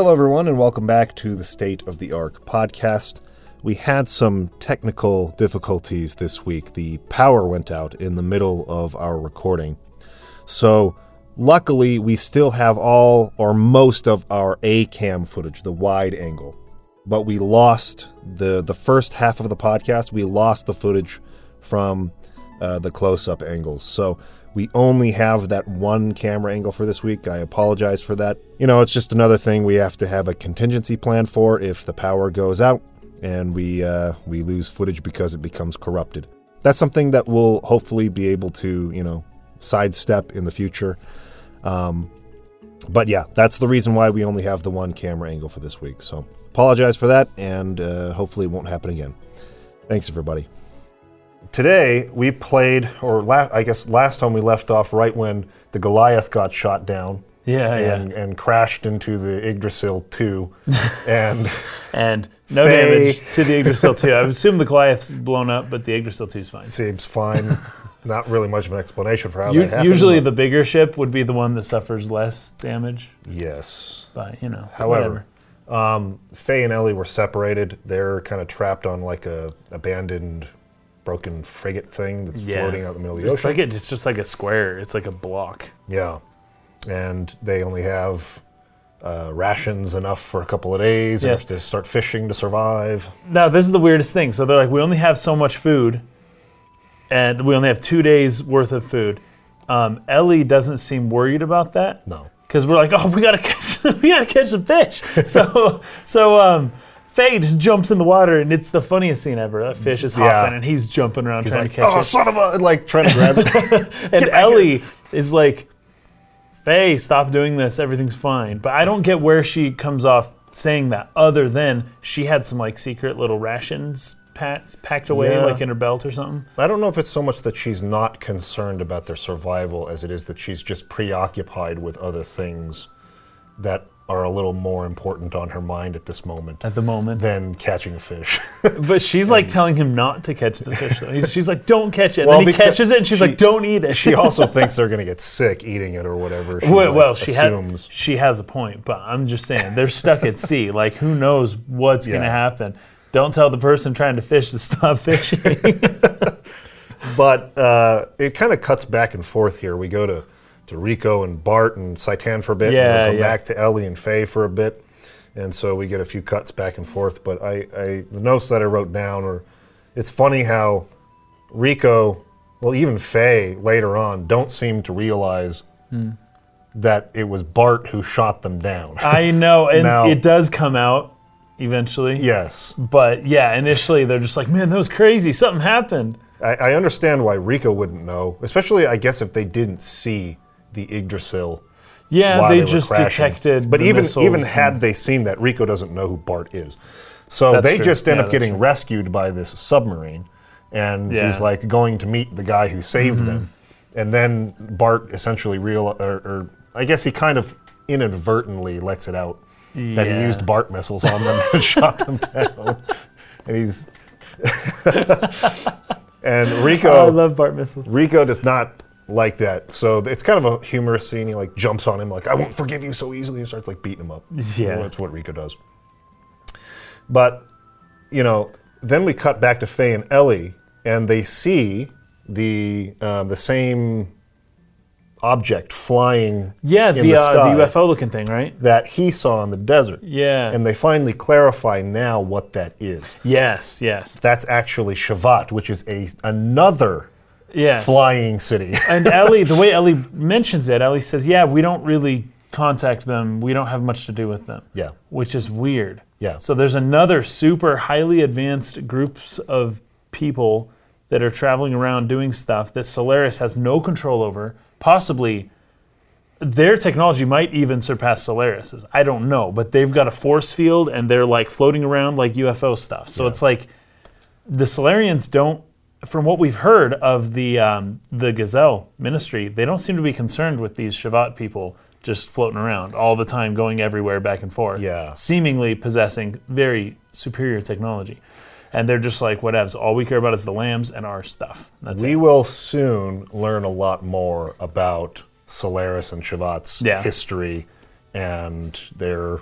Hello, everyone, and welcome back to the State of the Ark podcast. We had some technical difficulties this week. The power went out in the middle of our recording. So, luckily, we still have all or most of our A cam footage, the wide angle. But we lost the, the first half of the podcast, we lost the footage from uh, the close up angles. So, we only have that one camera angle for this week. I apologize for that. You know, it's just another thing we have to have a contingency plan for if the power goes out and we uh, we lose footage because it becomes corrupted. That's something that we'll hopefully be able to you know sidestep in the future. Um, but yeah, that's the reason why we only have the one camera angle for this week. So apologize for that, and uh, hopefully it won't happen again. Thanks, everybody. Today we played, or la- I guess last time we left off right when the Goliath got shot down Yeah, and, and crashed into the Yggdrasil 2. and And no Fei. damage to the Yggdrasil 2. I assume the Goliath's blown up, but the Yggdrasil 2 is fine. seems fine. Not really much of an explanation for how U- that happened. usually the bigger ship would be the one that suffers less damage, yes. but you know, However, um, Fei and Elly were separated. They're kind of trapped on like a abandoned, broken frigate thing that's Yeah. floating out in the middle of the It's ocean. like it, it's just like a square. It's like a block. yeah, and they only have uh, rations enough for a couple of days. and Yes. have to start fishing to survive. Now, this is the weirdest thing. So they're like, we only have so much food, and we only have two days worth of food. Um, Elly doesn't seem worried about that. No. because we're like, oh, we gotta catch, we gotta catch some fish. So, so um, Fei just jumps in the water, and it's the funniest scene ever. That fish is Yeah. hopping, and he's jumping around He's trying like, to catch oh, it. son of a, like trying to grab it. and Elly is like, Fei, stop doing this. Everything's fine. But I don't get where she comes off saying that, other than she had some like secret little rations packed away, Yeah. like in her belt or something. I don't know if it's so much that she's not concerned about their survival as it is that she's just preoccupied with other things that are a little more important on her mind at this moment At the moment, than catching a fish. but she's like telling him not to catch the fish. Though He's- she's like, "Don't catch it." And Well, then he catches it, and she's she- like, "Don't eat it." she also thinks they're going to get sick eating it or whatever. She's well, like, well, she assumes. has she has a point, but I'm just saying they're stuck at sea. Like who knows what's going to happen? Don't tell the person trying to fish to stop fishing. But uh, it kind of cuts back and forth here. We go to, to Rico and Bart and Citan for a bit, and Yeah, we'll come yeah. back to Elly and Fei for a bit. And so we get a few cuts back and forth. But I, I the notes that I wrote down are it's funny how Rico, well, even Fei later on, don't seem to realize Hmm. that it was Bart who shot them down. I know, and Now- it does come out eventually. yes. But yeah, initially they're just like, "Man, that was crazy. Something happened." I, I understand why Rico wouldn't know, especially, I guess, if they didn't see the Yggdrasil. Yeah, they were just crashing. detected. But even even had they seen that, Rico doesn't know who Bart is. So they true. just end Yeah, up getting true. rescued by this submarine, and Yeah. Mm-hmm. he's like going to meet the guy who saved them, and then Bart essentially real or, or I guess he kind of inadvertently lets it out that he used Bart missiles on them and shot them down, and he's and Rico. Oh, I love Bart missiles. Rico does not like that. So it's kind of a humorous scene. He like jumps on him like, I won't forgive you so easily and starts like beating him up. Yeah. That's what Rico does. But, you know, then we cut back to Fei and Elly and they see the uh, the same object flying Yeah, the, the uh, the UFO looking thing, right? that he saw in the desert. Yeah. And they finally clarify now what that is. yes, yes, That's actually Shevat, which is a another yes. flying city. and Elly, the way Elly mentions it, Elly says, "Yeah, we don't really contact them. We don't have much to do with them." yeah. which is weird. Yeah. So there's another super highly advanced groups of people that are traveling around doing stuff that Solaris has no control over. Possibly their technology might even surpass Solaris's. I don't know, but they've got a force field and they're like floating around like UFO stuff. So it's like the Solarians don't from what we've heard of the um, the Gazel ministry, they don't seem to be concerned with these Shevat people just floating around all the time, going everywhere, back and forth. Yeah. seemingly possessing very superior technology, and they're just like whatevs. All we care about is the lambs and our stuff. That's We it. will soon learn a lot more about Solaris and Shevat's Yeah. history and their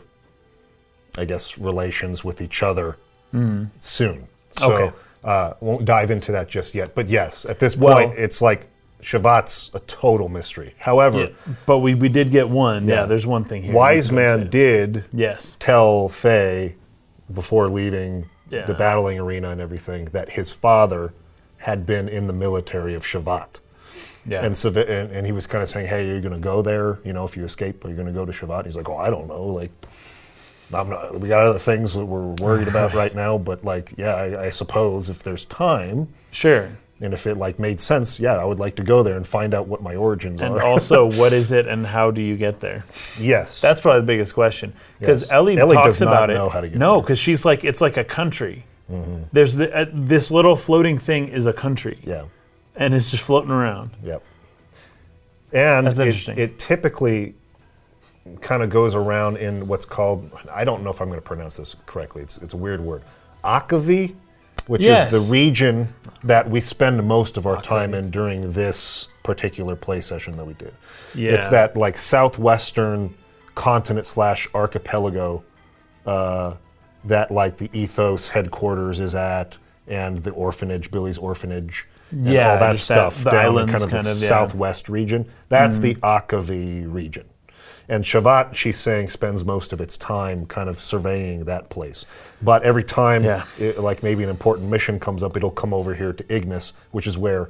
I guess, relations with each other soon. So Okay. Uh, won't dive into that just yet. But yes, at this Well- point, it's like Shevat's a total mystery. However, Yeah, but we, we did get one. Yeah. Yeah. there's one thing here. Wise I was gonna Man did Yes. tell Fei before leaving Yeah. the battling arena and everything that his father had been in the military of Shevat. Yeah. And, so, and, and he was kind of saying, hey, are you going to go there? You know, if you escape, are you going to go to Shevat? And He's like, oh, I don't know. Like, not, we got other things that we're worried about right now, but like, yeah, I, I suppose if there's time sure. and if it like made sense, yeah, I would like to go there and find out what my origins And are. And also, what is it and how do you get there? yes. That's probably the biggest question. Because Yes. Elly, Elly talks about it. know how to get no, because she's like, it's like a country. There's the, uh, this little floating thing is a country, yeah. and it's just floating around. Yep. And That's it, it typically kind of goes around in what's called, I don't know if I'm going to pronounce this correctly, it's, it's a weird word, Aquvy, which Yes. is the region that we spend most of our time in during this particular play session that we did. Yeah. It's that like southwestern continent slash archipelago uh, that like the ethos headquarters is at and the orphanage billy's orphanage and Yeah, all that that- stuff the down in kind of kind the of, yeah. southwest region that's the Aquvy region and Shevat she's saying spends most of its time kind of surveying that place but every time Yeah. it- like maybe an important mission comes up it'll come over here to Ignas which is where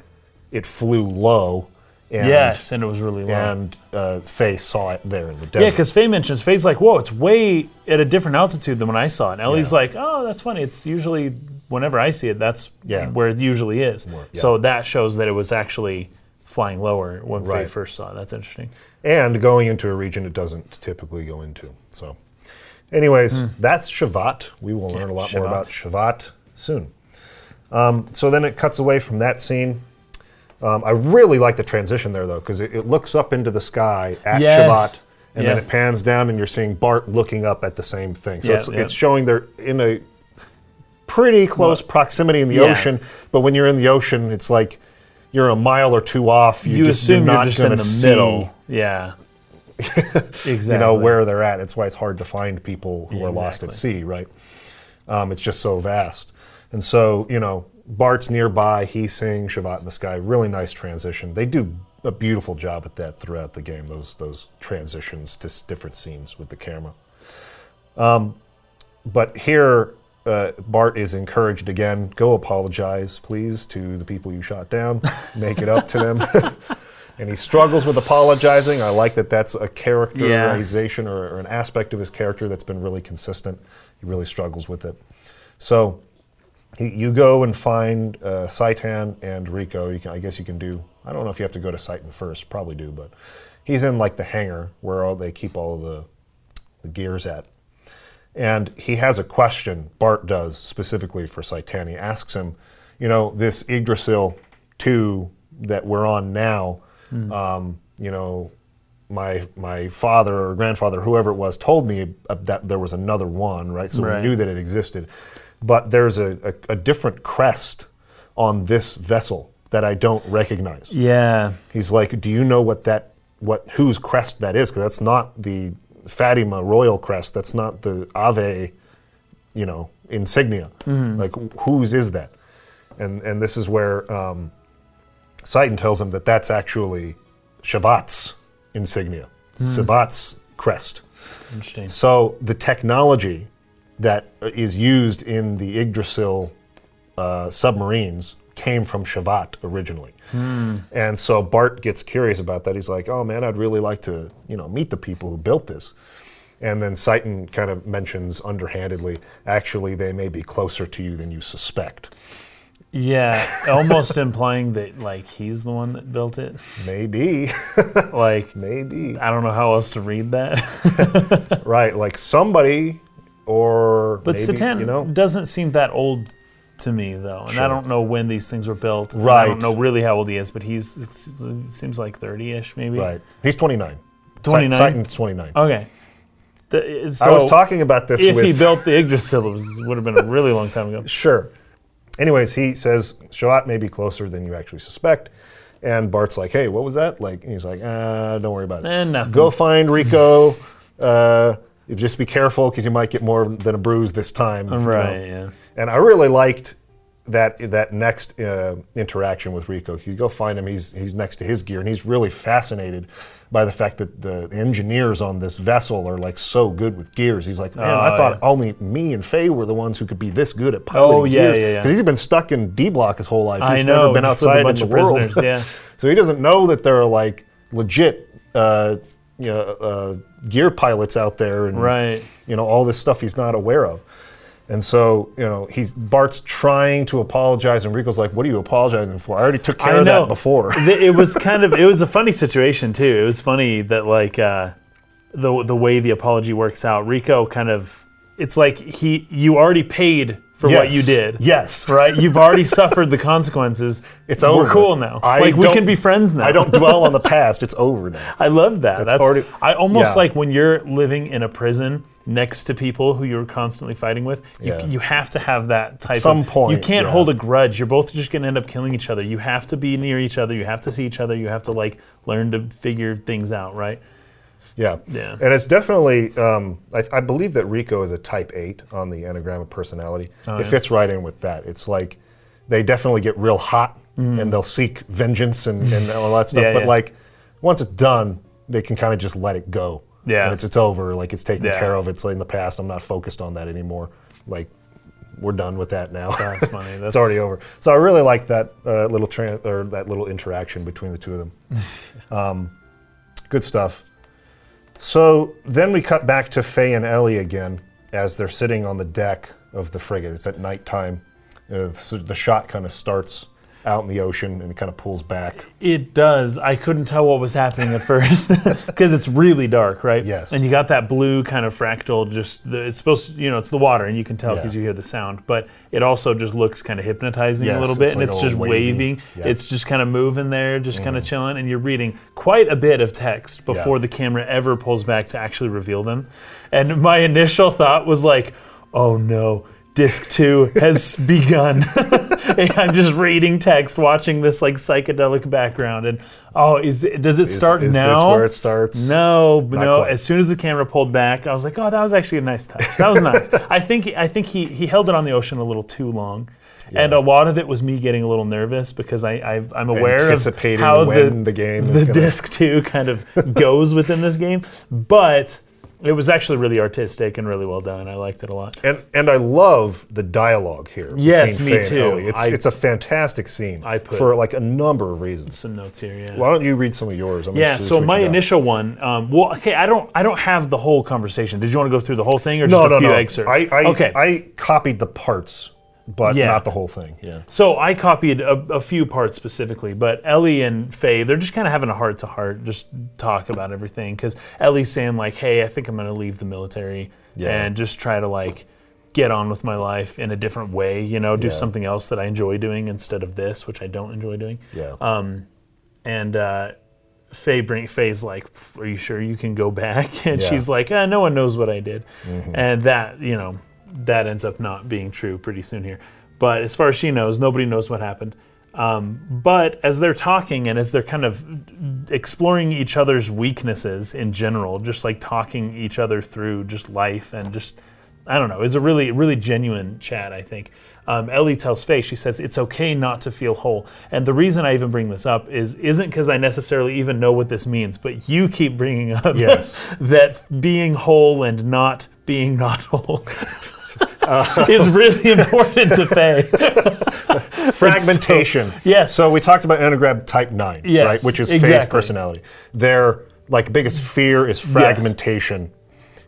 it flew low and yes, and it was really low. and uh, Fei saw it there in the desert. yeah, because Fei mentions Fei's like, "Whoa, it's way at a different altitude than when I saw it." And Elly's Yeah. like, "Oh, that's funny. It's usually whenever I see it, that's Yeah. where it usually is." yeah. So that shows that it was actually flying lower when Fei first saw it. That's interesting. And going into a region it doesn't typically go into. So, anyways, that's Shevat. We will learn a lot more Hmm. About Shevat soon. Um, so then it cuts away from that scene. Um, I really like the transition there though, because it, it looks up into the sky at Yes. Shevat, and then it pans down, and you're seeing Bart looking up at the same thing. So Yeah, it's, yeah. it's showing they're in a pretty close proximity in the Yeah. ocean. But when you're in the ocean, it's like you're a mile or two off. You, You, just, assume you're you're just in the see, middle. Yeah. exactly. You know where they're at. That's why it's hard to find people who Yeah, are lost at sea, right? Um, it's just so vast. And so, you know, Bart's nearby. He's seeing Shevat in the sky. Really nice transition. They do a beautiful job at that throughout the game. Those those transitions to s- different scenes with the camera. Um, but here, uh, Bart is encouraged again. Go apologize, please, to the people you shot down. Make it up to them. and he struggles with apologizing. I like that. That's a characterization or, or an aspect of his character that's been really consistent. He really struggles with it. So he, you go and find uh, Citan and Rico. You can, I guess you can do. I don't know if you have to go to Citan first. Probably do, but he's in like the hangar where all, they keep all the the gears at. And he has a question, Bart does, specifically for Citan. He asks him, you know, this Yggdrasil 2 that we're on now, um, you know, my my father or grandfather, whoever it was, told me uh, that there was another one, right? So Right. we knew that it existed. But there's a, a, a different crest on this vessel that I don't recognize. Yeah. He's like, "Do you know what that what whose crest that is? Because that's not the Fatima royal crest. That's not the Aveh, you know, insignia. Like, whose is that?" And and this is where um, Citan tells him that that's actually Shevat's insignia, Shevat's crest. Interesting. So the technology that is used in the Yggdrasil uh, submarines came from Shevat originally. And so Bart gets curious about that. He's like, "Oh man, I'd really like to, you know, meet the people who built this." And then Citan kind of mentions underhandedly, "Actually, they may be closer to you than you suspect." Yeah, almost implying that like he's the one that built it. Maybe, Like maybe, I don't know how else to read that. right? Like somebody, or But maybe, Citan you know, doesn't seem that old to me though, and I don't know when these things were built. Right. I don't know really how old he is, but he's it seems like thirty-ish maybe. right? He's twenty nine. 29? Citan's twenty nine. Okay. The, so I was talking about this if with he built the Yggdrasil, it would have been a really long time ago. Sure. Anyways, he says Shevat may be closer than you actually suspect. And Bart's like, hey, what was that? Like, and he's like, ah, don't worry about it. Eh, nothing. Go find Rico. Uh, just be careful because you might get more than a bruise this time. you know. Right. Yeah. And I really liked that that next uh, interaction with Rico. You go find him. He's he's next to his gear, and he's really fascinated by the fact that the engineers on this vessel are like so good with gears. He's like, man, I Oh, thought yeah. only me and Fei were the ones who could be this good at piloting Oh, yeah, gears. yeah, yeah. Because he's been stuck in D block his whole life. I He's know, never been just with a outside in of the world. yeah. so he doesn't know that there are like legit. Uh, you know, uh, gear pilots out there, and Right. you know all this stuff he's not aware of. And so, you know, he's Bart's trying to apologize, and Rico's like, "What are you apologizing for? I already took care I of know. that before." It was kind of it was a funny situation too. It was funny that like uh, the the way the apology works out. Rico kind of it's like he you already paid for what you did. Yes, Right, you've already suffered the consequences. It's over. We're cool now. I like we can be friends now. I don't dwell on the past. It's over now. I love that. That's, already- I almost yeah. like when you're living in a prison next to people who you're constantly fighting with. You, Yeah. you have to have that type. some of, point, you can't yeah. hold a grudge. You're both just going to end up killing each other. You have to be near each other. You have to see each other. You have to like learn to figure things out. Right. Yeah. Yeah. And it's definitely, um, I, I believe that Rico is a type 8 on the Enneagram of personality. Oh, it fits right in with that. It's like they definitely get real hot and they'll seek vengeance and, and all that stuff. Yeah, but yeah. like once it's done, they can kind of just let it go. Yeah. And it's, it's over. Like it's taken Yeah. care of. It's in the past. I'm not focused on that anymore. Like we're done with that now. That's funny. it's That's- already over. So I really like that uh, little tran or that little interaction between the two of them. um, good stuff. So then we cut back to Fei and Elly again as they're sitting on the deck of the frigate. It's at nighttime. Uh, so the shot kind of starts out in the ocean and it kind of pulls back. It does. I couldn't tell what was happening at first because it's really dark, right? Yes. And you got that blue kind of fractal. Just the, it's supposed, to, you know, it's the water, and you can tell Yeah. because you hear the sound. But it also just looks kind of hypnotizing a little bit, it's and like it's just wavy. waving. Yeah. Mm-hmm. It's just kind of moving there, just kind of chilling, and you're reading quite a bit of text before Yeah. the camera ever pulls back to actually reveal them. And my initial thought was like, "Oh no." Disc two has begun. I'm just reading text, watching this like psychedelic background, and oh, is it, does it start is now? this where it starts? No, no. quite. As soon as the camera pulled back, I was like, "Oh, that was actually a nice touch. That was nice." I think I think he he held it on the ocean a little too long, and a lot of it was me getting a little nervous because I, I I'm aware of how when the the game is the gonna- disc two kind of goes within this game, but it was actually really artistic and really well done. I liked it a lot. And and I love the dialogue here. Yes, me Faye too. It's, I- it's a fantastic scene I put- for like a number of reasons. Some notes here, yeah. Why don't you read some of yours? I'm Yeah, so my initial one, um, well, okay, I don't, I don't have the whole conversation. Did you want to go through the whole thing or just no, a no, few no. excerpts? I, I, okay, I copied the parts, but Yeah. not the whole thing. Yeah. so I copied a, a few parts specifically, but Elly and Fei, they're just kind of having a heart to heart, just talk about everything. Because Elly's saying like, "Hey, I think I'm going to leave the military Yeah. and just try to like get on with my life in a different way. You know, do Yeah. something else that I enjoy doing instead of this, which I don't enjoy doing." Yeah. Um, and uh, Fei bring Fei's like, "Are you sure you can go back?" And Yeah. she's like, uh, "No one knows what I did," Mm-hmm. and that you know that ends up not being true pretty soon here. But as far as she knows, nobody knows what happened. Um, but as they're talking and as they're kind of exploring each other's weaknesses in general, just like talking each other through just life and just I don't know. It's a really, really genuine chat, I think. Um, Elly tells Fei, she says, it's okay not to feel whole. And the reason I even bring this up is isn't because I necessarily even know what this means, but you keep bringing up Yes. that being whole and not being not whole is really important to Fei. Fragmentation. Yes. So we talked about Enneagram Type 9, Yes, right? Which is Fei's personality. Their like biggest fear is fragmentation.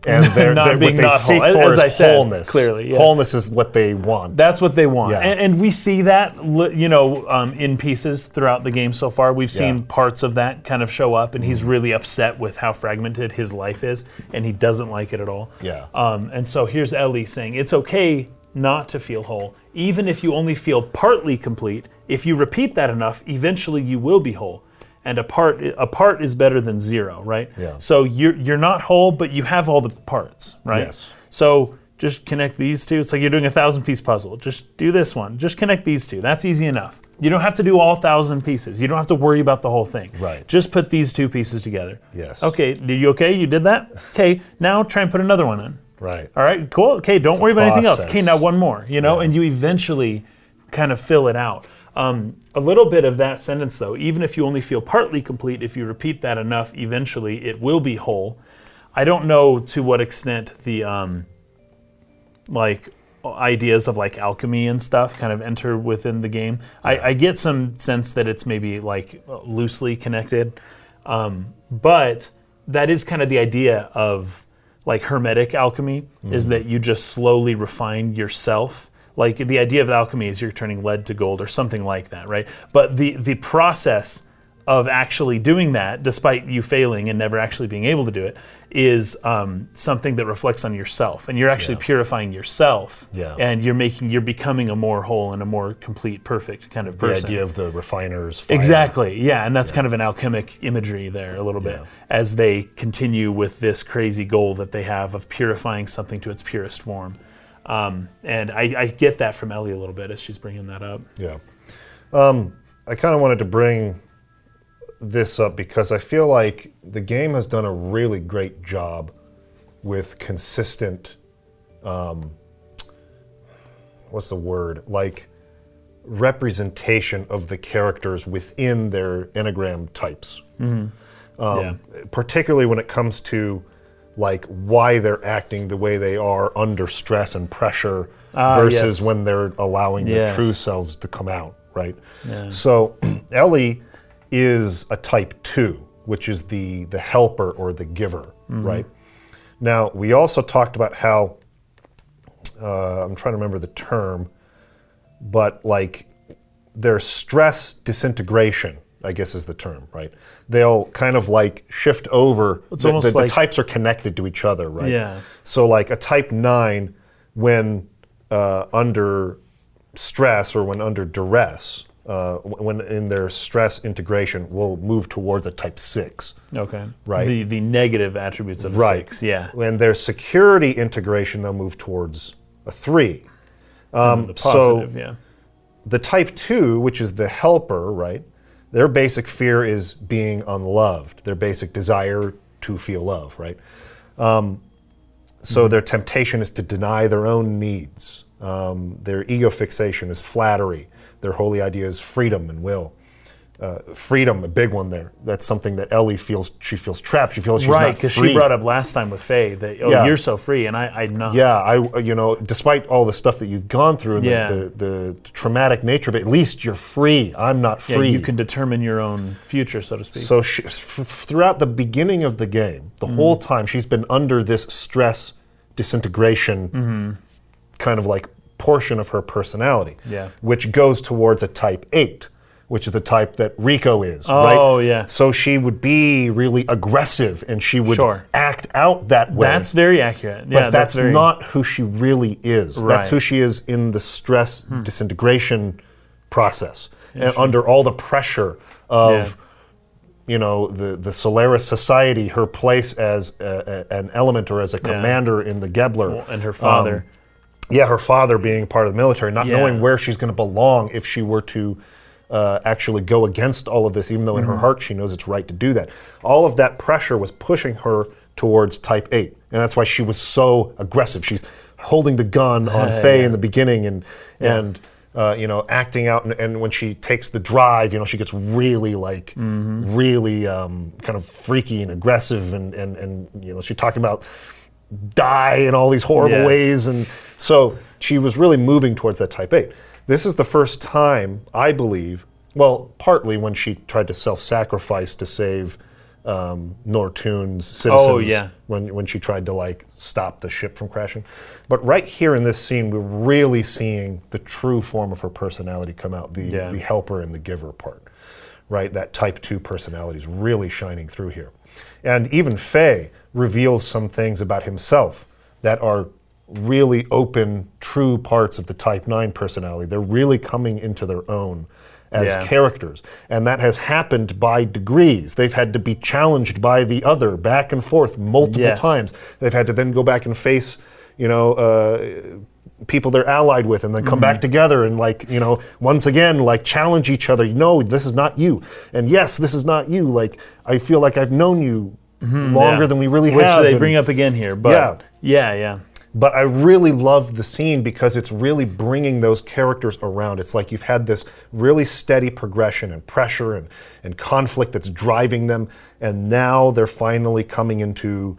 And they're, Not they're- being what they not seek whole, for as is I said, wholeness. clearly, yeah. Wholeness is what they want. That's what they want, Yeah. and, and we see that you know um, in pieces throughout the game so far. We've seen Yeah. Mm-hmm. parts of that kind of show up, and he's really upset with how fragmented his life is, and he doesn't like it at all. Yeah. Um, and so here's Elly saying, "It's okay not to feel whole, even if you only feel partly complete. If you repeat that enough, eventually you will be whole." And a part, a part is better than zero, right? Yeah. So you're you're not whole, but you have all the parts, right? Yes. So Just connect these two. It's like you're doing a thousand piece puzzle. Just do this one. Just connect these two. That's easy enough. You don't have to do all thousand pieces. You don't have to worry about the whole thing. Right. Just put these two pieces together. Yes. Okay. Did you okay? You did that? Okay. Now try and put another one in. Right. All right, cool. Okay, don't worry about anything else. Okay, now one more, you know, and you eventually kind of fill it out. Um, a little bit of that sentence, though, even if you only feel partly complete, if you repeat that enough, eventually it will be whole. I don't know to what extent the um, like ideas of like alchemy and stuff kind of enter within the game. I, I get some sense that it's maybe like loosely connected, um, but that is kind of the idea of like hermetic alchemy is that you just slowly refine yourself. Like the idea of alchemy is you're turning lead to gold or something like that, right? But the the process of actually doing that, despite you failing and never actually being able to do it, is um, something that reflects on yourself, and you're actually Yeah. purifying yourself, Yeah. and you're making you're becoming a more whole and a more complete, perfect kind of person. The idea of the refiner's fire. Exactly. Yeah, and that's kind of an alchemic imagery there a little bit Yeah. as they continue with this crazy goal that they have of purifying something to its purest form. Um, and I, I get that from Elly a little bit as she's bringing that up. Yeah. Um, I kind of wanted to bring this up because I feel like the game has done a really great job with consistent, um, what's the word? Like representation of the characters within their enneagram types. Um, Yeah. Particularly when it comes to like why they're acting the way they are under stress and pressure Ah, versus yes. when they're allowing Yes. their true selves to come out, right? Yeah. So Elly is a type two, which is the the helper or the giver, Mm-hmm. right? Now we also talked about how uh, I'm trying to remember the term, but like their stress disintegration, I guess is the term, right? They'll kind of like shift over. It's the, almost the- the types are connected to each other, right? Yeah. So like a type nine, when uh, under stress or when under duress, uh, when in their stress integration, will move towards a type six. Okay. Right. The the negative attributes of Right. six. Yeah. When their security integration, they'll move towards a three. Um, the so positive. yeah. the type two, which is the helper, right? Their basic fear is being unloved. Their basic desire to feel love, right? Um, so their temptation is to deny their own needs. Um, their ego fixation is flattery. Their holy idea is freedom and will. Uh, freedom, a big one there. That's something that Elly feels. She feels trapped. She feels she's Right, because she brought up last time with Fei that oh Yeah. you're so free and I I'm not. Yeah, I you know, despite all the stuff that you've gone through and Yeah. the, the, the traumatic nature of it, at least you're free. I'm not Yeah, free. you can determine your own future, so to speak. So she, f- throughout the beginning of the game, the whole Mm-hmm. time she's been under this stress disintegration kind of like portion of her personality, Mm-hmm. Yeah. which goes towards a type 8, which is the type that Rico is, right? Oh, yeah. So she would be really aggressive and she would Sure. act out that way. that's very accurate. but yeah, that's, very, not who she really is. That's Right. Hmm. who she is in the stress disintegration process and under all the pressure of Yeah. you know the the Solaris society, her place as a, a- an element or as a commander in the Gebler, and her father. Um, yeah, her father being part of the military, not Yeah. knowing where she's going to belong if she were to uh, actually go against all of this, even though in Mm-hmm. her heart she knows it's right to do that. All of that pressure was pushing her towards Type Eight, and that's why she was so aggressive. She's holding the gun on Fei in the beginning, and and uh, you know acting out, and, and when she takes the drive, you know she gets really like Mm-hmm. really um, kind of freaky and aggressive, and and and you know she's talking about die in all these horrible Yes. ways and so she was really moving towards that type 8 this is the first time i believe well partly when she tried to self-sacrifice to save um, Nortune's citizens Oh, yeah. when, when she tried to like stop the ship from crashing but right here in this scene we're really seeing the true form of her personality come out the, Yeah. the helper and the giver part right? That type 2 personality is really shining through here. And even Fei reveals some things about himself that are really open, true parts of the type 9 personality. They're really coming into their own as Yeah. characters. And that has happened by degrees. They've had to be challenged by the other back and forth multiple Yes. times. They've had to then go back and face you know, uh, people they're allied with and then come back together and like you know once again like challenge each other no this is not you and yes this is not you like i feel like i've known you longer Yeah. than we really Which have they and- bring up again here. But Yeah. yeah, yeah. But I really love the scene because it's really bringing those characters around. It's like you've had this really steady progression and pressure and, and conflict that's driving them, and now they're finally coming into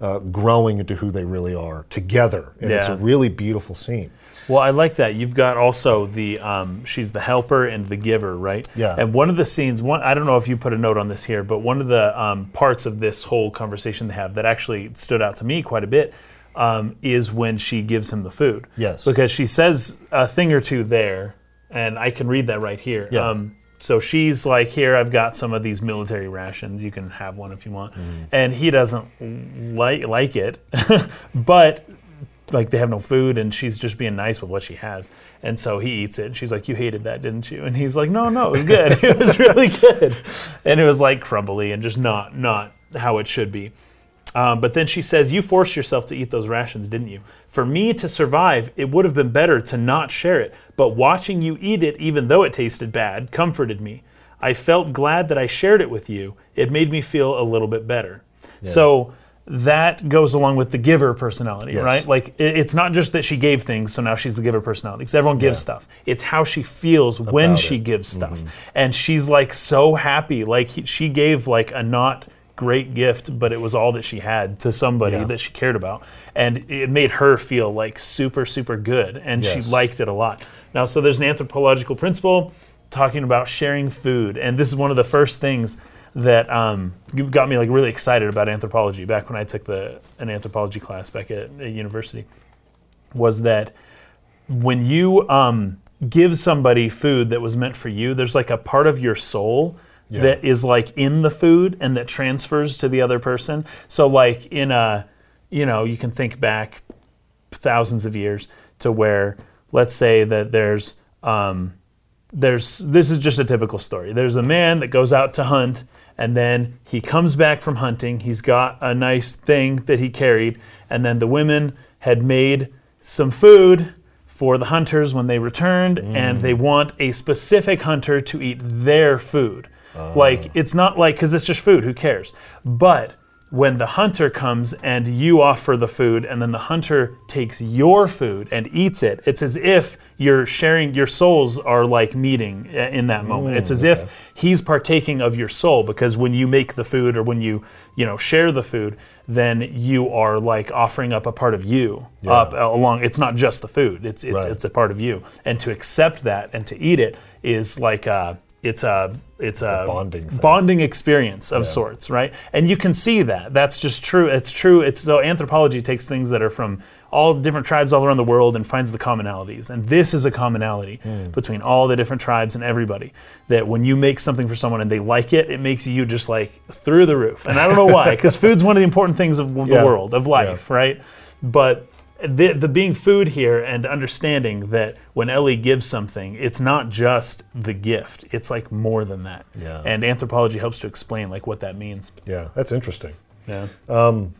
uh, growing into who they really are together. And it's a really beautiful scene. Well, I like that. You've got also the um, she's the helper and the giver, right? Yeah. And one of the scenes, one I don't know if you put a note on this here, but one of the um, parts of this whole conversation they have that actually stood out to me quite a bit um, is when she gives him the food. Yes. Because she says a thing or two there, and I can read that right here. Yeah. Um, so she's like, "Here, I've got some of these military rations. You can have one if you want." Mm-hmm. And he doesn't like like it, but like they have no food and she's just being nice with what she has. And so he eats it and she's like, You hated that, didn't you? And he's like, No, no, it was good. it was really good. And it was like crumbly and just not not how it should be. Um, but then she says, You forced yourself to eat those rations, didn't you? For me to survive, it would have been better to not share it. But watching you eat it, even though it tasted bad, comforted me. I felt glad that I shared it with you. It made me feel a little bit better. So that goes along with the giver personality, Yes. right? Like it, it's not just that she gave things, so now she's the giver personality. Because everyone gives Yeah. stuff. It's how she feels when About she it. Mm-hmm. gives stuff, and she's like so happy. Like he, she gave like a not great gift, but it was all that she had to somebody Yeah. that she cared about, and it made her feel like super super good, and Yes. she liked it a lot. Now, so there's an anthropological principle talking about sharing food, and this is one of the first things that um, got me like really excited about anthropology back when I took the an anthropology class back at, at university was that when you um, give somebody food that was meant for you, there's like a part of your soul Yeah. that is like in the food and that transfers to the other person. So like in a, you know, you can think back thousands of years to where, let's say that there's, um, there's this is just a typical story. There's a man that goes out to hunt and then he comes back from hunting. He's got a nice thing that he carried and then the women had made some food for the hunters when they returned and they want a specific hunter to eat their food. Like it's not like cuz it's just food, who cares? But when the hunter comes and you offer the food and then the hunter takes your food and eats it it's as if you're sharing your souls are like meeting uh, in that moment it's as if he's partaking of your soul because when you make the food or when you you know share the food then you are like offering up a part of you up uh, along it's not just the food it's it's, Right. it's a part of you and to accept that and to eat it is like a it's a it's a, bonding thing. bonding experience of sorts, right? And you can see that. That's just true. It's true. It's so anthropology takes things that are from all different tribes all around the world and finds the commonalities. And this is a commonality hmm. between all the different tribes and everybody. That when you make something for someone and they like it, it makes you just like through the roof. And I don't know why, because food's one of the important things of the Yeah. world, of life, right? But the, the being food here and understanding that when Elly gives something, it's not just the gift. It's like more than that. Yeah. And anthropology helps to explain like what that means. Yeah, that's interesting. Yeah. Um,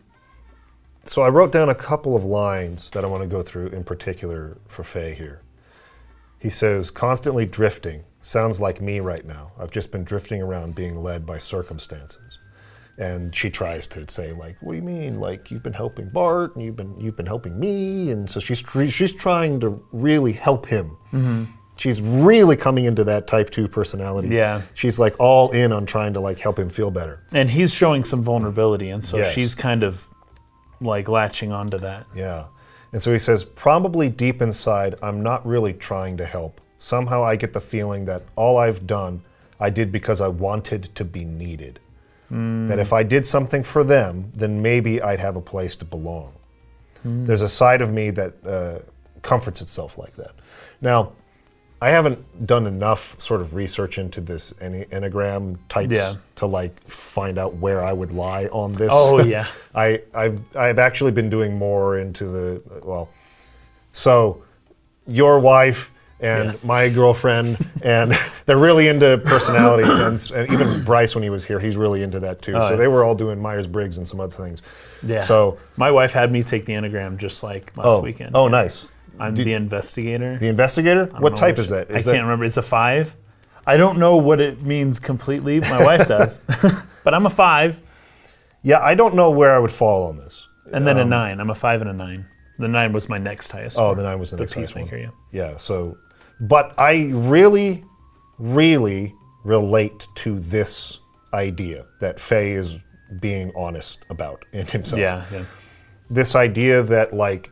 so I wrote down a couple of lines that I want to go through in particular for Fei here. He says, constantly drifting. Sounds like me right now. I've just been drifting around being led by circumstances. And she tries to say, like, what do you mean? Like you've been helping Bart and you've been you've been helping me. And so she's she's trying to really help him. Mm-hmm. She's really coming into that type two personality. Yeah. She's like all in on trying to like help him feel better. And he's showing some vulnerability, and so Yes. she's kind of like latching onto that. Yeah. And so he says, probably deep inside, I'm not really trying to help. Somehow I get the feeling that all I've done, I did because I wanted to be needed. That if I did something for them, then maybe I'd have a place to belong. There's a side of me that uh, comforts itself like that. Now, I haven't done enough sort of research into this Enne- Enneagram types Yeah. to like find out where I would lie on this. Oh, yeah. I, I've, I've actually been doing more into the, well, so your wife and Yes. my girlfriend, and they're really into personality. and, and even Bryce, when he was here, he's really into that too. so yeah. they were all doing Myers Briggs and some other things. Yeah. So, my wife had me take the Enneagram just like last oh, weekend. oh, nice. I'm the investigator. The investigator. What type which- is that? I Is can't remember. It's a five. I don't know what it means completely. My wife does, but I'm a five, yeah, I don't know where I would fall on this. and then a nine. I'm a five and a nine. The nine was my next highest. Um, Oh, the nine was the, the next highest one. Yeah. Yeah. So, but I really, really relate to this idea that Fei is being honest about in himself. Yeah. Yeah. This idea that like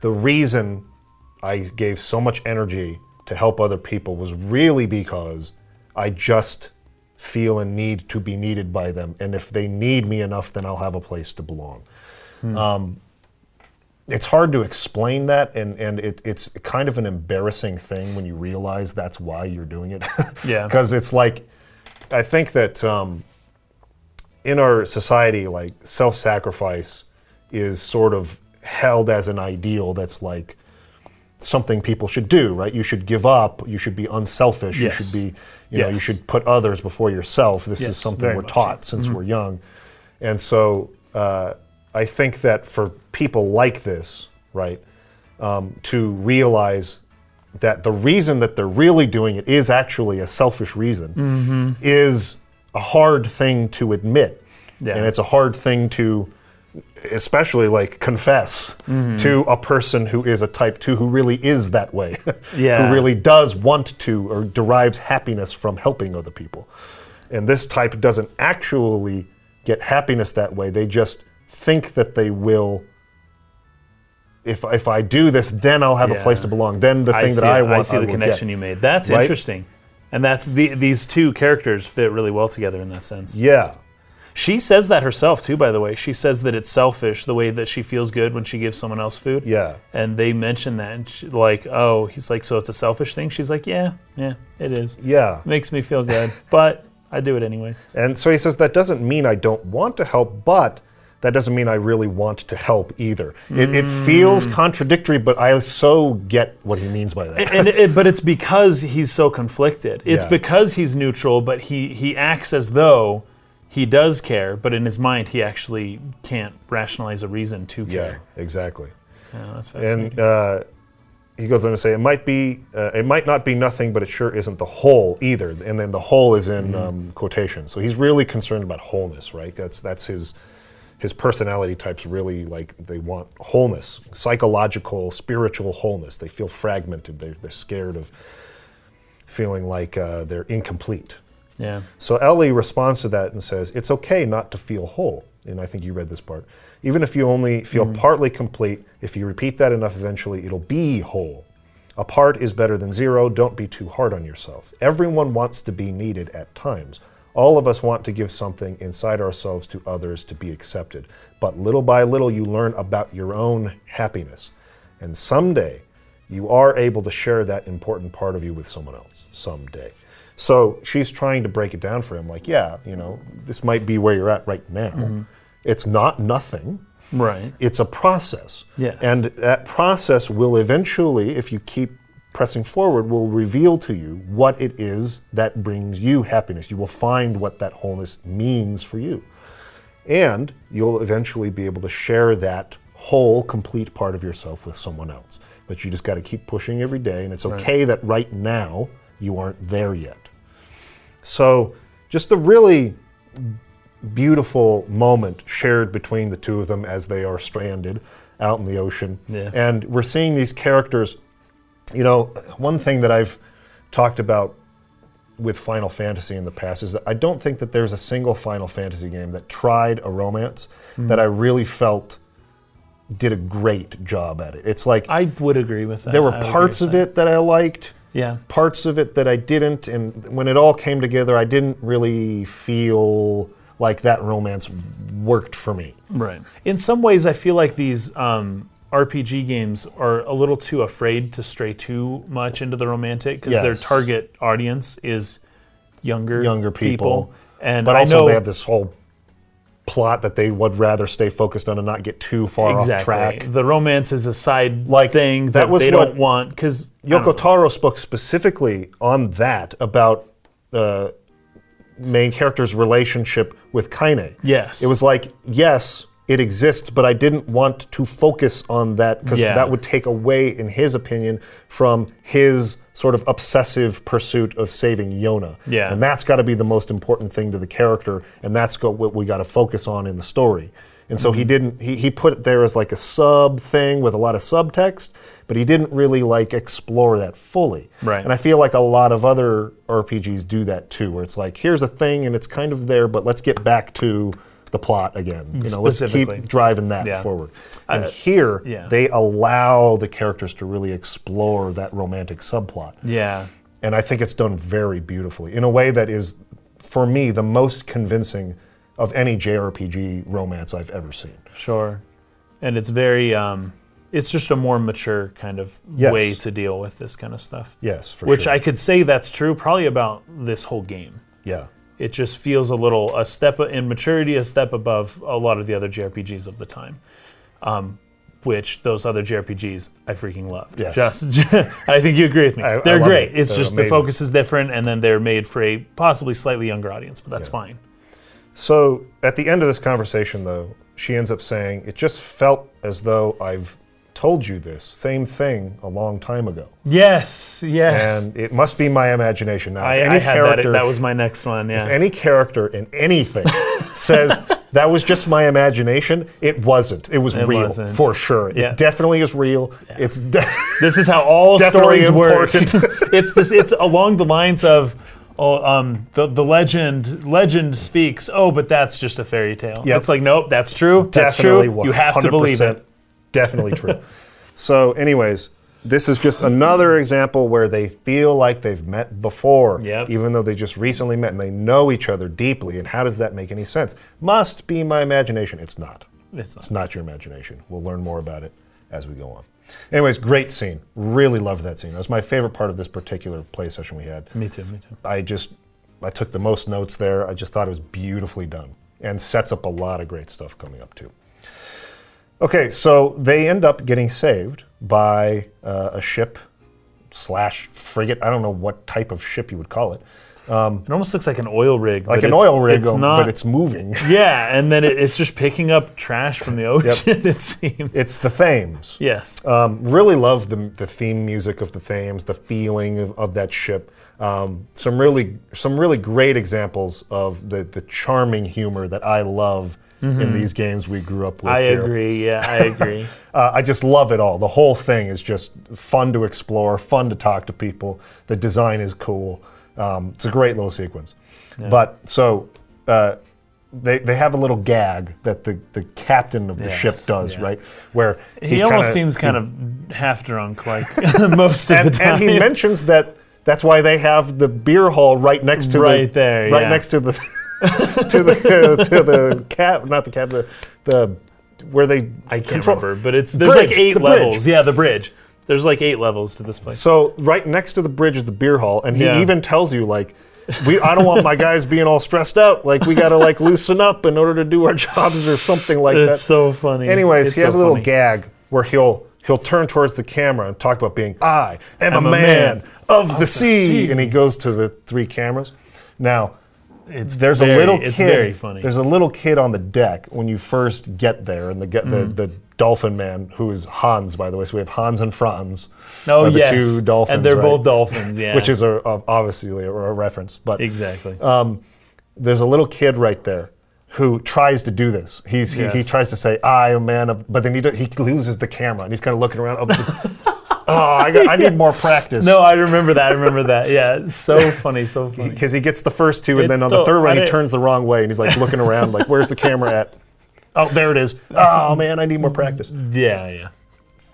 the reason I gave so much energy to help other people was really because I just feel a need to be needed by them, and if they need me enough, then I'll have a place to belong hmm. um, it's hard to explain that and, and it, it's kind of an embarrassing thing when you realize that's why you're doing it Yeah. because it's like i think that um, in our society like self-sacrifice is sort of held as an ideal that's like something people should do right you should give up you should be unselfish Yes. you should be you know you should put others before yourself this Yes, is something we're much so. Mm-hmm. taught since we're young and so uh, I think that for people like this, right, um, to realize that the reason that they're really doing it is actually a selfish reason Mm-hmm. is a hard thing to admit. Yeah. And it's a hard thing to, especially like confess Mm-hmm. to a person who is a type 2 who really is that way, Yeah. who really does want to or derives happiness from helping other people. And this type doesn't actually get happiness that way. They just think that they will. If, if I do this, then I'll have a place to belong. Then the thing see that I it. want, I see the will connection get. you made. That's Right? interesting, and that's the, these two characters fit really well together in that sense. Yeah, She says that herself too. By the way, she says that it's selfish the way that she feels good when she gives someone else food. yeah, And they mention that, and she, like, oh, he's like, so it's a selfish thing. She's like, yeah, yeah, it is. yeah. Makes me feel good, but I do it anyways. And so he says that doesn't mean I don't want to help, but that doesn't mean I really want to help either. It, it feels Mm. contradictory, but I so get what he means by that. and it, but it's because he's so conflicted. It's Yeah. because he's neutral, but he he acts as though he does care, but in his mind he actually can't rationalize a reason to yeah, care. exactly. Yeah, that's fascinating. And uh, he goes on to say it might be, uh, it might not be nothing, but it sure isn't the whole either. And then the whole is in um, quotation. So he's really concerned about wholeness, right? That's that's his his personality types really like they want wholeness, psychological, spiritual wholeness. They feel fragmented. They're they're scared of feeling like uh, they're incomplete. yeah, So Elly responds to that and says, It's okay not to feel whole. And I think you read this part. Even if you only feel partly complete, if you repeat that enough, eventually it'll be whole. A part is better than zero. Don't be too hard on yourself. Everyone wants to be needed at times. All of us want to give something inside ourselves to others to be accepted. But little by little, you learn about your own happiness. And someday, you are able to share that important part of you with someone else. Someday. So she's trying to break it down for him like, yeah, you know, this might be where you're at right now. Mm-hmm. It's not nothing right. it's a process. Yes. And that process will eventually, if you keep pressing forward, will reveal to you what it is that brings you happiness. You will find what that wholeness means for you. And you'll eventually be able to share that whole, complete part of yourself with someone else. But you just got to keep pushing every day, and it's okay that right now you aren't there yet. So, just a really beautiful moment shared between the two of them as they are stranded out in the ocean. Yeah. And we're seeing these characters. You know, one thing that I've talked about with Final Fantasy in the past is that I don't think that there's a single Final Fantasy game that tried a romance that I really felt did a great job at it. It's like I would agree with that. there were I parts of that. it that I liked, Yeah. parts of it that I didn't, and when it all came together, I didn't really feel like that romance worked for me. Right. In some ways, I feel like these um, RPG games are a little too afraid to stray too much into the romantic because their Yes. target audience is younger Younger people. And But I also, know they have this whole plot that they would rather stay focused on and not get too far off track. The romance is a side Like, thing that that, was they what don't want because Yoko Taro spoke specifically on that about uh, main character's relationship with Kaine. Yes. It was like, yes, it exists, but I didn't want to focus on that because Yeah. that would take away, in his opinion, from his sort of obsessive pursuit of saving Yonah. Yeah. And that's got to be the most important thing to the character, and that's go- what we got to focus on in the story. And so Mm-hmm. he didn't. He, he put it there as like a sub thing with a lot of subtext, but he didn't really like explore that fully. Right. And I feel like a lot of other RPGs do that too, where it's like, here's a thing and it's kind of there, but let's get back to the plot again. You know, let's keep driving that Yeah. forward. And Uh, here, yeah. they allow the characters to really explore that romantic subplot. yeah, And I think it's done very beautifully in a way that is, for me, the most convincing of any JRPG romance I've ever seen. sure. And it's very, um, it's just a more mature kind of Yes. way to deal with this kind of stuff. Yes, for Which sure. I could say that's true probably about this whole game. yeah. It just feels a little a step in maturity, a step above a lot of the other JRPGs of the time. Um, which those other JRPGs I freaking love. Yes. Just, I think you agree with me. I- I they're love great. it. It's They're just amazing. the focus is different, and then they're made for a possibly slightly younger audience, but that's Yeah. fine. So at the end of this conversation, though, she ends up saying, It just felt as though I've told you this same thing a long time ago. Yes, yes. And it must be my imagination. Now, I, if any I had that. character, That was my next one. Yeah. if any character in anything says that was just my imagination, it wasn't. It was It real wasn't. for sure. Yeah. It definitely is real. It's de- This is how all stories work. it's this. It's along the lines of, oh, um, the the legend legend speaks. Oh, but that's just a fairy tale. Yep. It's like, nope, that's true. That's definitely true. You have to believe it. Definitely true. so, anyways, this is just another example where they feel like they've met before, Yep. even though they just recently met and they know each other deeply. And how does that make any sense? Must be my imagination. It's not. It's not. It's not your imagination. We'll learn more about it as we go on. Anyways, great scene. Really loved that scene. That was my favorite part of this particular play session we had. Me too. Me too. I just I took the most notes there. I just thought it was beautifully done and sets up a lot of great stuff coming up too. Okay, so they end up getting saved by uh, a ship slash frigate. I don't know what type of ship you would call it, It almost looks like an oil rig. like an oil rig, It's um, not. but it's moving. yeah, and then it, it's just picking up trash from the ocean. It seems. It's the Thames. yes. Um, really love the, the theme music of the Thames, the feeling of, of that ship. Um, some really some really great examples of the, the charming humor that I love in these games we grew up with. Mm-hmm. I here. agree. Yeah, I agree. Uh, I just love it all. The whole thing is just fun to explore, fun to talk to people. The design is cool. Um, it's a great little sequence. But so uh, they, they have a little gag that the, the captain of the ship does, yes. right? Where he, almost kinda- seems kind of half drunk, like most of and, the time. and he mentions that that's why they have the beer hall right next to the Right there, right yeah. next to the to the to the cab, not the cap, the the where they I can't control- remember, but it's there's Bridge, like eight the bridge. levels. Yeah, the bridge. There's like eight levels to this place. So right next to the bridge is the beer hall, and he Yeah. even tells you like. We, I don't want my guys being all stressed out. Like we got to like loosen up in order to do our jobs or something like that. It's so funny. Anyways, It's he has so a little funny. gag where he'll he'll turn towards the camera and talk about being I am a man, man of, the, sea. sea. and he goes to the three cameras. Now, It's there's very- a little kid. it's very funny. There's a little kid on the deck when you first get there, and the get Mm. the, the dolphin man who is Hans, by the way. So we have Hans and Franz. Oh the yes, two dolphins, and they're right? both dolphins. Yeah, which is a, a- obviously a, a reference, but exactly. there's a little kid right there who tries to do this. He's, he, he tries to say, I am a man of, but then he, do, he loses the camera and he's kind of looking around. Oh, this, oh I, got, I need more practice. no, I remember that. I remember that. Yeah, so funny, so funny. Because he gets the first two, and It- then on the third one, he turns the wrong way and he's like looking around, like, where's the camera at? Oh, there it is. Oh, man, I need more practice. Yeah, yeah.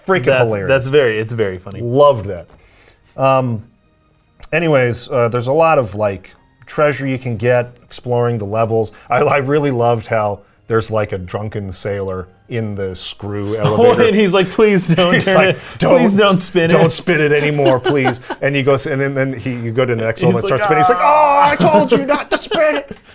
Freaking That's hilarious. that's very. It's very funny. Loved that. Um, anyways, uh, there's a lot of like treasure you can get exploring the levels. I, I really loved how there's like a drunken sailor in the screw Oh, elevator. and he's like, please don't He's turn like, it. please don't spin it. don't spin it anymore, please. and he goes, and then, then he, you go to the next level and like, starts spinning. He's like, oh, I told you not to spin it.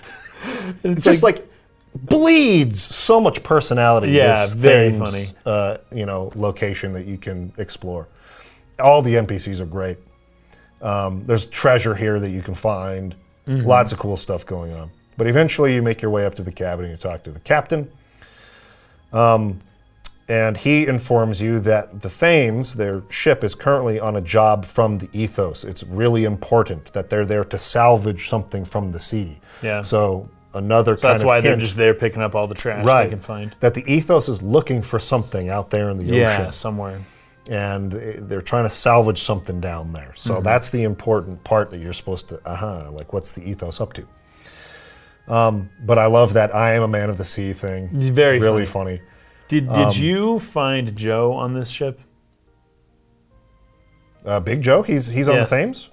It's Just like, bleeds so much personality. Yeah, very funny. Uh, you know, location that you can explore. All the NPCs are great. Um, there's treasure here that you can find. Mm-hmm. Lots of cool stuff going on. But eventually, you make your way up to the cabin and you talk to the captain. Um, and he informs you that the Thames, their ship, is currently on a job from the Ethos. It's really important that they're there to salvage something from the sea. Yeah. So another So that's why they're just there picking up all the trash right they can find. that the Ethos is looking for something out there in the Yeah, ocean, somewhere. and they're trying to salvage something down there. So Mm-hmm. that's the important part that you're supposed to, uh huh, like what's the Ethos up to? Um, but I love that I am a man of the sea thing. It's very really funny. funny. Did Um, did you find Joe on this ship? Uh, Big Joe, he's he's on Yes. the Thames.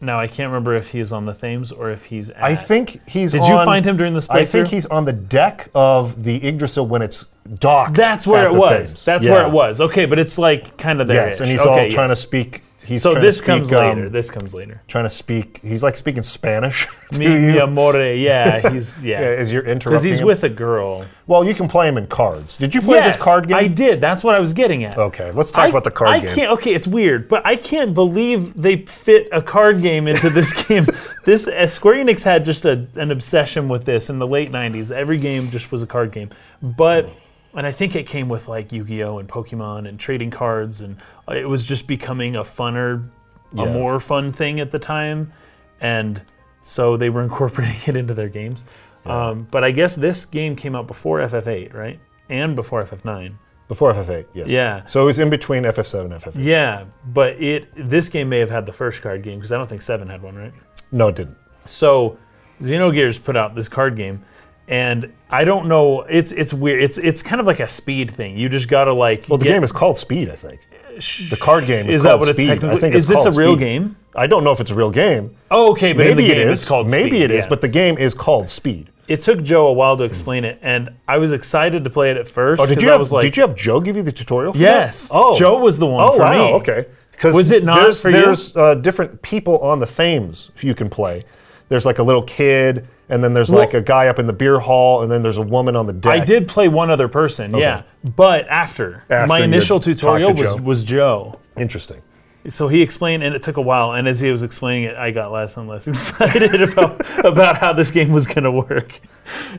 No, I can't remember if he's on the Thames or if he's at. I think he's. Did you find him during this I think he's on the deck of the Yggdrasil when it's docked. That's where it was. Thames. That's Yeah. where it was. Okay, but it's like kind of there. Yes, and he's okay, all trying to speak. He's So this to comes speak, um, later. This comes later. trying to speak. He's like speaking Spanish to Mi, you. mi amore. Yeah, he's Yeah, yeah. as you're Because he's him. with a girl. Well, you can play him in cards. Did you play yes, this card game? I did. That's what I was getting at. Okay, let's talk I, about the card I game. can't. Okay, it's weird, but I can't believe they fit a card game into this game. This uh, Square Enix had just a, an obsession with this in the late '90s. Every game just was a card game, but and I think it came with like Yu-Gi-Oh and Pokemon and trading cards, and it was just becoming a funner, a more fun thing at the time, and so they were incorporating it into their games. Um, but I guess this game came out before FF8, right? And before FF9. Before FF8, yes. Yeah. So it was in between FF7 and FF8. Yeah, but it this game may have had the first card game because I don't think Seven had one, right? No, it didn't. So Xenogears put out this card game, and I don't know. It's it's weird. It's it's kind of like a speed thing. You just gotta like. Well, the game is called Speed, I think. The card game is, Is that what it's Speed. technically? I think is it's this a real Speed. game? I don't know if it's a real game. Oh, okay, but in Maybe the game is. it's called. Maybe Speed, it is, yeah. but the game is called Speed. it took Joe a while to explain it, and I was excited to play it at first. Oh, did you I have? was like, did you have Joe give you the tutorial? For Yes. That? Oh, Joe was the one Oh for wow. me. Okay. Was it not there's, for you? There's uh, different people on the Thames who you can play. There's like a little kid, and then there's like Well- a guy up in the beer hall, and then there's a woman on the deck. I did play one other person, yeah, but after, After my initial had talked to tutorial was Joe. was Joe. Interesting. So he explained, and it took a while. And as he was explaining it, I got less and less excited about about how this game was going to work.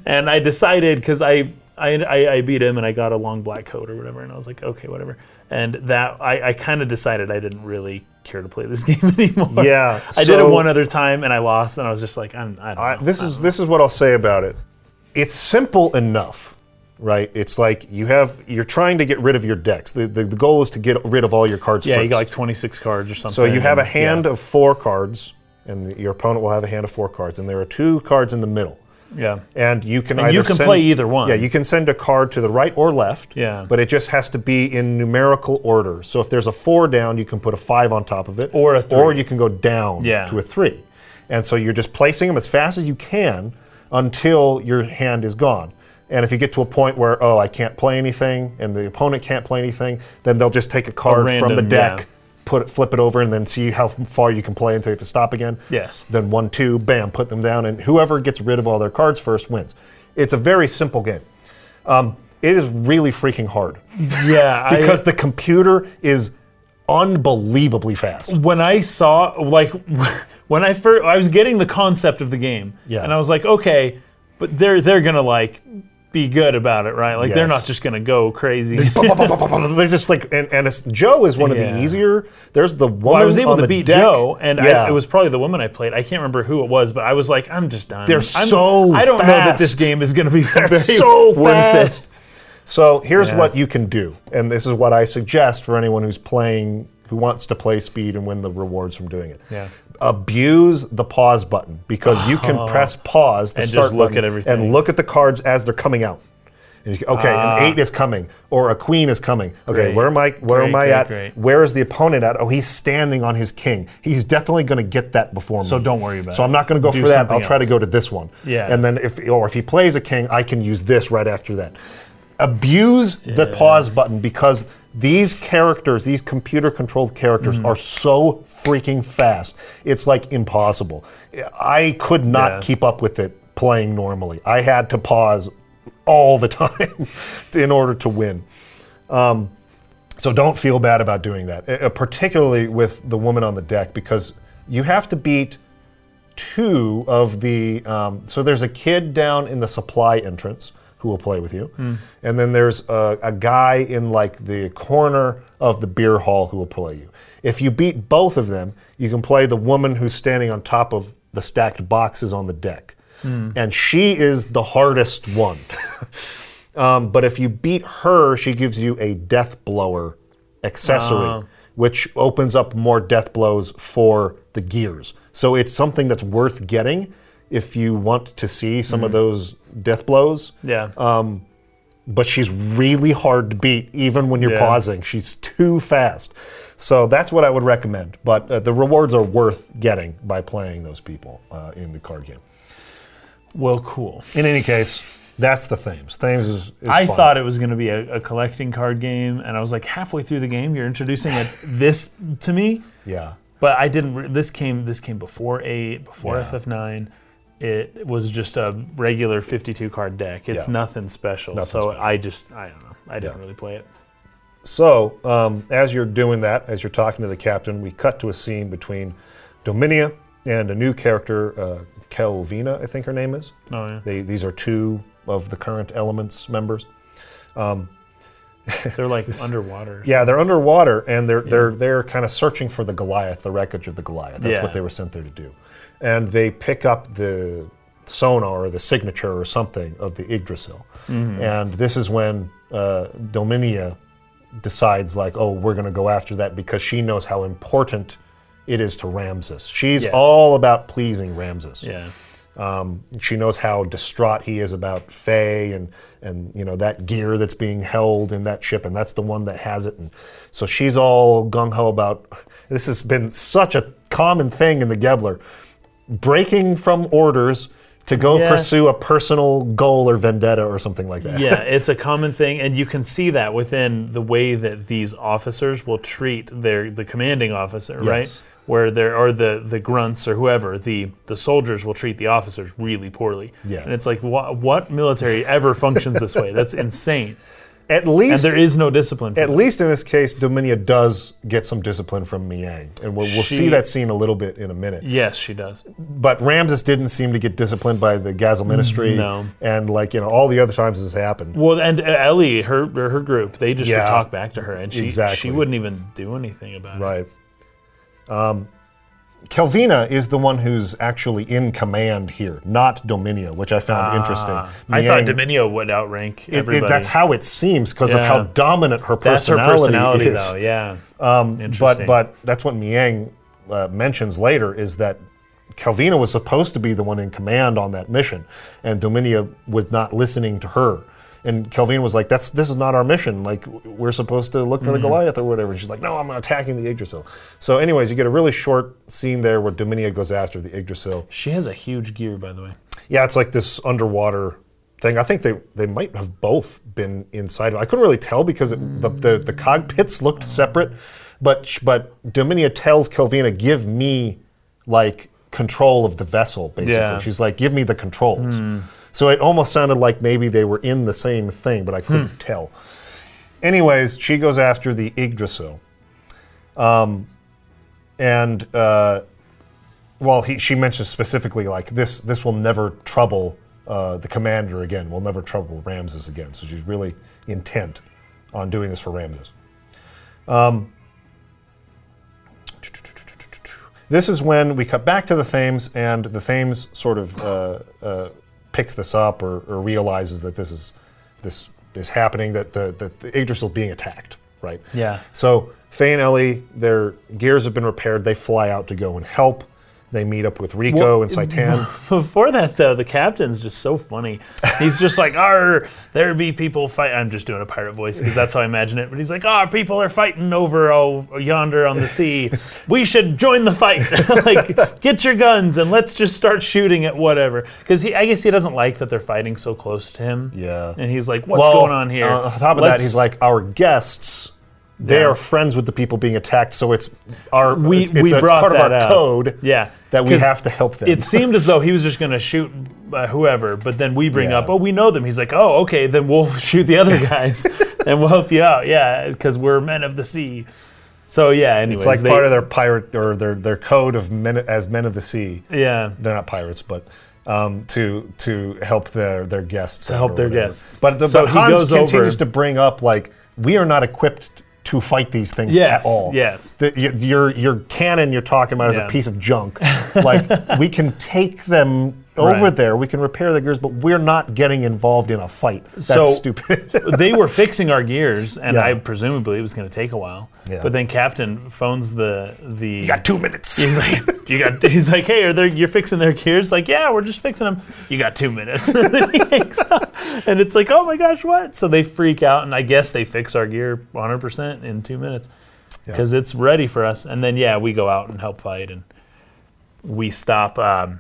And I decided because I, I I I beat him and I got a long black coat or whatever, and I was like, okay, whatever. And that I, I kind of decided I didn't really care to play this game anymore. Yeah, I did it one other time and I lost, and I was just like, I'm, I don't I, know. this is this is what I'll say about it. It's simple enough, right? It's like you have you're trying to get rid of your decks. The the, the goal is to get rid of all your cards. yeah, first. you got like 26 cards or something. so you have a and- hand of four cards, and the, your opponent will have a hand of four cards, and there are two cards in the middle. Yeah. And you can And either you can send- play either one. Yeah, you can send a card to the right or left. Yeah. But it just has to be in numerical order. So if there's a four down, you can put a five on top of it. Or a three. Or you can go down Yeah. to a three. And so you're just placing them as fast as you can until your hand is gone. And if you get to a point where, oh, I can't play anything, and the opponent can't play anything, then they'll just take a card from the deck, yeah. Put it, flip it over, and then see how far you can play until you have to stop again. Yes. Then one, two, bam, put them down, and whoever gets rid of all their cards first wins. It's a very simple game. Um, it is really freaking hard Yeah. I- because the computer is unbelievably fast. when I saw like when I first I was getting the concept of the game, Yeah. and I was like, okay, but they're they're gonna like be good about it, right? Like they're not just gonna go crazy. They're just like, and, and Joe is one of Yeah. the easier. There's the woman Well, I was able to beat deck. Joe, and yeah. I, it was probably the woman I played. I can't remember who it was, but I was like, I'm just done. They're I'm- so I don't know that this game is gonna be They're very so worth fast. it. So here's Yeah. what you can do, and this is what I suggest for anyone who's playing, who wants to play speed and win the rewards from doing it. Yeah. Abuse the pause button because you can press pause, the And just start look button, at everything. and look at the cards as they're coming out. And you, okay, Ah. an eight is coming, or a queen is coming. Okay, Great. where am I? Where Great, am I great, at? great. Where is the opponent at? Oh, he's standing on his king. He's definitely going to get that before me. So don't worry about it. So it. I'm not going to go Do for that. I'll try to else. go to this one. Yeah. And then if or if he plays a king, I can use this right after that. Abuse the pause button because these characters, these computer controlled characters, Mm-hmm. are so freaking fast. It's like impossible. I could not Yeah. keep up with it playing normally. I had to pause all the time in order to win. Um, so don't feel bad about doing that, uh, particularly with the woman on the deck, because you have to beat two of the. Um, so there's a kid down in the supply entrance who will play with you, and then there's a, a guy in like the corner of the beer hall who will play you. If you beat both of them, you can play the woman who's standing on top of the stacked boxes on the deck, and she is the hardest one. Um, but if you beat her, she gives you a death blower accessory, Oh. which opens up more death blows for the gears. So it's something that's worth getting if you want to see some of those death blows. Yeah. But she's really hard to beat, even when you're Yeah. pausing. She's too fast. So that's what I would recommend. But uh, the rewards are worth getting by playing those people uh, in the card game. well, cool. In any case, that's the Thames. Thames is, is I fun. thought it was going to be a, a collecting card game, and I was like halfway through the game, you're introducing it, this to me, Yeah. but I didn't. Re- this came this came before eight, before Yeah. FF9. It was just a regular 52 card deck. It's Yeah. nothing special. Nothing so special. I just I don't know. I didn't Yeah. really play it. So, um, as you're doing that, as you're talking to the captain, we cut to a scene between Dominia and a new character, uh, Kelvina, I think her name is. Oh yeah, They, these are two of the current Elements members. they're like underwater. Yeah, they're underwater and they're they're they're kind of searching for the Goliath, the wreckage of the Goliath. That's Yeah. what they were sent there to do. And they pick up the sonar or the signature or something of the Yggdrasil. Mm-hmm. And this is when uh, Dominia decides like, oh, we're going to go after that because she knows how important it is to Ramses. She's Yes. all about pleasing Ramses. Yeah. Um, she knows how distraught he is about Fei and and you know that gear that's being held in that ship, and that's the one that has it. And so she's all gung ho about. This has been such a common thing in the Gebler, breaking from orders to go Yeah. pursue a personal goal or vendetta or something like that. yeah, it's a common thing, and you can see that within the way that these officers will treat their the commanding officer, right? Where there are the the grunts or whoever the the soldiers will treat the officers really poorly. Yeah. and it's like what what military ever functions this way? That's insane. At And least, there is no discipline. At that. least in this case, Dominia does get some discipline from Miang, and we'll, we'll see that scene a little bit in a minute. Yes, she does. but Ramses didn't seem to get disciplined by the Gazel Ministry. No. And like, you know, all the other times this happened. Well, and uh, Elly, her her group, they just Yeah. would talk back to her, and she Exactly. she wouldn't even do anything about it. Right. Um, Kelvena is the one who's actually in command here, not Dominia, which I found interesting. Ah, I thought Miang- Dominia would outrank it- it- everybody. that's how it seems because of how dominant her That's her personality, personality, is. though. Yeah. Um, Interesting. but but that's what Miang uh, mentions later is that Kelvena was supposed to be the one in command on that mission, and Dominia was not listening to her. And Kelvena was like, "That's this is not our mission. Like we're supposed to look for the mm-hmm. Goliath or whatever." And she's like, "No, I'm attacking the Yggdrasil." So, anyways, you get a really short scene there where Dominia goes after the Yggdrasil. She has a huge gear, by the way. Yeah, it's like this underwater thing. I think they, they might have both been inside. of I couldn't really tell because it, the, the the cockpits looked separate, but but Dominia tells Kelvena, "Give me like control of the vessel." Basically, Yeah. she's like, "Give me the controls." Mm. So it almost sounded like maybe they were in the same thing, but I couldn't tell. Anyways, she goes after the Yggdrasil. Um, and uh, well, he, she mentions specifically like this. This will never trouble uh, the commander again. Will never trouble Ramses again. So she's really intent on doing this for Ramses. Um, this is when we cut back to the Thames, and the Thames sort of uh, uh, picks this up or, or realizes that this is this is happening. That the that the is being attacked. Right. Yeah. So Fei and Elly, their gears have been repaired. They fly out to go and help. They meet up with Rico Well, and Citan. Before that, though, the captain's just so funny. He's just like, "Arr, there be people fight." I'm just doing a pirate voice because that's how I imagine it. But he's like, "Ah, people are fighting over oh, yonder on the sea. We should join the fight. like, get your guns and let's just start shooting at whatever." Because he, I guess, he doesn't like that they're fighting so close to him. Yeah. And he's like, "What's Well, going on here?" uh, on top of that, Let's- he's like, our guests they Yeah. are friends with the people being attacked, so it's our We- it's, it's, we it's brought part of our up. code Yeah, that we have to help them. It seemed as though he was just going to shoot uh, whoever, but then we bring Yeah. up, oh, we know them. He's like, oh, okay, then we'll shoot the other guys and we'll help you out. Yeah, because we're men of the sea. So yeah, anyways, it's like they- part of their pirate or their their code of men as men of the sea. yeah. They're not pirates, but um, to to help their their guests to help their guests. But, the, So but he Hans goes continues over- to bring up like we are not equipped to fight these things Yes, at all. yes. The, your your cannon you're talking about is a piece of junk. like we can take them over Right. there, we can repair the gears, but we're not getting involved in a fight. That's So- stupid. they were fixing our gears, and Yeah. I presumably it was going to take a while. Yeah. But then Captain phones the the. you got two minutes. He's like, you got. He's like, hey, are they? You're fixing their gears? Like, yeah, we're just fixing them. You got two minutes. and then he hangs up, and it's like, oh my gosh, what? So they freak out, and I guess they fix our gear 100 percent in two minutes because it's ready for us. And then yeah, we go out and help fight, and we stop um,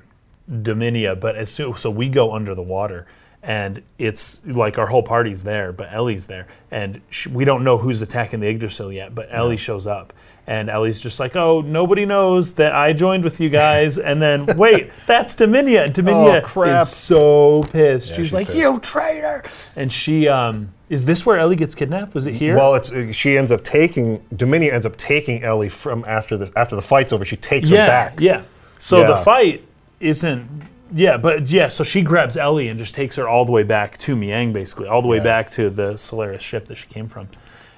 Dominia. But as soon so we go under the water. And it's like our whole party's there, but Elly's there, and sh- we don't know who's attacking the Yggdrasil yet. But Elly shows up, and Elly's just like, "Oh, nobody knows that I joined with you guys." And then, wait, that's Dominia, and Dominia Oh, crap. is so pissed. she's she's like, pissed. "You traitor!" And she, um, is this where Elly gets kidnapped? Was it here? Well, it's uh, she ends up taking Dominia ends up taking Elly from after the after the fight's over. She takes yeah, her back. yeah. So the fight isn't. Yeah, but yeah, so she grabs Elly and just takes her all the way back to Miang, basically, all the way Yeah. back to the Solaris ship that she came from.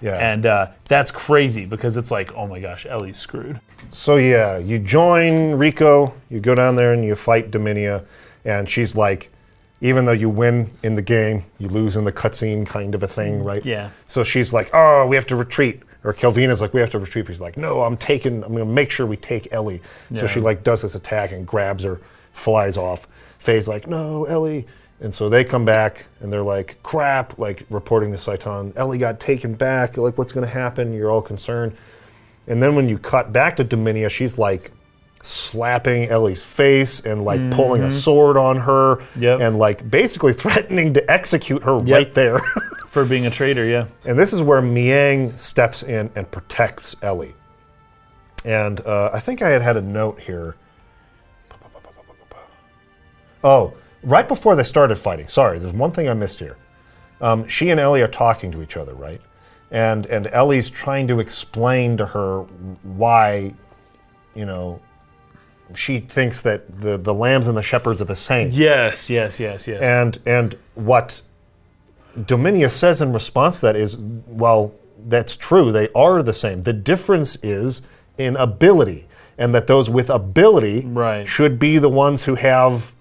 Yeah. And uh, that's crazy because it's like, oh my gosh, Elly's screwed. So yeah, you join Rico, you go down there and you fight Dominia, and she's like, even though you win in the game, you lose in the cutscene kind of a thing, right? Yeah. So she's like, oh, we have to retreat. Or Kelvena's like, we have to retreat. He's like, no, I'm taking, I'm gonna make sure we take Elly. So she like does this attack and grabs her, flies off. Fei's like, no, Elly. And so they come back and they're like, crap, like reporting to Citan, Elly got taken back. Like, what's gonna happen? You're all concerned. And then when you cut back to Dominia, she's like slapping Elly's face and like pulling a sword on her Mm-hmm. Yep. and like basically threatening to execute her Yep. right there. For being a traitor, yeah. and this is where Miang steps in and protects Elly. And uh, I think I had had a note here. Oh, right before they started fighting. Sorry, there's one thing I missed here. Um, she and Elly are talking to each other, right? And and Elly's trying to explain to her why, you know, she thinks that the the lambs and the shepherds are the same. Yes, yes, yes, yes. And and what Dominia says in response to that is, well, that's true. They are the same. The difference is in ability, and that those with ability Right. should be the ones who have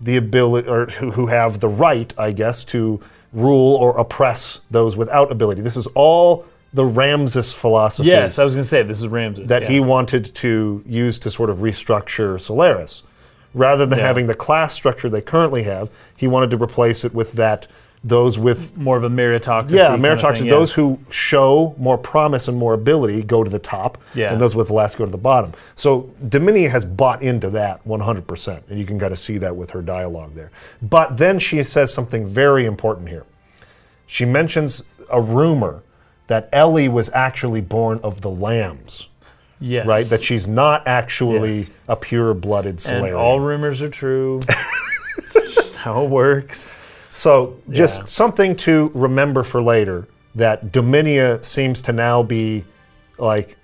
the ability or who who have the right, I guess, to rule or oppress those without ability. This is all the Ramses philosophy yes, I was going to say, this is Ramses. that yeah. he wanted to use to sort of restructure Solaris. Rather than Yeah. having the class structure they currently have, he wanted to replace it with that those with More of a meritocracy. yeah, kind of meritocracy. thing, Those who show more promise and more ability go to the top, Yeah. and those with less go to the bottom. So Dominia has bought into that 100%, and you can kind of see that with her dialogue there. But then she says something very important here. She mentions a rumor that Elly was actually born of the lambs, Yes. right? That she's not actually Yes. a pure-blooded And all rumors are true. it's just how it works. So just Yeah. something to remember for later that Dominia seems to now be like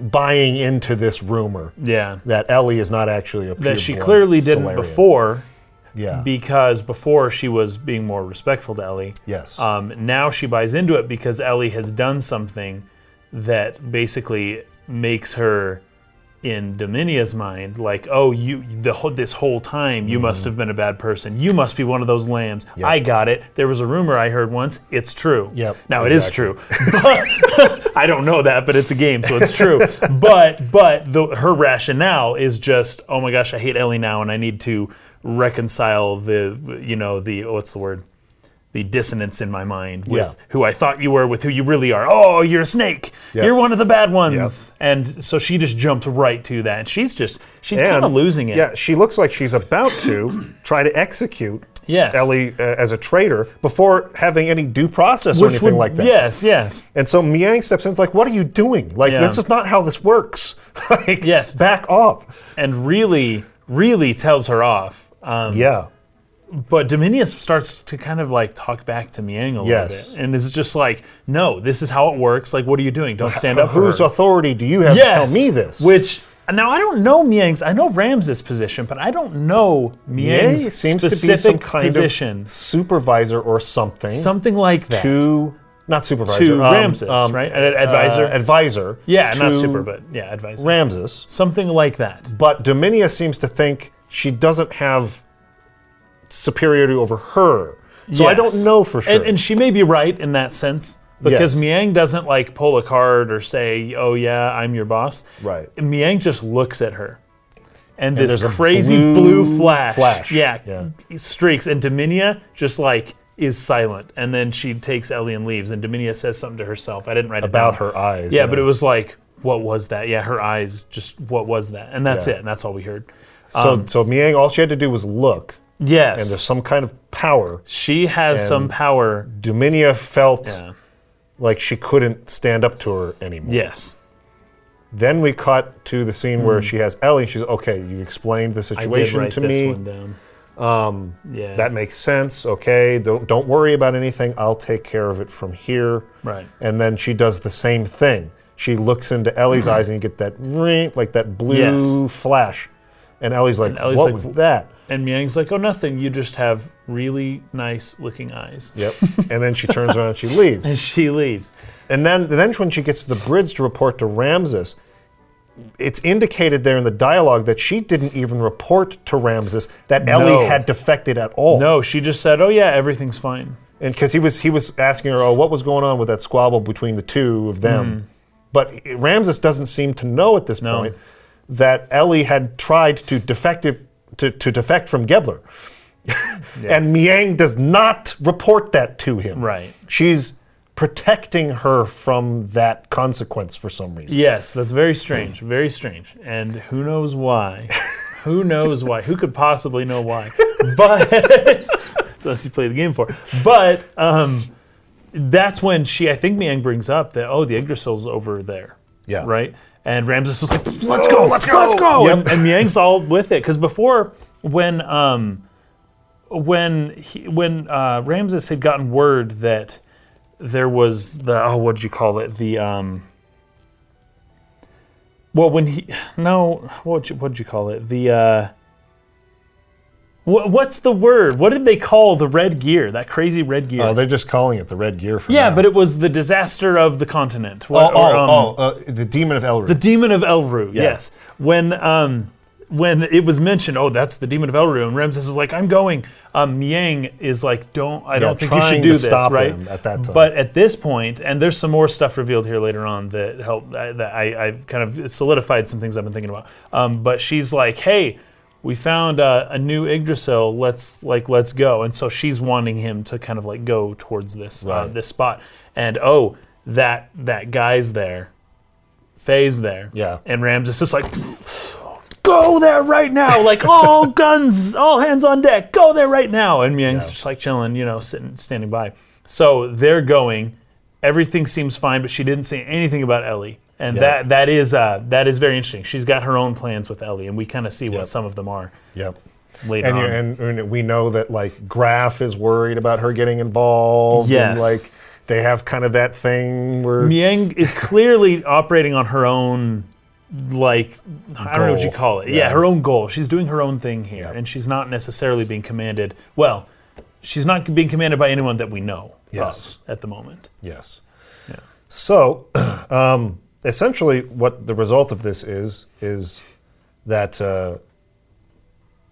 buying into this rumor Yeah. that Elly is not actually a pure That she clearly didn't Solarian. before Yeah. because before she was being more respectful to Elly. yes. Um, now she buys into it because Elly has done something that basically makes her, in Dominia's mind, like, oh, you the whole, this whole time you must have been a bad person. You must be one of those lambs. Mm-hmm. Yep. I got it. There was a rumor I heard once. It's true. Yep, Now it is true. But I don't know that, but it's a game, so it's true. but but the, her rationale is just, oh my gosh, I hate Elly now, and I need to reconcile the you know the what's the word the dissonance in my mind with Yeah. who I thought you were with who you really are. Oh, you're a snake. Yep. You're one of the bad ones. And so she just jumped right to that. And she's just she's kind of losing it. Yeah, she looks like she's about to try to execute Yes. Elly uh, as a traitor before having any due process or anything would- like that. Yes, yes. And so Miang steps in. It's like, what are you doing? Like Yeah. this is not how this works. like, Yes. back off. And really, really tells her off. Um, Yeah, But Dominia starts to kind of like talk back to Miang a little Yes. bit, and is just like, "No, this is how it works. Like, what are you doing? Don't stand up for whose her." authority do you have yes. to tell me this? Which now I don't know Miang's. I know Ramses' position, but I don't know Miang's seems to be specific some kind position. of supervisor or something. Something like that. to not supervisor To um, Ramses, um, right? An advisor? uh, advisor. yeah, not super, but yeah, advisor. Ramses. Something like that. But Dominia seems to think she doesn't have superiority over her. So I don't know for sure. And, and she may be right in that sense because Yes. Miang doesn't like pull a card or say, "Oh yeah, I'm your boss." Right. Miang just looks at her, and, this there's crazy blue blue, flash, flash. yeah, Yeah. streaks, and Dominia just like is silent, and then she takes Elly and leaves, and Dominia says something to herself. I didn't write it about her eyes. Yeah, but it was like, what was that? Yeah, her eyes. Just what was that? And that's Yeah. it. And that's all we heard. So. so Miang, all she had to do was look, Yes. and there's some kind of power. she has some power. Dominia felt Yeah. like she couldn't stand up to her anymore. Yes. Then we cut to the scene where she has Elly. She's okay. You've explained the Hmm. I did situation write to this me. one down. Um, yeah. That makes sense. Okay, don't don't worry about anything. I'll take care of it from here. right. And then she does the same thing. She looks into Elly's eyes and you get that like that blue Yes. flash. And Elly's like, Elly's "What like, was that?" And Miang's like, oh, nothing. You just have really nice looking eyes. Yep. and then she turns around and she leaves. And she leaves. And then then when she gets to the bridge to report to Ramses, it's indicated there in the dialogue that she didn't even report to Ramses that Elly No. had defected at all. No, she just said, oh, yeah, everything's fine. and because he was he was asking her, oh, what was going on with that squabble between the two of them? Mm. But Ramses doesn't seem to know at this. No. point that Elly had tried to defective to, to defect from Gebler, and Miang does not report that to him. Right. She's protecting her from that consequence for some reason. Yes, that's very strange. Very strange. And who knows why? who knows why? Who could possibly know why? But unless you play the game for. But um, that's when she, I think Miang brings up that oh, the Yggdrasil's over there. Yeah. Right. And Ramses is like, let's go, let's go, let's go. Yep. And, and Miang's all with it because before when um, when he, when uh, Ramses had gotten word that there was the oh what did you call it the um, well when he no what you, what did you call it the uh, what, what's the word what did they call the red gear that crazy red gear Oh, they're just calling it the red gear for yeah now. but it was the disaster of the continent oh, oh, or, um, oh, uh, the demon of Elru. the demon of Elru, yes. When um, when it was mentioned, oh, that's the demon of Elru, and Ramses is like, I'm going. Um, Miang is like, don't, I don't think you trying should to do this, stop right? him at that time. But at this point, and there's some more stuff revealed here later on that help that I, I kind of solidified some things I've been thinking about. Um, but she's like, hey. We found uh, a new Yggdrasil. Let's like let's go. And so she's wanting him to kind of like go towards this uh, Right. this spot. And oh, that that guy's there. Fei's there. Yeah. And Ramses is just like, go there right now. Like, all guns, all hands on deck, go there right now. And Miang's just like chilling, you know, sitting, standing by. So they're going. Everything seems fine, but she didn't say anything about Elly. And Yeah. that that is uh, that is very interesting. She's got her own plans with Elly, and we kind of see Yep. what some of them are yep. later And, on. and, and we know that like Graf is worried about her getting involved. And Yes. like they have kind of that thing where Miang is clearly operating on her own, like I don't know what you call it. Yeah. Yeah. her own goal. She's doing her own thing here, Yep. and she's not necessarily being commanded. Well, she's not being commanded by anyone that we know Yes. at the moment. Yes. So, um, essentially, what the result of this is is that uh,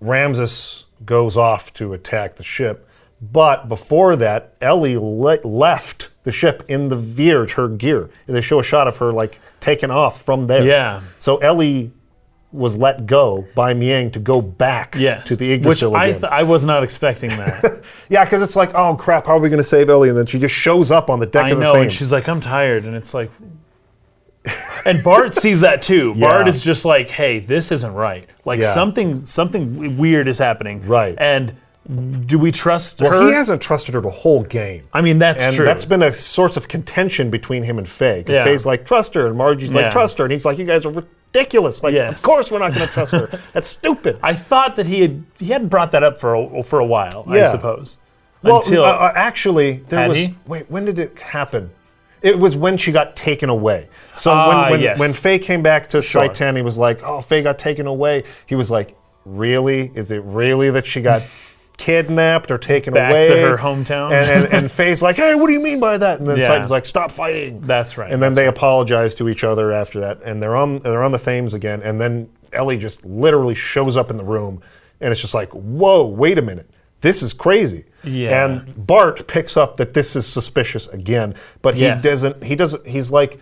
Ramses goes off to attack the ship, but before that, Elly le- left the ship in the Vierge, her gear. And They show a shot of her like taken off from there. Yeah. So Elly was let go by Miang to go back Yes, to the which Yggdrasil I again. th- I was not expecting that. yeah, because it's like, oh crap, how are we going to save Elly? And then she just shows up on the deck I of the know, thing. and she's like, I'm tired, and it's like. And Bart sees that too. Bart is just like, "Hey, this isn't right. Like Yeah. something, something weird is happening." Right. And Do we trust Well, her? Well, he hasn't trusted her the whole game. I mean, that's And true. that's been a source of contention between him and Fei. Because Yeah. Fei's like, trust her. And Margie's Yeah. like, trust her. And he's like, you guys are ridiculous. Like, Yes. of course we're not going to trust her. That's stupid. I thought that he had he hadn't brought that up for a, for a while. I suppose. Well, Until uh, uh, actually, there was. he? Wait, when did it happen? It was when she got taken away. So Ah, when when, yes. when Fei came back to Sure. Citan, he was like, "Oh, Fei got taken away." He was like, "Really? Is it really that she got kidnapped or taken Back away to her hometown? And, and, and Fei's like, "Hey, what do you mean by that?" And then Yeah. Citan's like, "Stop fighting." That's right, And then they apologize to each other after that, and they're on they're on the Thames again. And then Elly just literally shows up in the room, and it's just like, "Whoa, wait a minute." This is crazy. Yeah. And Bart picks up that this is suspicious again, but he Yes. doesn't. He doesn't. He's like,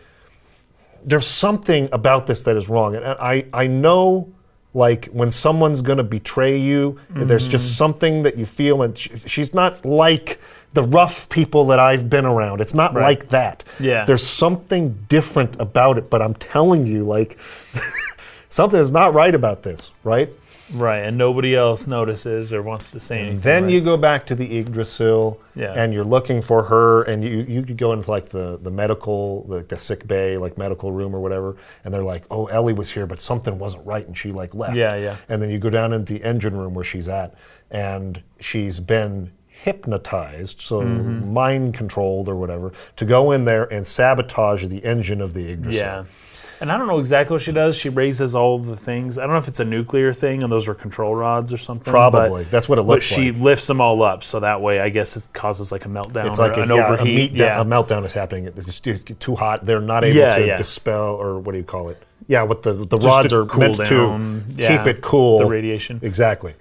there's something about this that is wrong, and I I know. Like when someone's to betray you, there's Mm-hmm. just something that you feel, and she, she's not like the rough people that I've been around. It's not like that. Yeah. There's something different about it, but I'm telling you, like, something is not right about this, right? Right, and nobody else notices or wants to say anything. Then right? you go back to the Yggdrasil, Yeah. and you're looking for her, and you you could go into like the the medical, like the sick bay, like medical room or whatever, and they're like, oh, Elly was here, but something wasn't right, and she like left. Yeah, yeah. And then you go down into the engine room where she's at, and she's been hypnotized, so Mm-hmm. mind controlled or whatever, to go in there and sabotage the engine of the Yggdrasil. Yeah. And I don't know exactly what she does. She raises all the things. I don't know if it's a nuclear thing and those are control rods or something. Probably. That's what it looks like. but looks she like. lifts them all up, so that way I guess it causes like a meltdown It's like a, an yeah, a, overheat. meat yeah. a meltdown is happening. It's just too hot. They're not able Yeah, to dispel or what do you call it? Yeah, what the the Just rods are cool meant down, to keep it cool. the radiation. Exactly.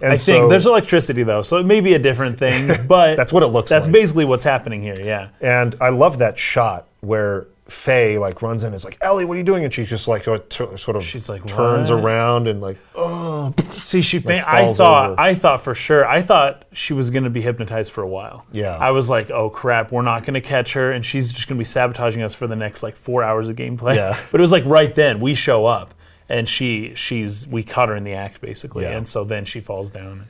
And I think there's electricity though, so it may be a different thing, but That's what it looks That's like. That's basically what's happening here. Yeah. and I love that shot where Fei like runs in and is like, Elly, what are you doing? And she's just like sort of sort of She's like, turns "What?" around and like, oh, See, she. Fa- I thought. over. I thought for sure. I thought she was going to be hypnotized for a while. Yeah. I was like, oh crap, we're not going to catch her, and she's just going to be sabotaging us for the next like four hours of gameplay. Yeah. But it was like right then we show up, and she she's we caught her in the act basically, Yeah. and so then she falls down.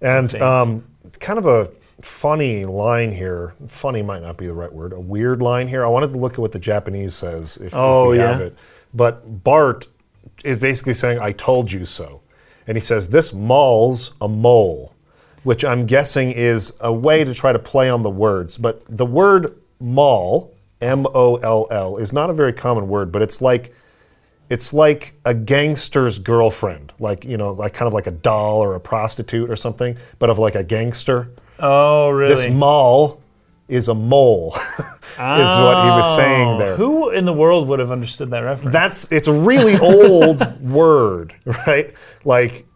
And Thanks. um, kind of a funny line here. Funny might not be the right word. A weird line here. I wanted to look at what the Japanese says if, if Oh, we yeah? have it. But Bart is basically saying, "I told you so," and he says, "This mall's a mole," which I'm guessing is a way to try to play on the words. But the word mall, M O L L, is not a very common word, but it's like it's like a gangster's girlfriend, like you know, like kind of like a doll or a prostitute or something, but of like a gangster. Oh really? This mall is a mole, is what he was saying Oh, there. Who in the world would have understood that reference? That's it's a really old word, right? Like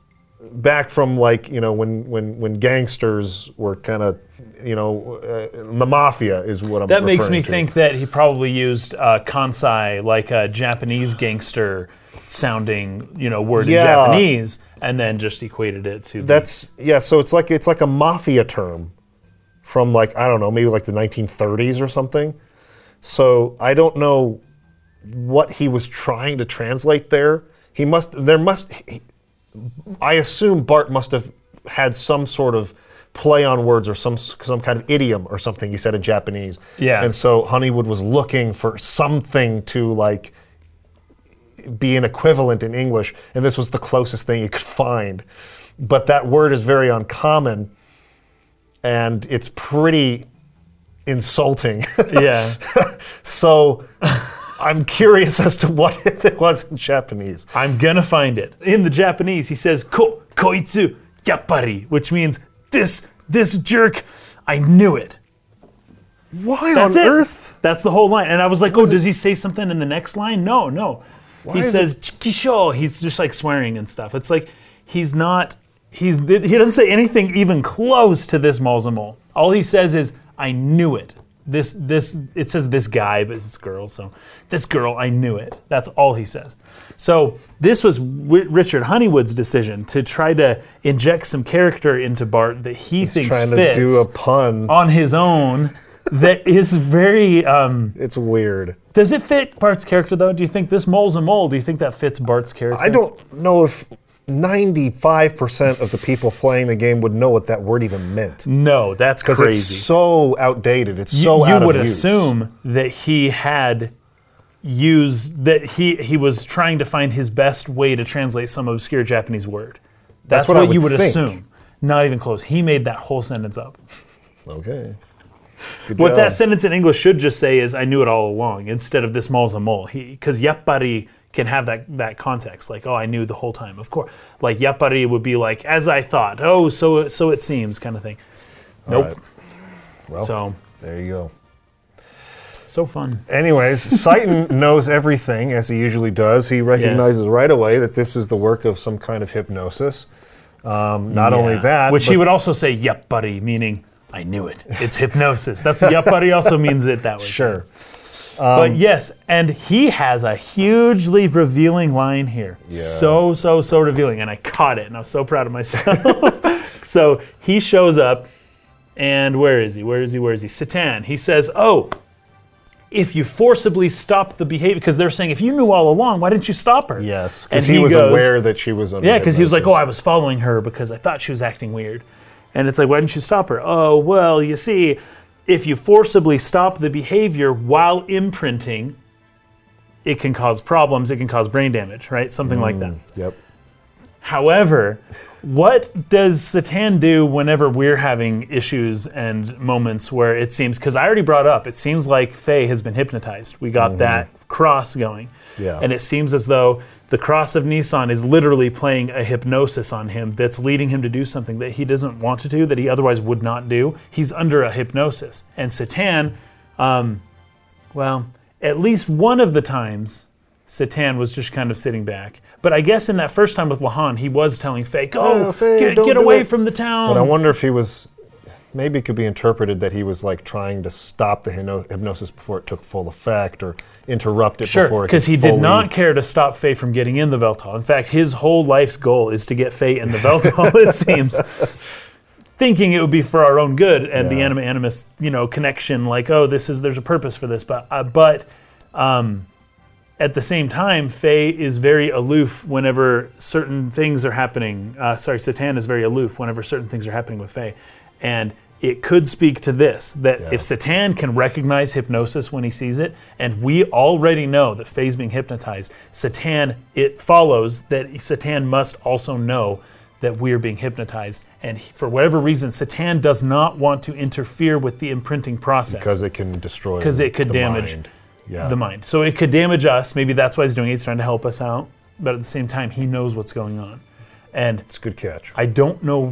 back from like you know when when when gangsters were kind of you know uh, the mafia is what I'm. that makes me to. think that he probably used uh, kansai, like a Japanese gangster sounding, you know, word Yeah. in Japanese, and then just equated it to the That's yeah. So it's like it's like a mafia term from like I don't know, maybe like the 1930s or something. So I don't know what he was trying to translate there. He must. There must. He, I assume Bart must have had some sort of play on words or some some kind of idiom or something he said in Japanese. Yeah. And so Honeywood was looking for something to like be an equivalent in English, and this was the closest thing you could find. But that word is very uncommon, and it's pretty insulting. yeah. so I'm curious as to what it was in Japanese. I'm gonna find it. In the Japanese, he says ko koitsu yappari, which means this this jerk. I knew it. Why That's on it. earth? That's the whole line. And I was like, oh, does he say something in the next line? No, no. He is says chikisho. He's just like swearing and stuff. It's like he's not. He's he doesn't say anything even close to this Malzamol. All he says is, I knew it. This this it says this guy, but it's girl. So this girl, I knew it. That's all he says. So this was w- Richard Honeywood's decision to try to inject some character into Bart that he thinks Trying to fits do a pun. on his own. That is very. Um, It's weird. does it fit Bart's character though? Do you think this mole's a mole? Do you think that fits Bart's character? I don't know if 95% of the people playing the game would know what that word even meant. No, that's Because it's so outdated. It's you, so you out would assume that he had used that he he was trying to find his best way to translate some obscure Japanese word. That's, That's what what, would you would think. assume. Not even close. He made that whole sentence up. Okay. What that sentence in English should just say is "I knew it all along" instead of "this mall's a mole." Because yappari can have that that context, like "Oh, I knew the whole time." Of course, like yappari would be like "as I thought." Oh, so so it seems, kind of thing. Nope. right. Well, So there you go. so fun. Anyways, Citan knows everything as he usually does. He recognizes right away that this is the work of some kind of hypnosis. Um, not only that, which he would also say "Yep, buddy," meaning "I knew it." It's hypnosis. That's what "Yep, buddy" also means it that way. sure. but um, yes, and he has a hugely revealing line here. Yeah. So so so revealing, and I caught it, and I was so proud of myself. so he shows up, and where is he? Where is he? Where is he? Citan. He says, "Oh." If you forcibly stop the behavior, because they're saying, if you knew all along, why didn't you stop her? Yes, because he, was goes- aware that she was under Yeah, because he was like, "Oh. I was following her because I thought she was acting weird," and it's like, "Why didn't you stop her?" Oh, well, you see, if you forcibly stop the behavior while imprinting, it can cause problems. It can cause brain damage, right? Something like that. Mm, yep. However, what does Citan do whenever we're having issues and moments where it seems? Because I already brought up, it seems like Fei has been hypnotized. We got mm-hmm. that cross going, Yeah. and it seems as though the cross of Nisan is literally playing a hypnosis on him that's leading him to do something that he doesn't want to do, that he otherwise would not do. He's under a hypnosis, and Citan, um, well, at least one of the times, Citan was just kind of sitting back. But I guess in that first time with Lahan, he was telling Fei, "Go, Oh, Fei, get, get away it." from the town." But I wonder if he was, maybe it could be interpreted that he was like trying to stop the hypnosis before it took full effect or interrupt it Sure, before it because he did not care to stop Fei from getting in the Weltall. In fact, his whole life's goal is to get Fei in the Weltall. it seems, thinking it would be for our own good and the anima animus, you know, connection. Like, oh, this is there's a purpose for this, but uh, but um, at the same time, Fei is very aloof whenever certain things are happening. Uh, sorry, Citan is very aloof whenever certain things are happening with Fei, and it could speak to this that Yeah. if Citan can recognize hypnosis when he sees it, and we already know that Fei's being hypnotized, Citan, it follows that Citan must also know that we're being hypnotized. And he- for whatever reason, Citan does not want to interfere with the imprinting process because it can destroy 'Cause it could the damage mind. Yeah. the mind. So it could damage us. Maybe that's why he's doing it. He's trying to help us out. But at the same time, he knows what's going on. And It's a good catch. I don't know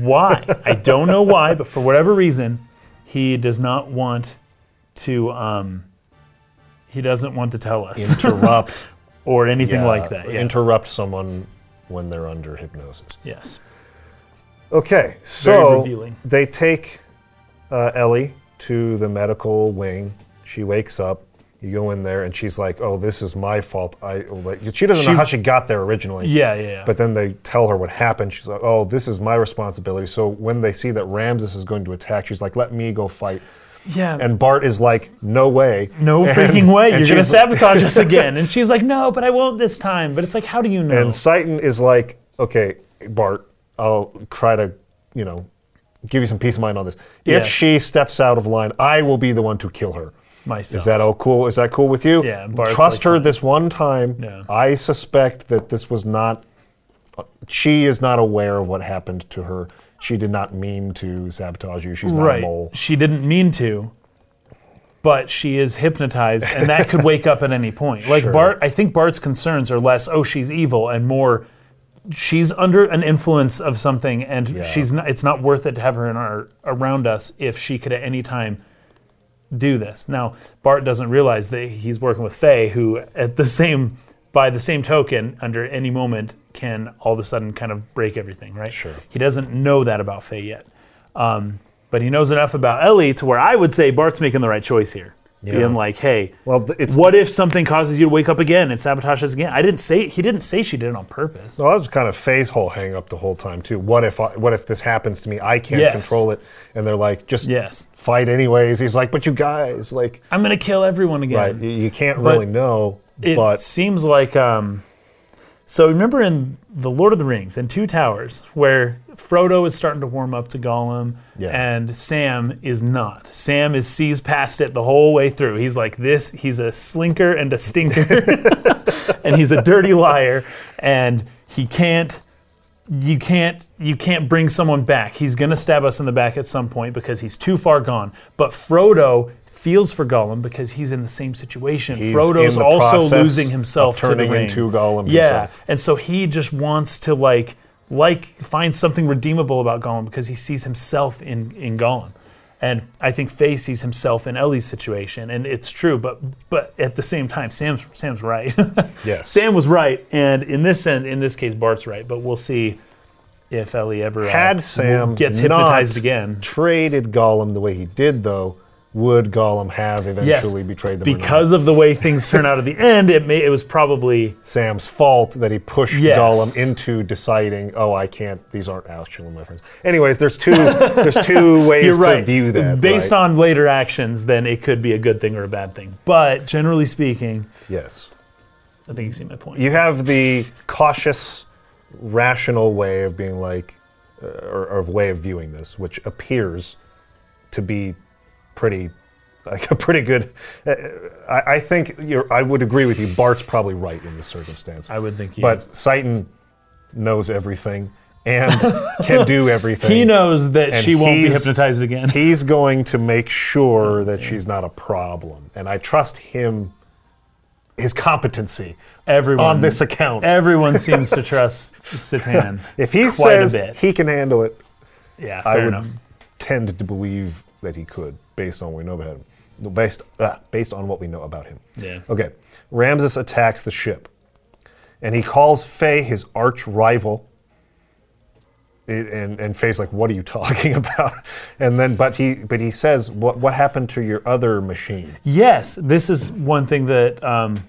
why. I don't know why, but for whatever reason, he does not want to. Um, he doesn't want to tell us Interrupt. or anything yeah, like that. Yeah. Interrupt someone when they're under hypnosis. yes. Okay, so they take uh, Elly to the medical wing. She wakes up. You go in there, and she's like, "Oh, this is my fault." I like, she doesn't She- know how she got there originally. Yeah, yeah, yeah. But then they tell her what happened. She's like, "Oh, this is my responsibility." So when they see that Ramsus is going to attack, she's like, "Let me go fight." yeah. And Bart is like, "No way." no And- freaking way. You're going to sabotage us again. And she's like, no, but I won't this time. But it's like, how do you know? And Citan is like, "Okay, Bart, I'll try to, you know, give you some peace of mind on this. If Yes. she steps out of line, I will be the one to kill her." Myself. Is that all cool? Is that cool with you? Yeah, Bart's Trust like, her fine. this one time. Yeah. I suspect that this was not. She is not aware of what happened to her. She did not mean to sabotage you. She's not a mole. She didn't mean to, but she is hypnotized, and that could wake up at any point. Like Sure. Bart, I think Bart's concerns are less, oh, she's evil, and more, she's under an influence of something, and Yeah. she's not. It's not worth it to have her in our around us if she could at any time do this. Now, Bart doesn't realize that he's working with Fei, who at the same by the same token, under any moment, can all of a sudden kind of break everything, right? Sure. He doesn't know that about Fei yet. Um, but he knows enough about Elly to where I would say Bart's making the right choice here. Yeah. Being like, hey, Well, it's what if something causes you to wake up again and sabotage us again? I didn't say he didn't say she did it on purpose. So that was kind of Fei's whole hang up the whole time too. What if I, what if this happens to me? I can't Yes. control it, and they're like, just Yes. fight anyways. He's like, but you guys, like, I'm gonna kill everyone again. right? You, you can't But really know, it but seems like um, So remember in the Lord of the Rings and Two Towers, where Frodo is starting to warm up to Gollum, Yeah. and Sam is not. Sam is sees past it the whole way through. He's like this. He's a slinker and a stinker, and he's a dirty liar, and he can't. You can't. You can't bring someone back. He's gonna stab us in the back at some point because he's too far gone. But Frodo feels for Gollum because he's in the same situation. He's Frodo's also losing himself of to the turning ring. into Gollum Yeah, himself. and so he just wants to like like find something redeemable about Gollum because he sees himself in in Gollum. And I think Fei sees himself in Elly's situation, and it's true. But but at the same time, Sam's Sam's right. Yes. Sam was right, and in this sense, in this case, Bart's right. But we'll see if Elly ever uh, Had Sam gets not hypnotized again. Traded Gollum the way he did, though, would Gollum have Yes, eventually betrayed them? because of the way things turn out at the end, it may it was probably Sam's fault that he pushed Yes. Gollum into deciding, oh, I can't. These aren't actually my friends. Anyways, there's two. there's two ways You're to right. view that. Based right? on later actions, then it could be a good thing or a bad thing. But generally speaking, yes, I think you see my point. you have the cautious, rational way of being like, uh, or, or way of viewing this, which appears to be pretty. Like a pretty good. Uh, I, I think you're. I would agree with you. Bart's probably right in this circumstance. I would think he but is. Citan knows everything and can do everything. He knows that And she won't be hypnotized again. He's going to make sure that she's not a problem, and I trust him, his competency Everyone on this account. Everyone seems to trust Citan. if he quite says a bit. he can handle it, Yeah, I would enough. tend to believe that he could, based on what we know about him. Based uh, based on what we know about him. Yeah. Okay. Ramsus attacks the ship, and he calls Fei his arch rival. It- and and Fei's like, "What are you talking about?" And then, but he but he says, "What what happened to your other machine?" Yes, this is one thing that. Um,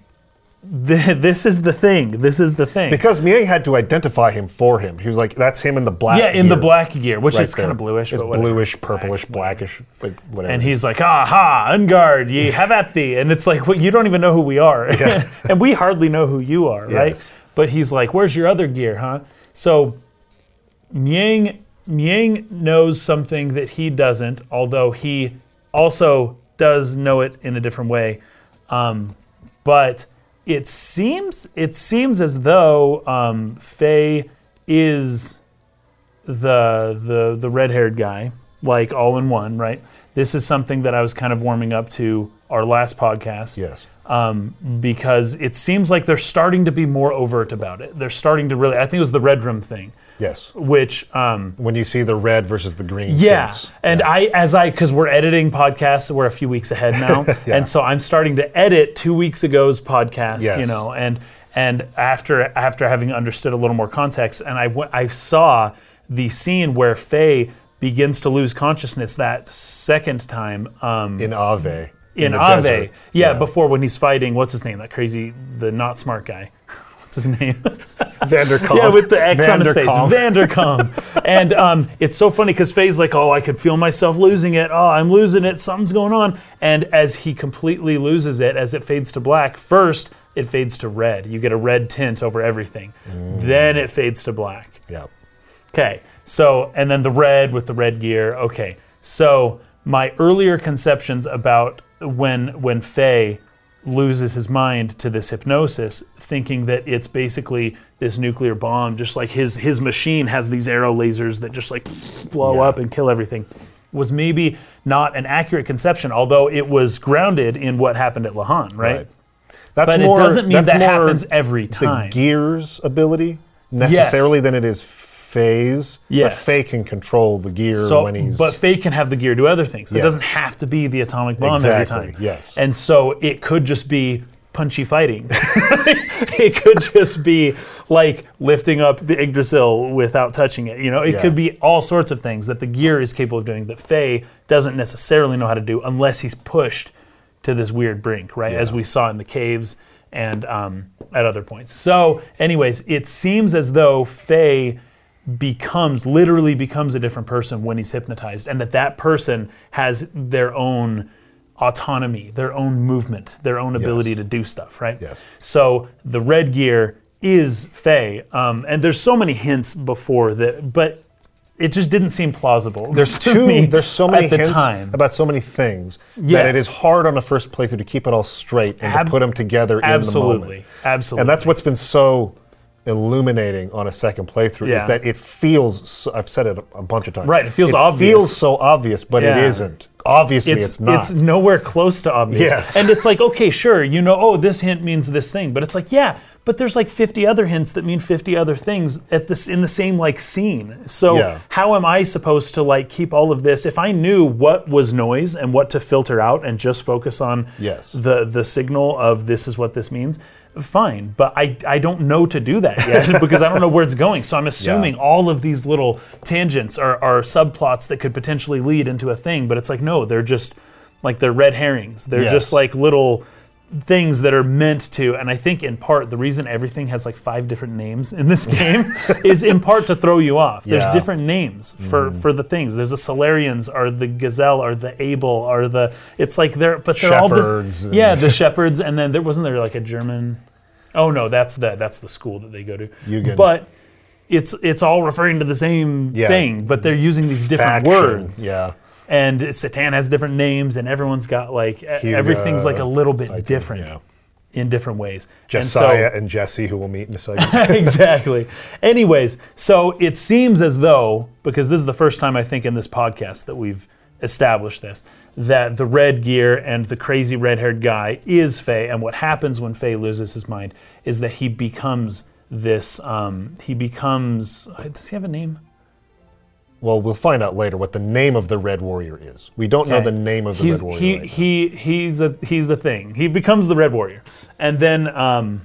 th- this is the thing. This is the thing. Because Miang had to identify him for him. He was like, "That's him in the black." yeah, in the black gear, which right is kind of bluish. It's bluish, purplish, blackish, like whatever. And he's like, ah ha, Ungard, ye have at thee. And it's like, well, you don't even know who we are. and we hardly know who you are, right? But he's like, where's your other gear, huh? So Miang, Miang knows something that he doesn't, although he also does know it in a different way. Um, but it seems it seems as though um, Fei is the the the red-haired guy, like all in one, right? This is something that I was kind of warming up to our last podcast yes, um, because it seems like they're starting to be more overt about it. They're starting to really. I think it was the red room thing, yes. which um, When you see the red versus the green. yeah, and I as I because we're editing podcasts, we're a few weeks ahead now, Yeah. and so I'm starting to edit two weeks ago's podcast. Yes. You know, and and after after having understood a little more context, and I went, I saw the scene where Fei begins to lose consciousness that second time. Um, in Aveh. in, the Aveh. desert. Yeah, before when he's fighting, what's his name? That crazy, the not smart guy. What's his name? Vanderkaum. yeah, with the X on his face. Vanderkaum. and um, it's so funny because Fei's like, oh, I could feel myself losing it. Oh, I'm losing it. Something's going on. And as he completely loses it, as it fades to black, first it fades to red. You get a red tint over everything. Then it fades to black. Yeah. Okay, so and then the red with the red gear. Okay, so my earlier conceptions about when when Fei loses his mind to this hypnosis, thinking that it's basically this nuclear bomb, just like his his machine has these arrow lasers that just like blow Yeah. up and kill everything, was maybe not an accurate conception, although it was grounded in what happened at Lahan, right? Right. That's But more, it doesn't mean that happens every the time. gear's ability necessarily than it is phase. Yes. But Fei can control the gear So, when he's. but Fei can have the gear do other things. It doesn't have to be the atomic bomb Exactly, every time. yes. And so it could just be punchy fighting. it could just be like lifting up the Yggdrasil without touching it. You know, it Yeah. could be all sorts of things that the gear is capable of doing that Fei doesn't necessarily know how to do unless he's pushed to this weird brink, right? As we saw in the caves and um, at other points. So, anyways, it seems as though Fei becomes literally becomes a different person when he's hypnotized and that that person has their own autonomy their own movement their own ability to do stuff right Yes. so the red gear is Fei. Um, and there's so many hints before that, but it just didn't seem plausible. There's to too. There's so many at the hints time. about so many things that it is hard on a first playthrough to keep it all straight and Ab- to put them together in the moment. Absolutely, absolutely. And that's what's been so illuminating on a second playthrough Yeah. is that it feels. So, I've said it a, a bunch of times. Right, it feels obvious. It obvious. feels so obvious, but Yeah. it isn't. Obviously, it's, it's not. it's nowhere close to obvious. Yes. And it's like, okay, sure, you know, oh, this hint means this thing, but it's like, yeah, but there's like 50 other hints that mean 50 other things at this in the same like scene. So Yeah. how am I supposed to like keep all of this if I knew what was noise and what to filter out and just focus on Yes. the the signal of this is what this means? Fine, but I, I don't know to do that yet because I don't know where it's going. So I'm assuming all of these little tangents are, are subplots that could potentially lead into a thing, but it's like, no, they're just like they're red herrings. They're Yes. just like little things that are meant to, and I think in part the reason everything has like five different names in this game is in part to throw you off. There's Yeah. Mm-hmm. different names for, for the things. There's the Solarians, or the Gazel, or the Able, or the. It's like they're, but they're all Shepherds this, and- yeah, the shepherds, and then there wasn't there like a German. Oh no, that's the that's the school that they go to. Jugend. But it's it's all referring to the same Yeah. thing, but they're using these different Faction, words. Yeah. And Citan has different names, and everyone's got like e- everything's like a little bit Citan, different yeah. in different ways. And Josiah and Jesse, who we'll meet in a second. exactly. Anyways, so it seems as though because this is the first time I think in this podcast that we've established this that the red gear and the crazy red-haired guy is Fei, and what happens when Fei loses his mind is that he becomes this. Um, he becomes. Does he have a name? Well, we'll find out later what the name of the Red Warrior is. We don't know the name of the he's, Red Warrior. He right he he's a he's a thing. He becomes the Red Warrior, and then um,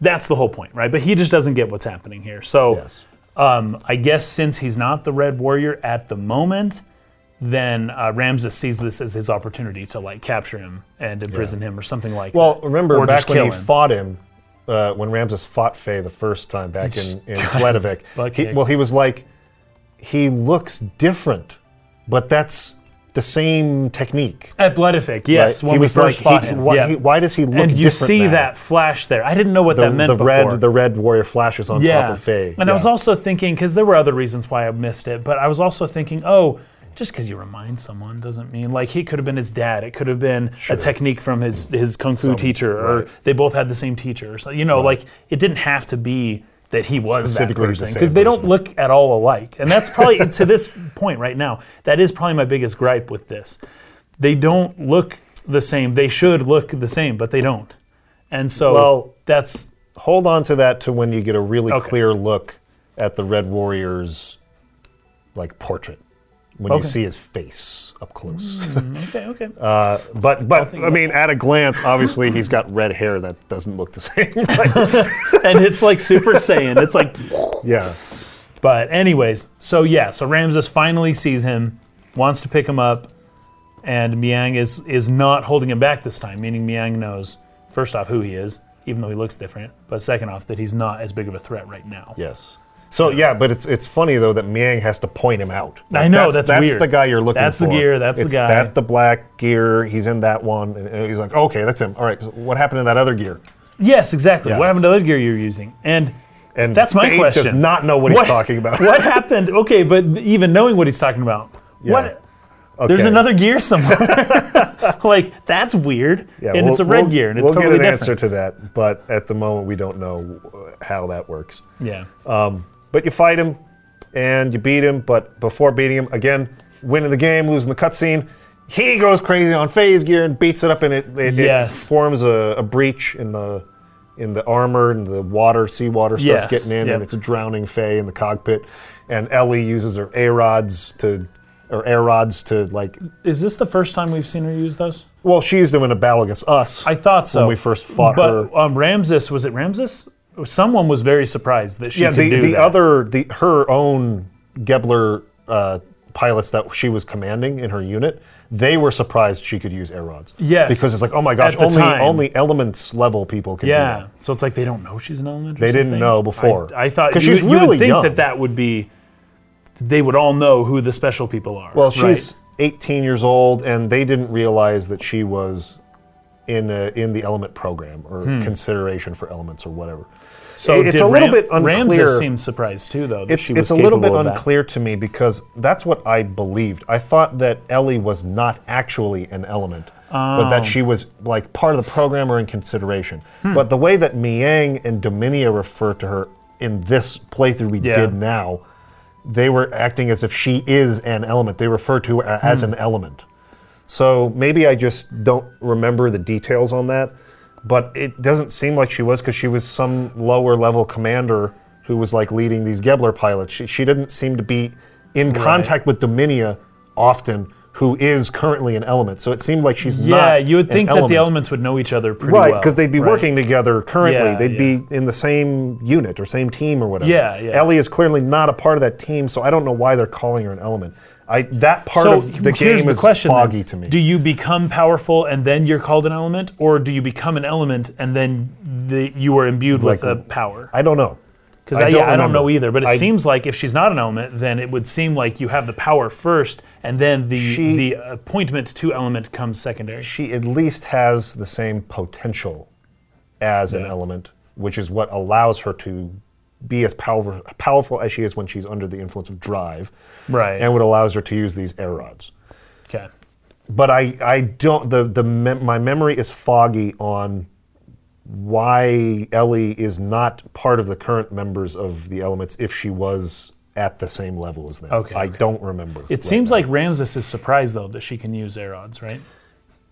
that's the whole point, right? But he just doesn't get what's happening here. So Yes. um, I guess since he's not the Red Warrior at the moment, then uh, Ramsus sees this as his opportunity to like capture him and imprison him or something like Well, that. Well, remember or back when he him. fought him, uh, when Ramsus fought Fei the first time back in, in Gledevik, he, well, he was like, he looks different, but that's the same technique. at Blood Effect, yes, right? when he we was first like, fought he- him. Why, yeah. he- why does he look and you see now? that flash there. I didn't know what the, that meant the before. red the red warrior flashes on yeah. top of Fei. And I was also thinking because there were other reasons why I missed it, but I was also thinking, oh, just because you remind someone doesn't mean like he could have been his dad. It could have been a technique from his his kung fu Some- teacher, or right. they both had the same teacher. So you know, like it didn't have to be that he was that person because they don't look at all alike. And that's probably to this point right now. That is probably my biggest gripe with this. They don't look the same. They should look the same, but they don't. And so Well- that's hold on to that to when you get a really Okay. clear look at the red warrior's like portrait when you see his face up close. okay. Okay. Uh, but but I mean, at a glance, obviously he's got red hair that doesn't look the same. Like, and it's like Super Saiyan. It's like, yeah, but anyways, so yeah, so Ramsus finally sees him, wants to pick him up, and Miang is is not holding him back this time. Meaning Miang knows first off who he is, even though he looks different, but second off that he's not as big of a threat right now. yes. So yeah, but it's it's funny though that Miang has to point him out. I know, that's that's weird. the guy you're looking That's for. the gear, that's the guy. That's the black gear. He's in that one, and he's like, okay, that's him. All right, so what happened to that other gear? Yes, exactly. Yeah. What happened to the other gear you're using? And And That's my question. Does not know what, What- he's talking about. what happened? Okay, but even knowing what he's talking about, what? There's another gear somewhere. like that's weird, Yeah, and we'll- it's a red we'll- gear, and it's we'll totally get an different. answer to that, but at the moment we don't know how that works. Yeah. Um, But you fight him and you beat him, but before beating him, again, winning the game, losing the cutscene, he goes crazy on Fei's gear and beats it up, and it, it, it forms a, a breach in the in the armor, and the water, seawater starts Yes, getting in, yep. and it's drowning Fei in the cockpit. And Elly uses her air rods to, or air rods to like. Is this the first time we've seen her use those? Well, she's doing a battle against us. I thought so. When we first fought but, her. um, Ramsus was it Ramsus? Someone was very surprised that she yeah, the, the that. other the her own Gebler uh, pilots that she was commanding in her unit, they were surprised she could use air rods. Yes. because it's like, oh my gosh, only time. only elements level people can do Yeah, so it's like they don't know she's an element. or They didn't know before. I, I thought 'Cause you, she's would- you really would think young. that that would be. They would all know who the special people are. Well, right? she's 18 years old, and they didn't realize that she was in a, in the element program or consideration for elements or whatever. So it's a little Ram- bit unclear. Ramsus seemed surprised too, though. That It's, she was it's a little bit capable of that. unclear to me because that's what I believed. I thought that Elly was not actually an element, but Oh. that she was like part of the program or in consideration. Hmm. But the way that Miang and Dominia refer to her in this playthrough we Yeah. did now, they were acting as if she is an element. They refer to her as Hmm. an element. So maybe I just don't remember the details on that, but it doesn't seem like she was because she was some lower level commander who was like leading these Gebler pilots. She, she didn't seem to be in contact with Dominia often, who is currently an element. So it seemed like she's not. Yeah, you would think that element. the elements would know each other pretty Right, well. because they'd be Right. working together currently. Yeah, they'd yeah. be in the same unit or same team or whatever. Yeah, yeah. Elly is clearly not a part of that team, so I don't know why they're calling her an element. I that part so of the game the is question, then. foggy to me. Do you become powerful and then you're called an element, or do you become an element and then the, you are imbued with a power? I don't know. Because I, yeah, I don't know either. But it I- seems like if she's not an element, then it would seem like you have the power first, and then the She- the appointment to element comes secondary. she at least has the same potential as an element, which is what allows her to be as powerful, powerful as she is when she's under the influence of drive, Right. and what allows her to use these air rods. okay. But I, I don't. The the mem- my memory is foggy on why Elly is not part of the current members of the elements if she was at the same level as them. Okay, I okay. don't remember. It seems like Ramsus is surprised though that she can use air rods, right?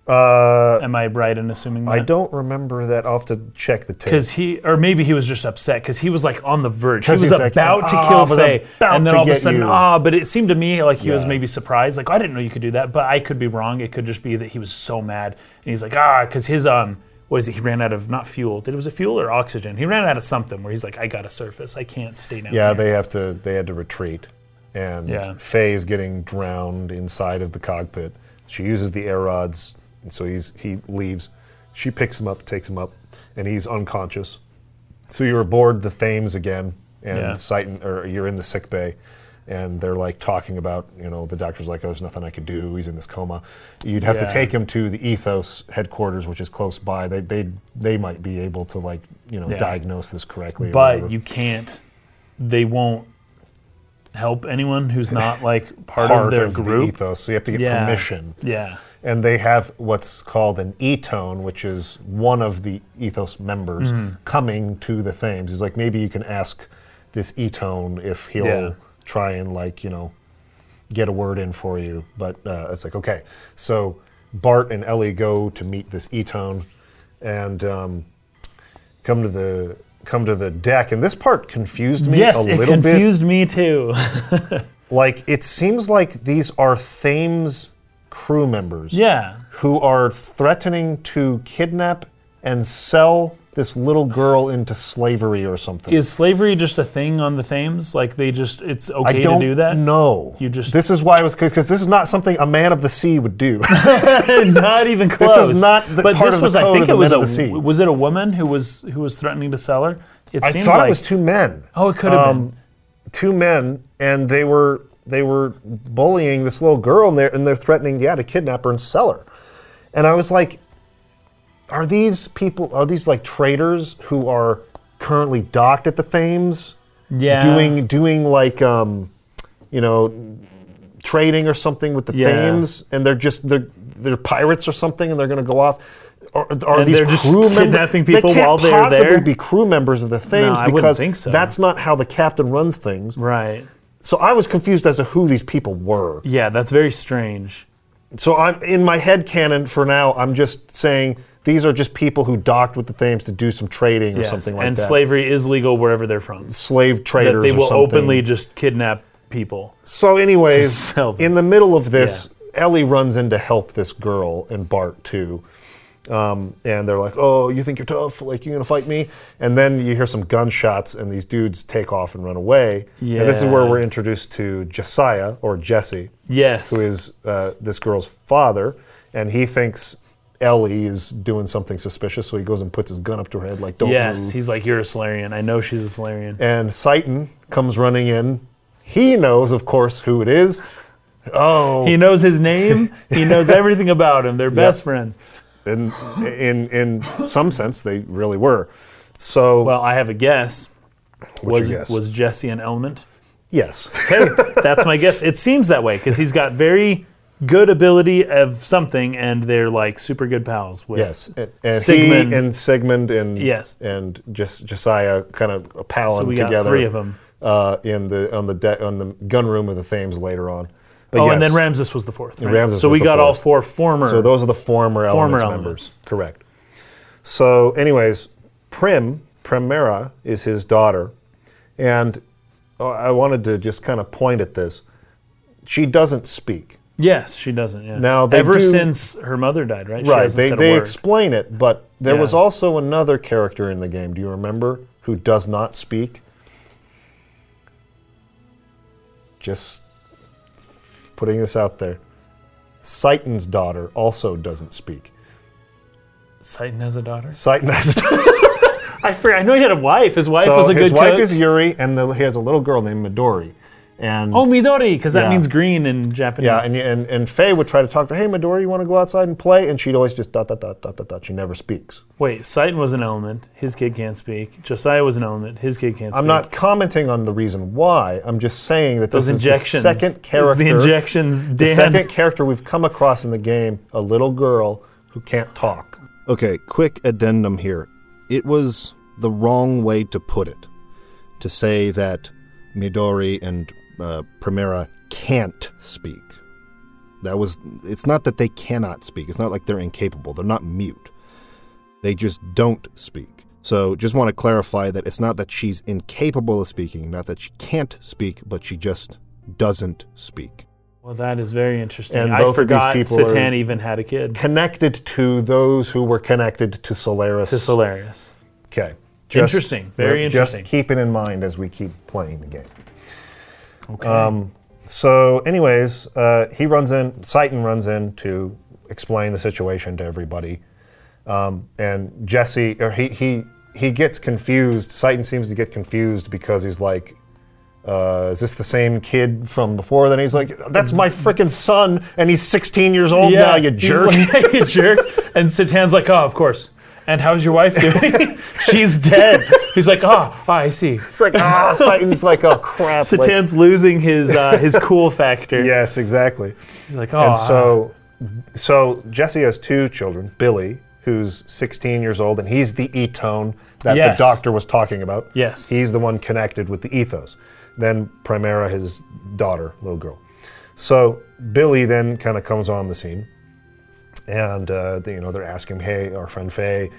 Uh, Am I right in assuming that? I don't remember that. I'll have to check the tape. Because he, or maybe he was just upset because he was like on the verge. He was like, about to "Ah, kill was Fei, about and then to all of a get sudden, you." ah! But it seemed to me like he was Yeah. maybe surprised. Like I didn't know you could do that, but I could be wrong. It could just be that he was so mad, and he's like, ah, because his um, what is it? He ran out of not fuel. Did it was it fuel or oxygen? He ran out of something where he's like, I got to surface. I can't stay down. Yeah, here." they have to. They had to retreat, and Yeah. Fei is getting drowned inside of the cockpit. She uses the air rods, and so he's he leaves. She picks him up, takes him up, and he's unconscious. So you're aboard the Thames again, and Yeah. Citan, or you're in the sick bay, and they're like talking about, you know, the doctor's like, oh, there's nothing I can do. He's in this coma. You'd have Yeah. to take him to the Ethos headquarters, which is close by. They they they might be able to like, you know, Yeah. diagnose this correctly. but you can't. They won't help anyone who's not like part, part of their the group. ethos, so you have to get Yeah. permission. Yeah. And they have what's called an Etone, which is one of the ethos members Mm-hmm. coming to the Thames. He's like, maybe you can ask this Etone if he'll Yeah. try and like, you know, get a word in for you. But uh, it's like, okay. So Bart and Elly go to meet this Etone and um, come to the come to the deck. And this part confused me Yes, a little bit Yes, it confused me too. like it seems like these are Thames crew members yeah. who are threatening to kidnap and sell this little girl into slavery or something. Is slavery just a thing on the Thames? Like they just, it's I okay to do that? No. You just- this is why I was because this is not something a man of the sea would do. not even close. This is not the but part this of the was, I code think of the it was a, of the sea. was it a woman who was who was threatening to sell her? It I seemed thought like it was two men. oh, it could have um, been. two men, and they were they were bullying this little girl, and they're and they're threatening, yeah, to kidnap her and sell her. And I was like, are these people? Are these like traders who are currently docked at the Thames, Yeah. doing doing like um, you know, trading or something with the Yeah. Thames, and they're just they're they're pirates or something, and they're going to go off. Are, are And these they're just crew members? kidnapping they people can't while they're possibly there? be crew members of the Thames wouldn't because think so. that's not how the captain runs things. Right. So I was confused as to who these people were. Yeah, that's very strange. So I'm in my head canon for now. I'm just saying these are just people who docked with the Thames to do some trading or Yes. something like and that. And slavery is legal wherever they're from. slave traders. That they will openly just kidnap people. So, anyways, in the middle of this, Elly runs in to help this girl and Bart too. Um, and they're like, "Oh, you think you're tough? Like you're gonna fight me?" And then you hear some gunshots, and these dudes take off and run away. And this is where we're introduced to Josiah or Jesse, Yes. who is uh, this girl's father, and he thinks Elly is doing something suspicious, so he goes and puts his gun up to her head, like, "Don't yes, move." he's like, You're a Solarian. I know she's a Solarian. and Citan comes running in. He knows, of course, who it is. Oh, He knows his name. he knows everything about him. They're best friends. In in in some sense, they really were. So Well, I have a guess. Was guess? was Jesse an element? yes, Okay, that's my guess. It seems that way because he's got very good ability of something, and they're like super good pals with. yes, and, and Sigmund. he and Sigmund and Yes. and just Josiah kind of a pal So we got together. three of them. uh, in the on the de- on the gun room of the Thames later on. But Oh, yes, and then Ramsus was the fourth. Right? Ramsus so we got all four former. So those are the former, Former elements, elements. members. Correct. So, anyways, Prim, Primera is his daughter. And uh, I wanted to just kind of point at this. She doesn't speak. yes, she doesn't. Yeah. Now, ever do- since her mother died, right? She right. They, they explain it, but there was also another character in the game. Do you remember who does not speak? Just putting this out there. Citan's daughter also doesn't speak. Citan has a daughter. Citan has a I forgot. I know he had a wife. His wife So was a his good His wife cook. is Yuri, and the, he has a little girl named Midori. And oh, Midori, because that Yeah. means green in Japanese. yeah, and, and and Fei would try to talk to her. Hey, Midori, you want to go outside and play? And she'd always just dot dot dot dot dot dot. She never speaks. Wait, Citan was an element. His kid can't speak. Josiah was an element. His kid can't speak. I'm not commenting on the reason why. I'm just saying that Those this injections. is the second character. The injections. the second character we've come across in the game, a little girl who can't talk. Okay, quick addendum here. It was the wrong way to put it. To say that Midori and uh, Primera can't speak. That was. It's not that they cannot speak. It's not like they're incapable. They're not mute. They just don't speak. So just want to clarify that it's not that she's incapable of speaking, not that she can't speak, but she just doesn't speak. Well, that is very interesting. And I both of these forgot people are- Citan even had a kid. Connected to those who were connected to Solaris. To Solaris. Okay. Interesting. Very interesting. Just keep it in mind as we keep playing the game. Okay. Um, so, anyways, uh, he runs in, Citan runs in to explain the situation to everybody. Um, and Jesse, or he, he, he gets confused. Citan seems to get confused because he's like, uh, is this the same kid from before? Then he's like, that's my freaking son, and he's 16 years old now, you jerk. like, you jerk. And Citan's like, oh, of course. And how's your wife doing? She's dead. He's like, oh, oh, I see. it's like, ah, Citan's like, oh crap. like- Citan's losing his uh, his cool factor. yes, exactly. He's like, oh, And so, so Jesse has two children. Billy, who's 16 years old, and he's the Etone that Yes. the doctor was talking about. Yes. he's the one connected with the ethos. Then Primera, his daughter, little girl. So Billy then kind of comes on the scene, and uh, they, you know they're asking, "Hey, our friend Fei,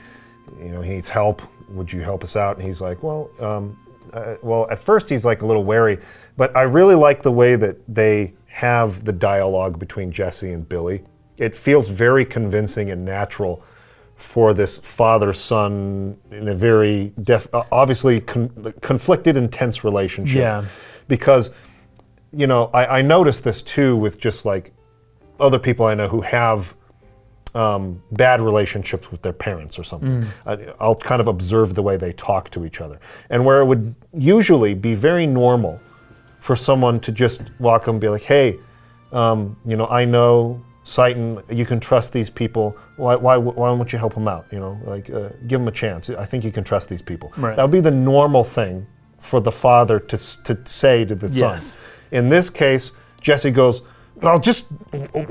you know he needs help. Would you help us out?" And he's like, "Well, um, uh, well." At first, he's like a little wary, but I really like the way that they have the dialogue between Jesse and Billy. It feels very convincing and natural for this father-son in a very def- obviously con- conflicted, intense relationship. Yeah. Because you know, I, I noticed this too with just like other people I know who have um, bad relationships with their parents or something. I, I'll kind of observe the way they talk to each other. And where it would usually be very normal for someone to just walk up and be like, hey, um, you know, I know Citan, you can trust these people. Why, why, why won't you help them out? You know, like uh, give them a chance. I think you can trust these people. Right. That would be the normal thing for the father to, to say to the son. In this case, Jesse goes, "Well, just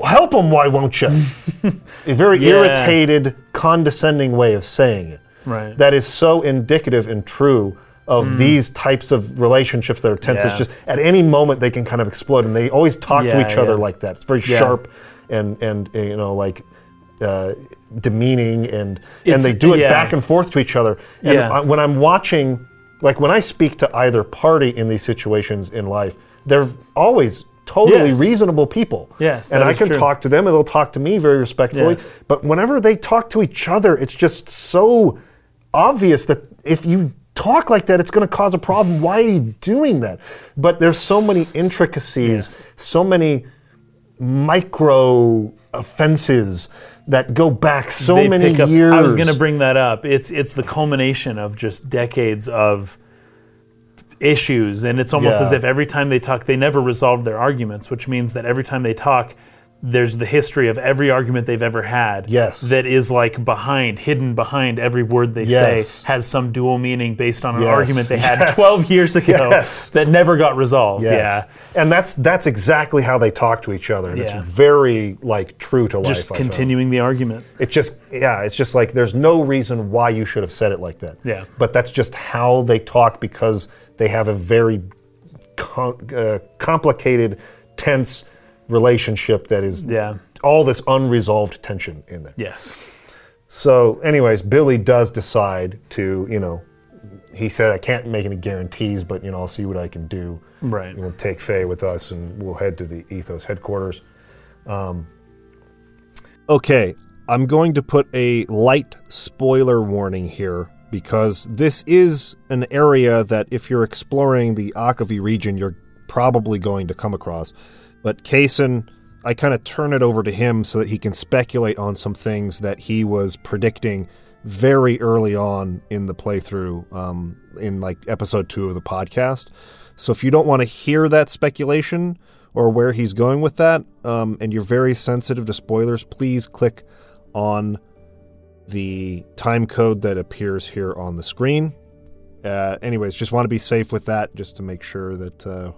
help him. Why won't you?" a very Yeah. irritated, condescending way of saying it. Right. That is so indicative and true of these types of relationships that are tense. It's Mm. Just at any moment they can kind of explode, and they always talk to Yeah, each other like that. It's very Yeah. sharp and and uh, you know like. Uh, demeaning and and they do it yeah. back and forth to each other. And Yeah. I, when I'm watching, like when I speak to either party in these situations in life, they're always totally Yes. reasonable people. Yes, and I can true. talk to them, and they'll talk to me very respectfully. Yes. But whenever they talk to each other, it's just so obvious that if you talk like that, it's going to cause a problem. Why are you doing that? But there's so many intricacies, Yes. so many micro offenses that go back so They many up- years. I was going to bring that up. It's it's the culmination of just decades of issues, and it's almost Yeah. as if every time they talk, they never resolve their arguments, which means that every time they talk, there's the history of every argument they've ever had. Yes. That is like behind, hidden behind every word they Yes. say has some dual meaning based on an Yes. argument they had Yes. 12 years ago that never got resolved. Yes. Yeah. And that's that's exactly how they talk to each other. And Yeah. it's very like true to life. Just continuing the argument. It's just yeah, it's just like there's no reason why you should have said it like that. Yeah. But that's just how they talk because they have a very com- uh, complicated, tense relationship that is Yeah. all this unresolved tension in there. Yes. So, anyways, Billy does decide to, you know, he said, I can't make any guarantees, but, you know, I'll see what I can do. Right. We'll take Fei with us and we'll head to the Ethos headquarters. Okay, I'm going to put a light spoiler warning here because this is an area that if you're exploring the Aquvy region, you're probably going to come across. But Kaysen, I kind of turn it over to him so that he can speculate on some things that he was predicting very early on in the playthrough, um, in like episode two of the podcast. So if you don't want to hear that speculation or where he's going with that, um, and you're very sensitive to spoilers, please click on the time code that appears here on the screen. Uh, anyways, just want to be safe with that, just to make sure that uh,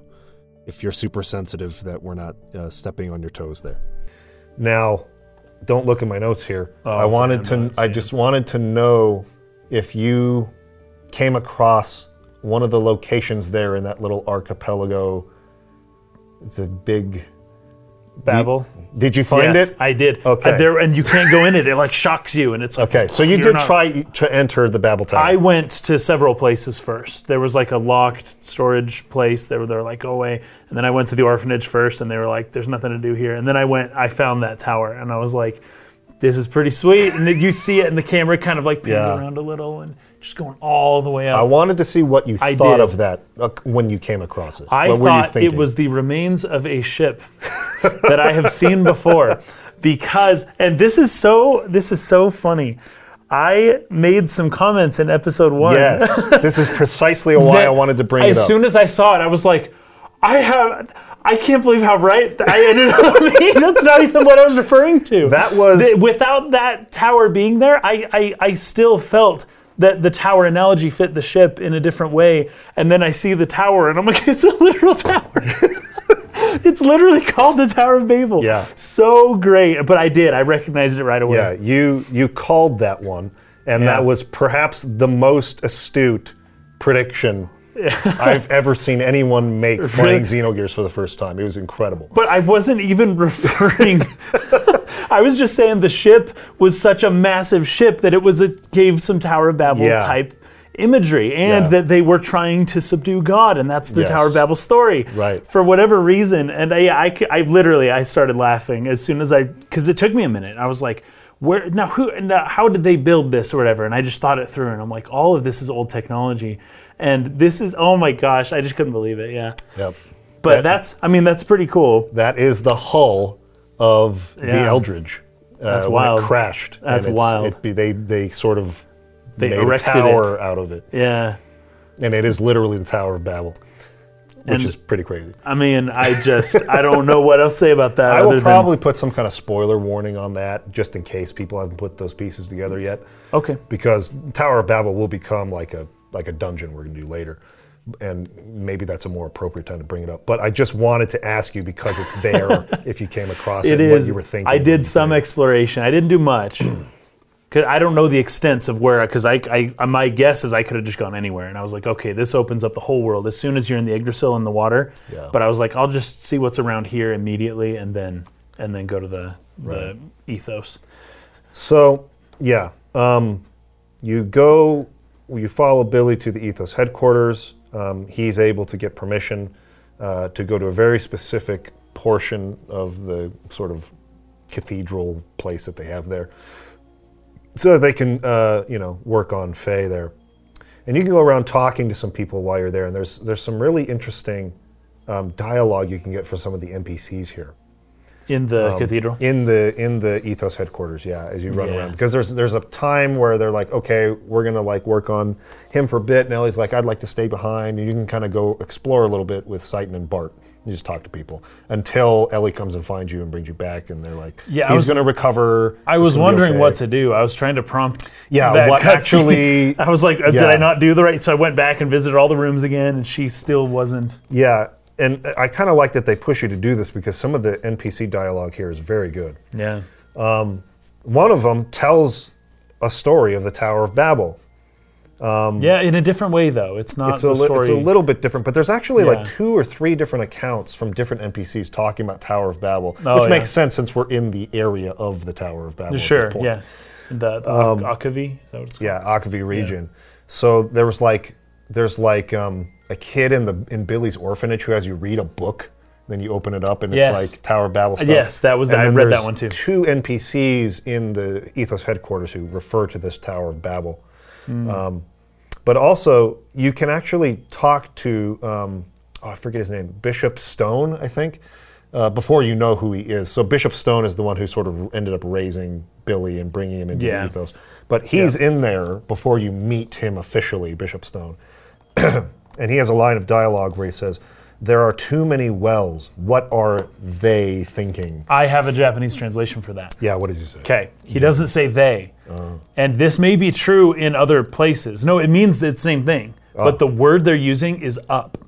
if you're super sensitive, that we're not uh, stepping on your toes there. Now, don't look at my notes here. Oh, I wanted I'm to. not I seeing just wanted to know if you came across one of the locations there in that little archipelago. It's a big. Babel. Did you find yes, it? I did. Okay. Uh, there, and you can't go in it. It like shocks you, and it's like Okay, so you did not- try to enter the Babel Tower. I went to several places first. There was like a locked storage place. They were there like go away, and then I went to the orphanage first, and they were like, "There's nothing to do here." And then I went, I found that tower, and I was like, "This is pretty sweet." And then you see it, and the camera kind of like pans Yeah. around a little, and just going all the way up. I wanted to see what you I thought did. of that uh, when you came across it. I what were you thought it thinking? was the remains of a ship that I have seen before, because and this is so this is so funny. I made some comments in episode one. Yes, this is precisely why I that wanted to bring as it up. As soon as I saw it, I was like, I have. I can't believe how right I ended up being. That's not even what I was referring to. That was- without that tower being there. I, I I still felt that the tower analogy fit the ship in a different way. And then I see the tower, and I'm like, it's a literal tower. it's literally called the Tower of Babel. Yeah. So great. But I did. I recognized it right away. Yeah, you you called that one, and Yeah. that was perhaps the most astute prediction I've ever seen anyone make playing Xenogears for the first time. It was incredible. But I wasn't even referring. I was just saying the ship was such a massive ship that it was a gave some Tower of Babel Yeah. type imagery, and Yeah. that they were trying to subdue God, and that's the Yes. Tower of Babel story. Right. For whatever reason, and I, I I literally I started laughing as soon as I because it took me a minute. I was like. Where now? Who? Now, how did they build this or whatever? And I just thought it through, and I'm like, all of this is old technology, and this is oh my gosh, I just couldn't believe it. Yeah, Yep. but That- that's I mean that's pretty cool. That is the hull of the Yeah. Eldridge. Uh, That's when wild. It crashed. That's it's- wild. it be- they they sort of They made erected a tower it. out of it, Yeah. and it is literally the Tower of Babel, which And- is pretty crazy. I mean, I just I don't know what else to say about that. I other will than- probably put some kind of spoiler warning on that, just in case people haven't put those pieces together yet. okay. because Tower of Babel will become like a like a dungeon we're going to do later, and maybe that's a more appropriate time to bring it up. But I just wanted to ask you because it's there. if you came across it, It is. what you were thinking. I did some exploration. I didn't do much. I don't know the extents of where. Because I, I, my guess is I could have just gone anywhere, and I was like, okay, this opens up the whole world as soon as you're in the Yggdrasil in the water. Yeah. But I was like, I'll just see what's around here immediately, and then and then go to the the ethos. So yeah, um, you go, you follow Billy to the Ethos headquarters. Um, he's able to get permission uh, to go to a very specific portion of the sort of cathedral place that they have there, so that they can uh, you know work on Fei there. And you can go around talking to some people while you're there, and there's there's some really interesting um, dialogue you can get for some of the NPCs here In the Um, cathedral. in the in the ethos headquarters yeah as you run Yeah. around because there's there's a time where they're like okay we're gonna like work on him for a bit and elly's like i'd like to stay behind and you can kind of go explore a little bit with Citan and bart You just talk to people until Elly comes and finds you and brings you back, and they're like, Yeah, he's going to recover. I was wondering okay." what to do. I was trying to prompt. Yeah, what actually- I was like, uh, did yeah. I not do the right? So I went back and visited all the rooms again, and she still wasn't. Yeah, and I kind of like that they push you to do this because some of the NPC dialogue here is very good. Yeah. One of them tells a story of the Tower of Babel. Yeah, in a different way though. It's not Um, It's a, li- it's a little bit different, but there's actually like two or three different accounts from different NPCs talking about Tower of Babel, Oh, which yeah. makes sense since we're in the area of the Tower of Babel. at this Sure. point. Yeah. The, the um, Aquvy. Is that what it's called? Yeah, Akavi region. So there was like there's like um, a kid in the in Billy's orphanage who has you read a book, then you open it up and it's like Tower of Babel stuff. yes, that was- And I read that one too. Two NPCs in the Ethos headquarters who refer to this Tower of Babel. Hmm. Um, but also, you can actually talk to um, oh, I forget his name, Bishop Stone, I think. Uh, before you know who he is, so Bishop Stone is the one who sort of ended up raising Billy and bringing him into Yeah. the ethos. But he's in there before you meet him officially, Bishop Stone. and he has a line of dialogue where he says, There are too many wells. What are they thinking? I have a Japanese translation for that. Yeah, what did you say? Okay. He doesn't say they. Oh. And this may be true in other places. No, it means the same thing. But the word they're using is up.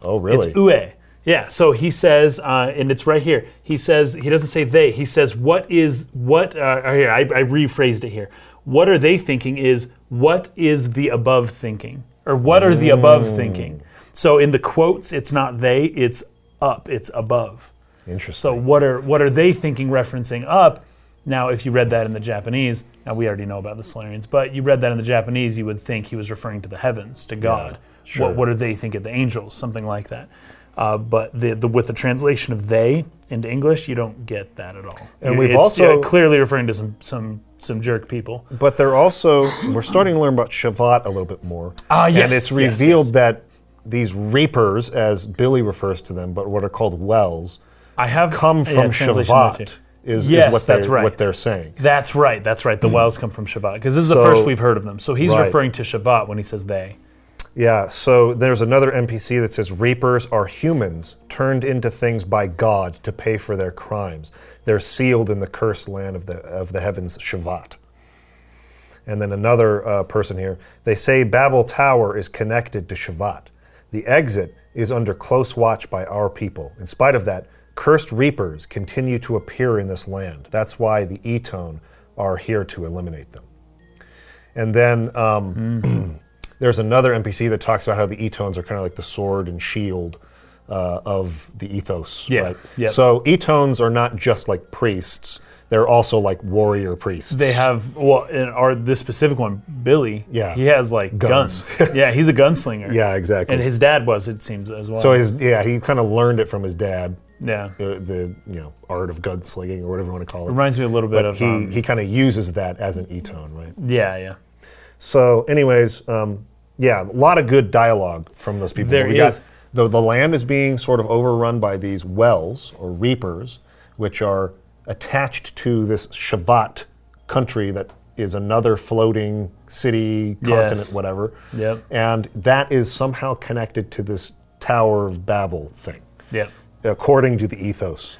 Oh, really? It's ue. Yeah. So he says, uh, and it's right here. He says he doesn't say they. He says what is what? Uh, here I, I rephrased it here. What are they thinking? Is what is the above thinking, or what are the above thinking? So in the quotes, it's not they. It's up. It's above. Interesting. So what are what are they thinking? Referencing up. Now, if you read that in the Japanese, now we already know about the Solarians, but you read that in the Japanese, you would think he was referring to the heavens, to God. sure. What, what do they think of the angels? Something like that. Uh, but the, the, with the translation of they into English, you don't get that at all. And You- we've also- yeah, clearly referring to some some some jerk people. but they're also, we're starting to learn about Shevat a little bit more. Ah, yes, And it's yes, revealed yes. that these reapers, as Billy refers to them, but what are called wells, I have come from too. Shevat, is, Yes, is what, that's they're, right. what they're saying. That's right. That's right. The wells come from Shevat because this is the first we've heard of them. So he's Right. referring to Shevat when he says they. Yeah, so there's another NPC that says Reapers are humans turned into things by God to pay for their crimes. They're sealed in the cursed land of the of the heavens, Shevat. And then another uh, person here, they say Babel Tower is connected to Shevat. The exit is under close watch by our people. In spite of that, cursed reapers continue to appear in this land. That's why the Etone are here to eliminate them. And then um, there's another NPC that talks about how the Etones are kind of like the sword and shield uh, of the ethos. Yeah, Right? yep. So Etones are not just like priests; they're also like warrior priests. They have well, in our this specific one, Billy. Yeah. he has like Guns. guns. yeah, he's a gunslinger. yeah, exactly. and his dad was, it seems, as well. so his yeah, he kind of learned it from his dad, yeah, uh, the you know art of gunslinging or whatever you want to call it. reminds me a little bit but of he um, he kind of uses that as an Etone, right? yeah, yeah. So, anyways, um, yeah, a lot of good dialogue from those people. There we is. Got, the, the land is being sort of overrun by these wells or reapers, which are attached to this Shevat country that is another floating city, continent, Yes. whatever. Yep. And that is somehow connected to this Tower of Babel thing, Yeah. according to the ethos.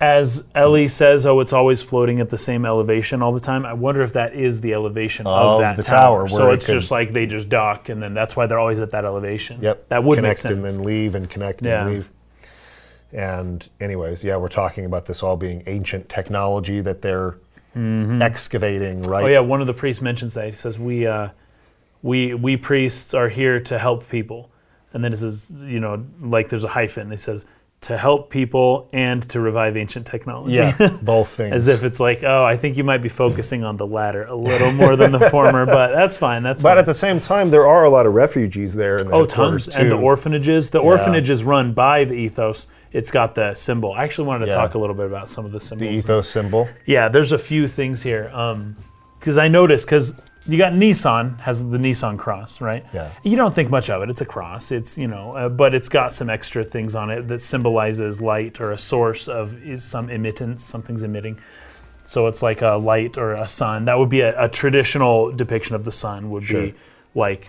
As Elly says, oh, it's always floating at the same elevation all the time. I wonder if that is the elevation of, Of that the tower. tower, so it it's just like they just dock, and then that's why they're always at that elevation. Yep. that would make connect sense. and then leave and connect Yeah. and leave. And anyways, yeah, we're talking about this all being ancient technology that they're excavating, right? Oh yeah, one of the priests mentions that. He says we uh, we we priests are here to help people, and then it says you know like there's a hyphen. It says to help people and to revive ancient technology. Yeah, both things. As if it's like, oh, I think you might be focusing on the latter a little more than the former, but that's fine. That's but fine. at the same time, there are a lot of refugees there. In the oh, tons. And the orphanages. The orphanage is run by the ethos. It's got the symbol. I actually wanted to Yeah. talk a little bit about some of the symbols. the ethos symbol. Yeah, there's a few things here. Because I noticed, because you got Nisan has the Nisan cross, right? Yeah. You don't think much of it. It's a cross. It's you know, uh, but it's got some extra things on it that symbolizes light or a source of is some emittance. Something's emitting. So it's like a light or a sun. That would be a, a traditional depiction of the sun. Would Sure. be like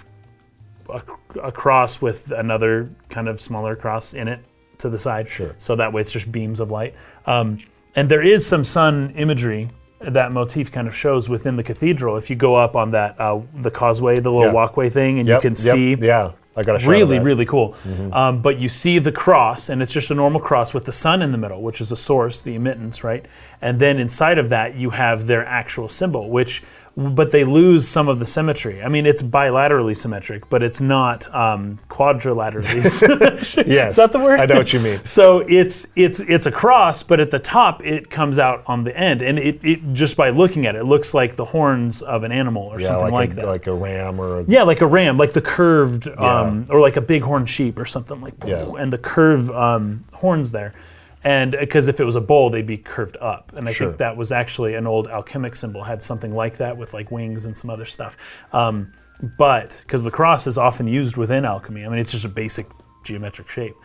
a, a cross with another kind of smaller cross in it, to the side. Sure. So that way it's just beams of light. Um, and there is some sun imagery that motif kind of shows within the cathedral. If you go up on that uh, the causeway, the little Yeah. walkway thing, and Yep, you can yep, see Yeah, I got a really. Mm-hmm. really cool um, but you see the cross and it's just a normal cross with the sun in the middle which is the source the emittance right and then inside of that you have their actual symbol which but they lose some of the symmetry i mean it's bilaterally symmetric but it's not um, quadrilaterally symmetric. Yes, is that the word I know what you mean. so it's it's it's a cross, but at the top it comes out on the end, and it, it just by looking at it, it looks like the horns of an animal or Yeah, something like, like, a, that. like a ram or a, Yeah, like a ram, like the curved, um, or like a bighorn sheep or something like, Yeah. and the curved um, horns there, and because if it was a bowl, they'd be curved up, and I Sure. think that was actually an old alchemic symbol had something like that with like wings and some other stuff, um, but because the cross is often used within alchemy, I mean it's just a basic geometric shape.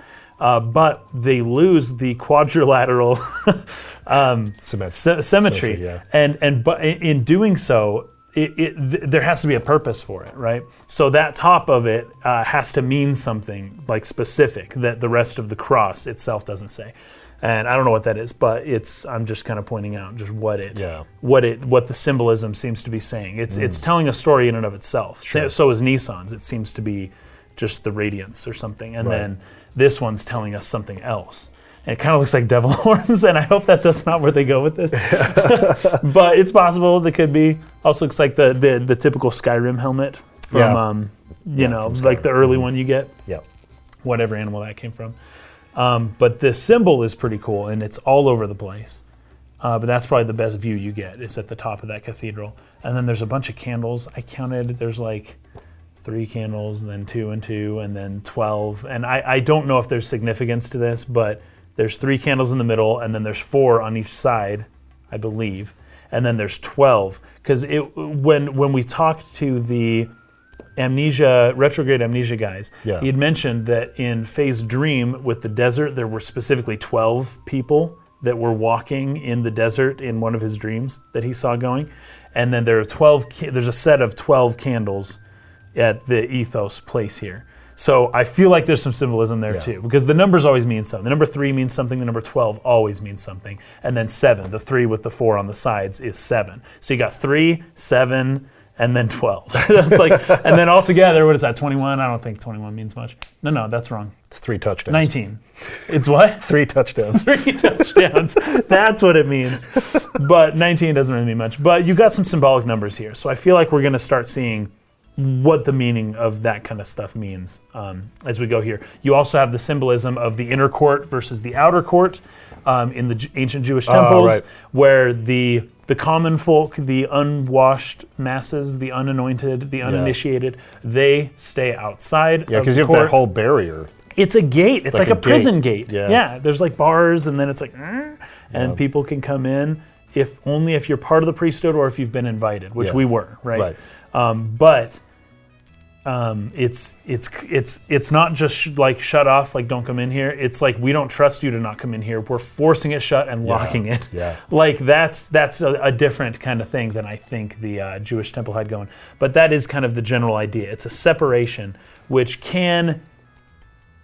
Uh, but they lose the quadrilateral cement. sy- symmetry, Symmetry, yeah. and and but in- in doing so, it, it, th- there has to be a purpose for it, right? So that top of it uh, has to mean something like specific that the rest of the cross itself doesn't say. And I don't know what that is, but it's I'm just kind of pointing out just what it Yeah. what it what the symbolism seems to be saying. It's it's telling a story in and of itself. So, so is Nisan's. It seems to be just the radiance or something, and Right. then this one's telling us something else. And it kind of looks like devil horns, and I hope that that's not where they go with this. but it's possible that could be. Also looks like the the, the typical Skyrim helmet from Yeah. um, you know from like the early one you get yeah. whatever animal that came from. Um, but the symbol is pretty cool, and it's all over the place. Uh, but that's probably the best view you get. Is at the top of that cathedral, and then there's a bunch of candles. I counted. There's like three candles, and then two and two, and then twelve. And I, I don't know if there's significance to this, but there's three candles in the middle, and then there's four on each side, I believe, and then there's twelve. Because when when we talked to the amnesia retrograde amnesia guys. Yeah. he had mentioned that in Fei's dream with the desert there were specifically 12 people that were walking in the desert in one of his dreams that he saw going. And then there are 12 there's a set of 12 candles at the ethos place here. So i feel like there's some symbolism there Yeah. too because the numbers always mean something. The number 3 means something the number 12 always means something. And then 7 the 3 with the 4 on the sides is 7 so you got 3 7 and then 12 that's like and then altogether what is that 21 i don't think 21 means much no no that's wrong It's three touchdowns. 19 it's what Three touchdowns. three touchdowns. That's what it means. But 19 doesn't really mean much. But you got some symbolic numbers here. So I feel like we're going to start seeing what the meaning of that kind of stuff means um, as we go here. You also have the symbolism of the inner court versus the outer court um, in the J- ancient Jewish temples, right. where the the common folk, the unwashed masses, the unanointed, the uninitiated, they stay outside. Yeah, because you have that whole barrier. It's a gate. It's like, Like a, a prison gate. gate. Yeah. there's like bars, and then it's like, "Eh," and Yeah. people can come in if only if you're part of the priesthood or if you've been invited, which Yeah. we were, right? Right. Um, but um, it's it's it's it's not just sh- like shut off, like don't come in here. It's like we don't trust you to not come in here. We're forcing it shut and locking it. Yeah. Like that's that's a, a different kind of thing than I think the uh, Jewish temple had going. But that is kind of the general idea. It's a separation, which can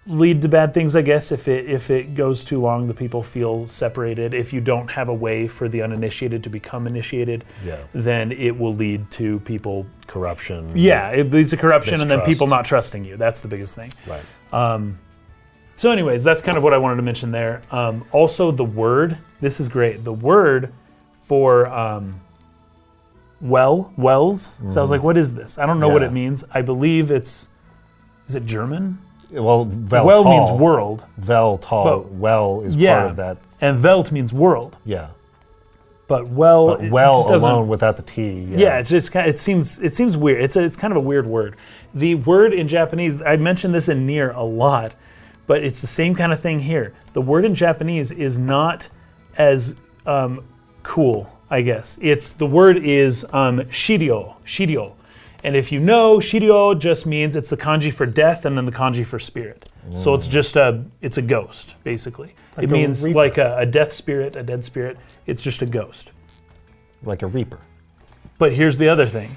lead to bad things, I guess. If it if it goes too long, the people feel separated. If you don't have a way for the uninitiated to become initiated, Yeah. then it will lead to people. Corruption. Yeah, it leads to corruption and then people not trusting you. That's the biggest thing. Right. Um, So, anyways, that's kind of what I wanted to mention there. Um, also, the word. This is great. The word for um, well, wells. So I was like, what is this? I don't know what it means. I believe it's. Is it German? Well, vel Weltall. means world, Vel tall. But- well is yeah. part of that. and Welt means world. Yeah. But well, But it well alone without the T. Yeah. Yeah, it's just it seems it seems weird. It's a, it's kind of a weird word. The word in Japanese, I mentioned this in near a lot, but it's the same kind of thing here. The word in Japanese is not as um, cool, I guess. It's the word is um, shirio, shirio, and if you know, shirio just means it's the kanji for death and then the kanji for spirit. So it's mm. just a it's a ghost basically. Like it a means reaper. like a, a death spirit, a dead spirit. It's just a ghost. Like a reaper. But here's the other thing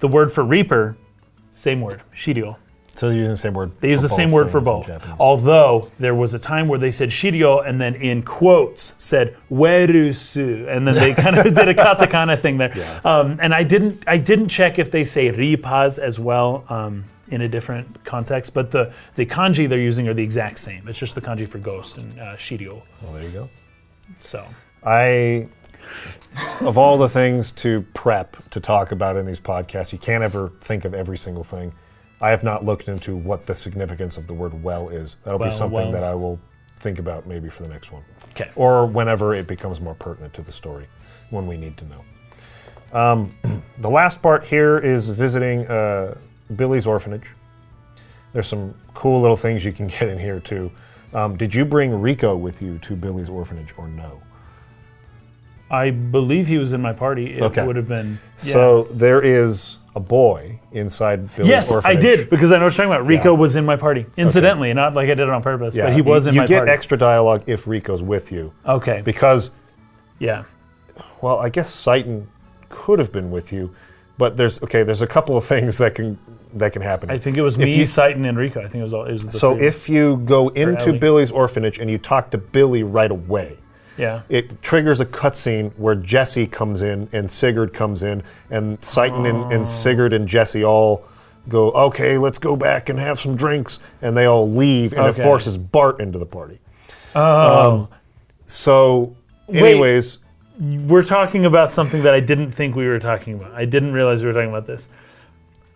the word for reaper, same word, shirio. So they're using the same word. They use the same word for both. Although there was a time where they said Shiryo and then in quotes said Werusu, and then they kind of did a katakana thing there. Um, and I didn't I didn't check if they say ripaz as well um, in a different context, but the the kanji they're using are the exact same. It's just the kanji for ghost and uh, Shiryo. Well, there you go. So I, of all the things to prep to talk about in these podcasts, you can't ever think of every single thing. I have not looked into what the significance of the word well is. That'll Well, be something wells. that I will think about maybe for the next one. okay. Or whenever it becomes more pertinent to the story, when we need to know. Um, the last part here is visiting uh, Billy's orphanage. There's some cool little things you can get in here too. Um, did you bring Rico with you to Billy's orphanage or no? I believe he was in my party. It Okay. would have been. yeah. So there is a boy inside Billy's Yes, orphanage. I did because I know what you're talking about. Rico Yeah. was in my party, incidentally, not like I did it on purpose, Yeah, but he was you, in you my get party. extra dialogue if Rico's with you okay, because, yeah, well, I guess Citan could have been with you, but there's okay. There's a couple of things that can that can happen. I think it was If me, you- Citan, and Rico. I think it was all. It was the so three. if you go into Elly. Billy's orphanage and you talk to Billy right away, yeah, it triggers a cutscene where Jesse comes in and Sigurd comes in, and Citan and, and oh. Sigurd and Jesse all go, okay, let's go back and have some drinks, and they all leave, and Okay. it forces Bart into the party. oh, um, So, Wait. anyways, we're talking about something that I didn't think we were talking about. I didn't realize we were talking about this.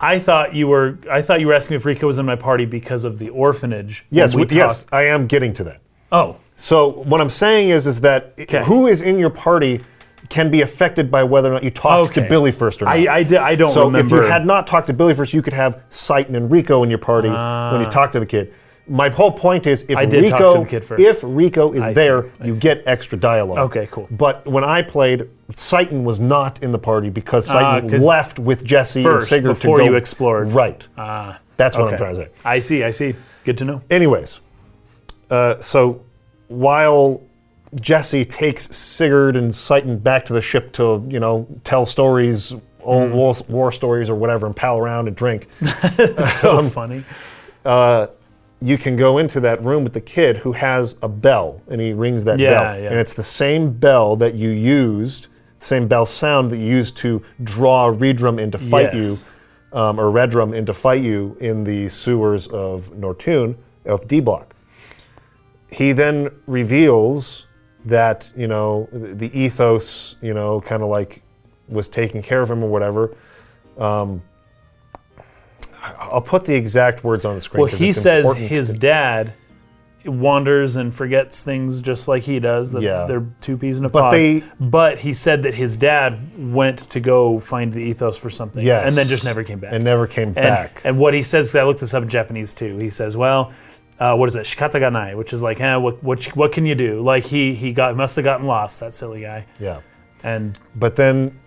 I thought you were. I thought you were asking if Rico was in my party because of the orphanage. yes, we we- yes, I am getting to that. Oh, So, what I'm saying is, is that Okay. who is in your party can be affected by whether or not you talked to Billy first or not. I I, di- I don't So remember. if you had not talked to Billy first, you could have Citan and Rico in your party when you talk to the kid. My whole point is, if Ah. I did Rico, talk to the kid first. if Rico is I there, I you see. get extra dialogue. Okay, cool. But when I played, Citan was not in the party because Ah, Citan 'cause left with Jesse first, and Sigurd before to go. you explored. Right. Ah, That's what okay. I'm trying to say. I see. I see. Good to know. Anyways, uh, so while Jesse takes Sigurd and Citan back to the ship to, you know, tell stories, old hmm. war, war stories or whatever, and pal around and drink, So um, funny. Uh, you can go into that room with the kid who has a bell, and he rings that Yeah, bell. yeah. And it's the same bell that you used, the same bell sound that you used to draw Redrum in to fight Yes. you, um, or Redrum in to fight you in the sewers of Nortune, of D Block. He then reveals that, you know, the ethos, you know, kind of like was taking care of him or whatever. Um, I'll put the exact words on the screen. Well, he says his to- dad wanders and forgets things just like he does. That Yeah. they're two peas in a But pod. they- but he said that his dad went to go find the ethos for something, Yes. and then just never came back. and never came and, back. and what he says, I looked this up in Japanese too. He says, "Well, uh, what is it? Shikata ga nai," which is like, eh, what, what, what can you do? Like he he got must have gotten lost. That silly guy. yeah. And But then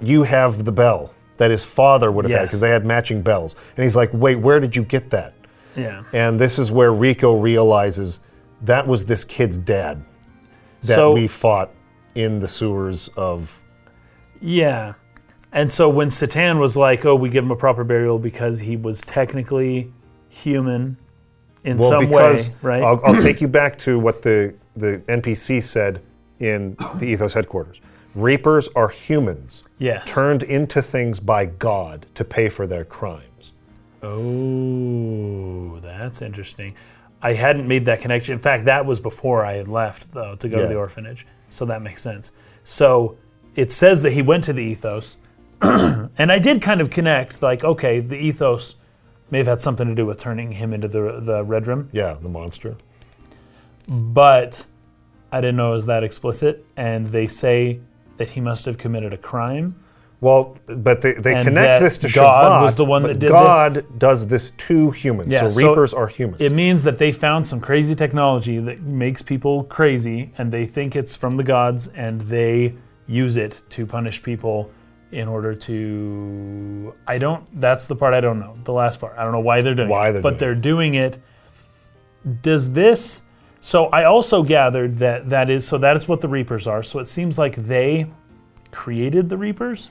you have the bell that his father would have had because they had matching bells. And he's like, wait, where did you get that? yeah, And this is where Rico realizes that was this kid's dad that So- we fought in the sewers of. Yeah. And so when Citan was like, oh, we give him a proper burial because he was technically human in Well, some because way, right? I'll, I'll take you back to what the, the NPC said in the Ethos headquarters. Reapers are humans yes. turned into things by God to pay for their crimes. Oh, that's interesting. I hadn't made that connection. In fact, that was before I had left, though, to go to the orphanage. So that makes sense. So it says that he went to the ethos. and I did kind of connect, like, okay, the ethos may have had something to do with turning him into the, the Redrum. Yeah, the monster. but I didn't know it was that explicit. And they say that he must have committed a crime. Well, but they, they And connect this to God was the one that did this. God does this to humans. Yeah, so so reapers are humans. It means that they found some crazy technology that makes people crazy, and they think it's from the gods, and they use it to punish people in order to. I don't. That's the part I don't know. The last part. I don't know why they're doing Why it. they're but doing they're doing it. Does this? So I also gathered that that is so that is what the Reapers are. So it seems like they created the Reapers.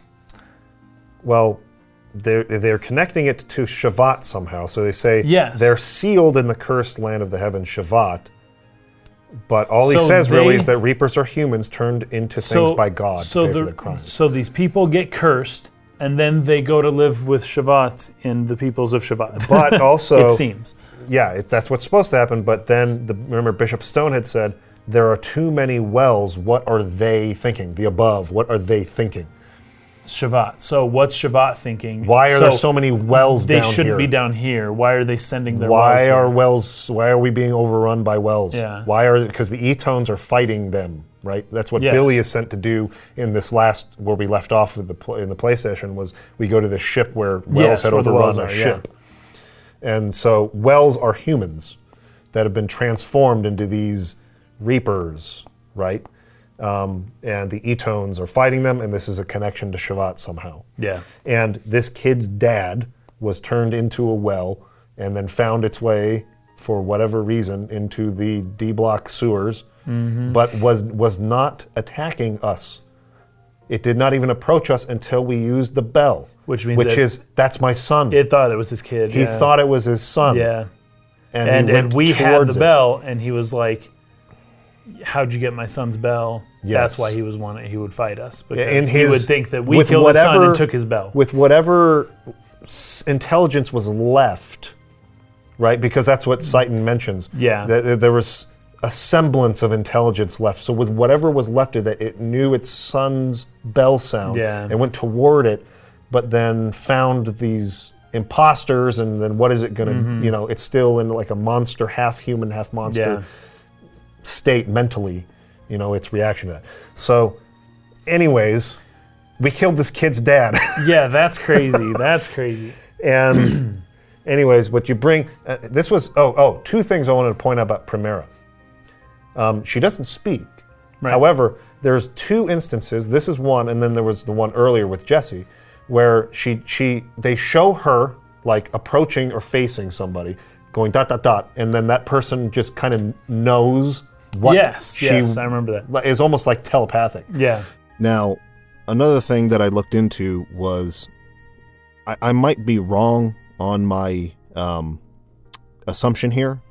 well, they're they're connecting it to Shevat somehow. So they say Yes. they're sealed in the cursed land of the heavens, Shevat. But all he So says really is that reapers are humans turned into things by God so the- for their crimes. So these people get cursed, and then they go to live with Shevat in the peoples of Shevat. But also, it seems. yeah, it, that's what's supposed to happen. But then, the, remember, Bishop Stone had said there are too many wells. What are they thinking? The above. What are they thinking? Shevat. So what's Shevat thinking? Why are there so many wells They shouldn't here? be down here. Why are they sending their why wells here? are wells? Why are we being overrun by wells? Yeah. Why are because the Etones are fighting them? Right. That's what Yes. Billy is sent to do in this last where we left off with the pl- in the play session was we go to this ship where wells Yes, had where the overrun our are, yeah. ship, and so wells are humans that have been transformed into these reapers, right? Um, and the Etones are fighting them, and this is a connection to Shevat somehow. Yeah. And this kid's dad was turned into a well and then found its way, for whatever reason, into the D block sewers, Mm-hmm. but was, was not attacking us. It did not even approach us until we used the bell. Which means which that- is, that's my son. It thought it was his kid. he yeah. thought it was his son. Yeah. And, And and we had the it. bell, and he was like, "How'd you get my son's bell?" Yes. That's why he was one. He would fight us because in he would think that we killed his son and took his bell. with whatever intelligence was left, right? Because that's what Citan mentions. Yeah. There was a semblance of intelligence left. So with whatever was left of it, it knew its son's bell sound Yeah. and went toward it, but then found these imposters and then what is it going to Mm-hmm. you know it's still in like a monster half human half monster Yeah. State mentally, you know, its reaction to that. So, anyways, we killed this kid's dad. yeah, that's crazy. that's crazy. and, anyways, what you bring, uh, this was, oh, oh, two things I wanted to point out about Primera. Um, she doesn't speak. Right. However, there's two instances. This is one, and then there was the one earlier with Jesse, where she she they show her like approaching or facing somebody, going dot dot dot, and then that person just kind of knows what yes, she yes, I remember that. It's almost like telepathic. Yeah, Now, another thing that I looked into was I, I might be wrong on my um, assumption here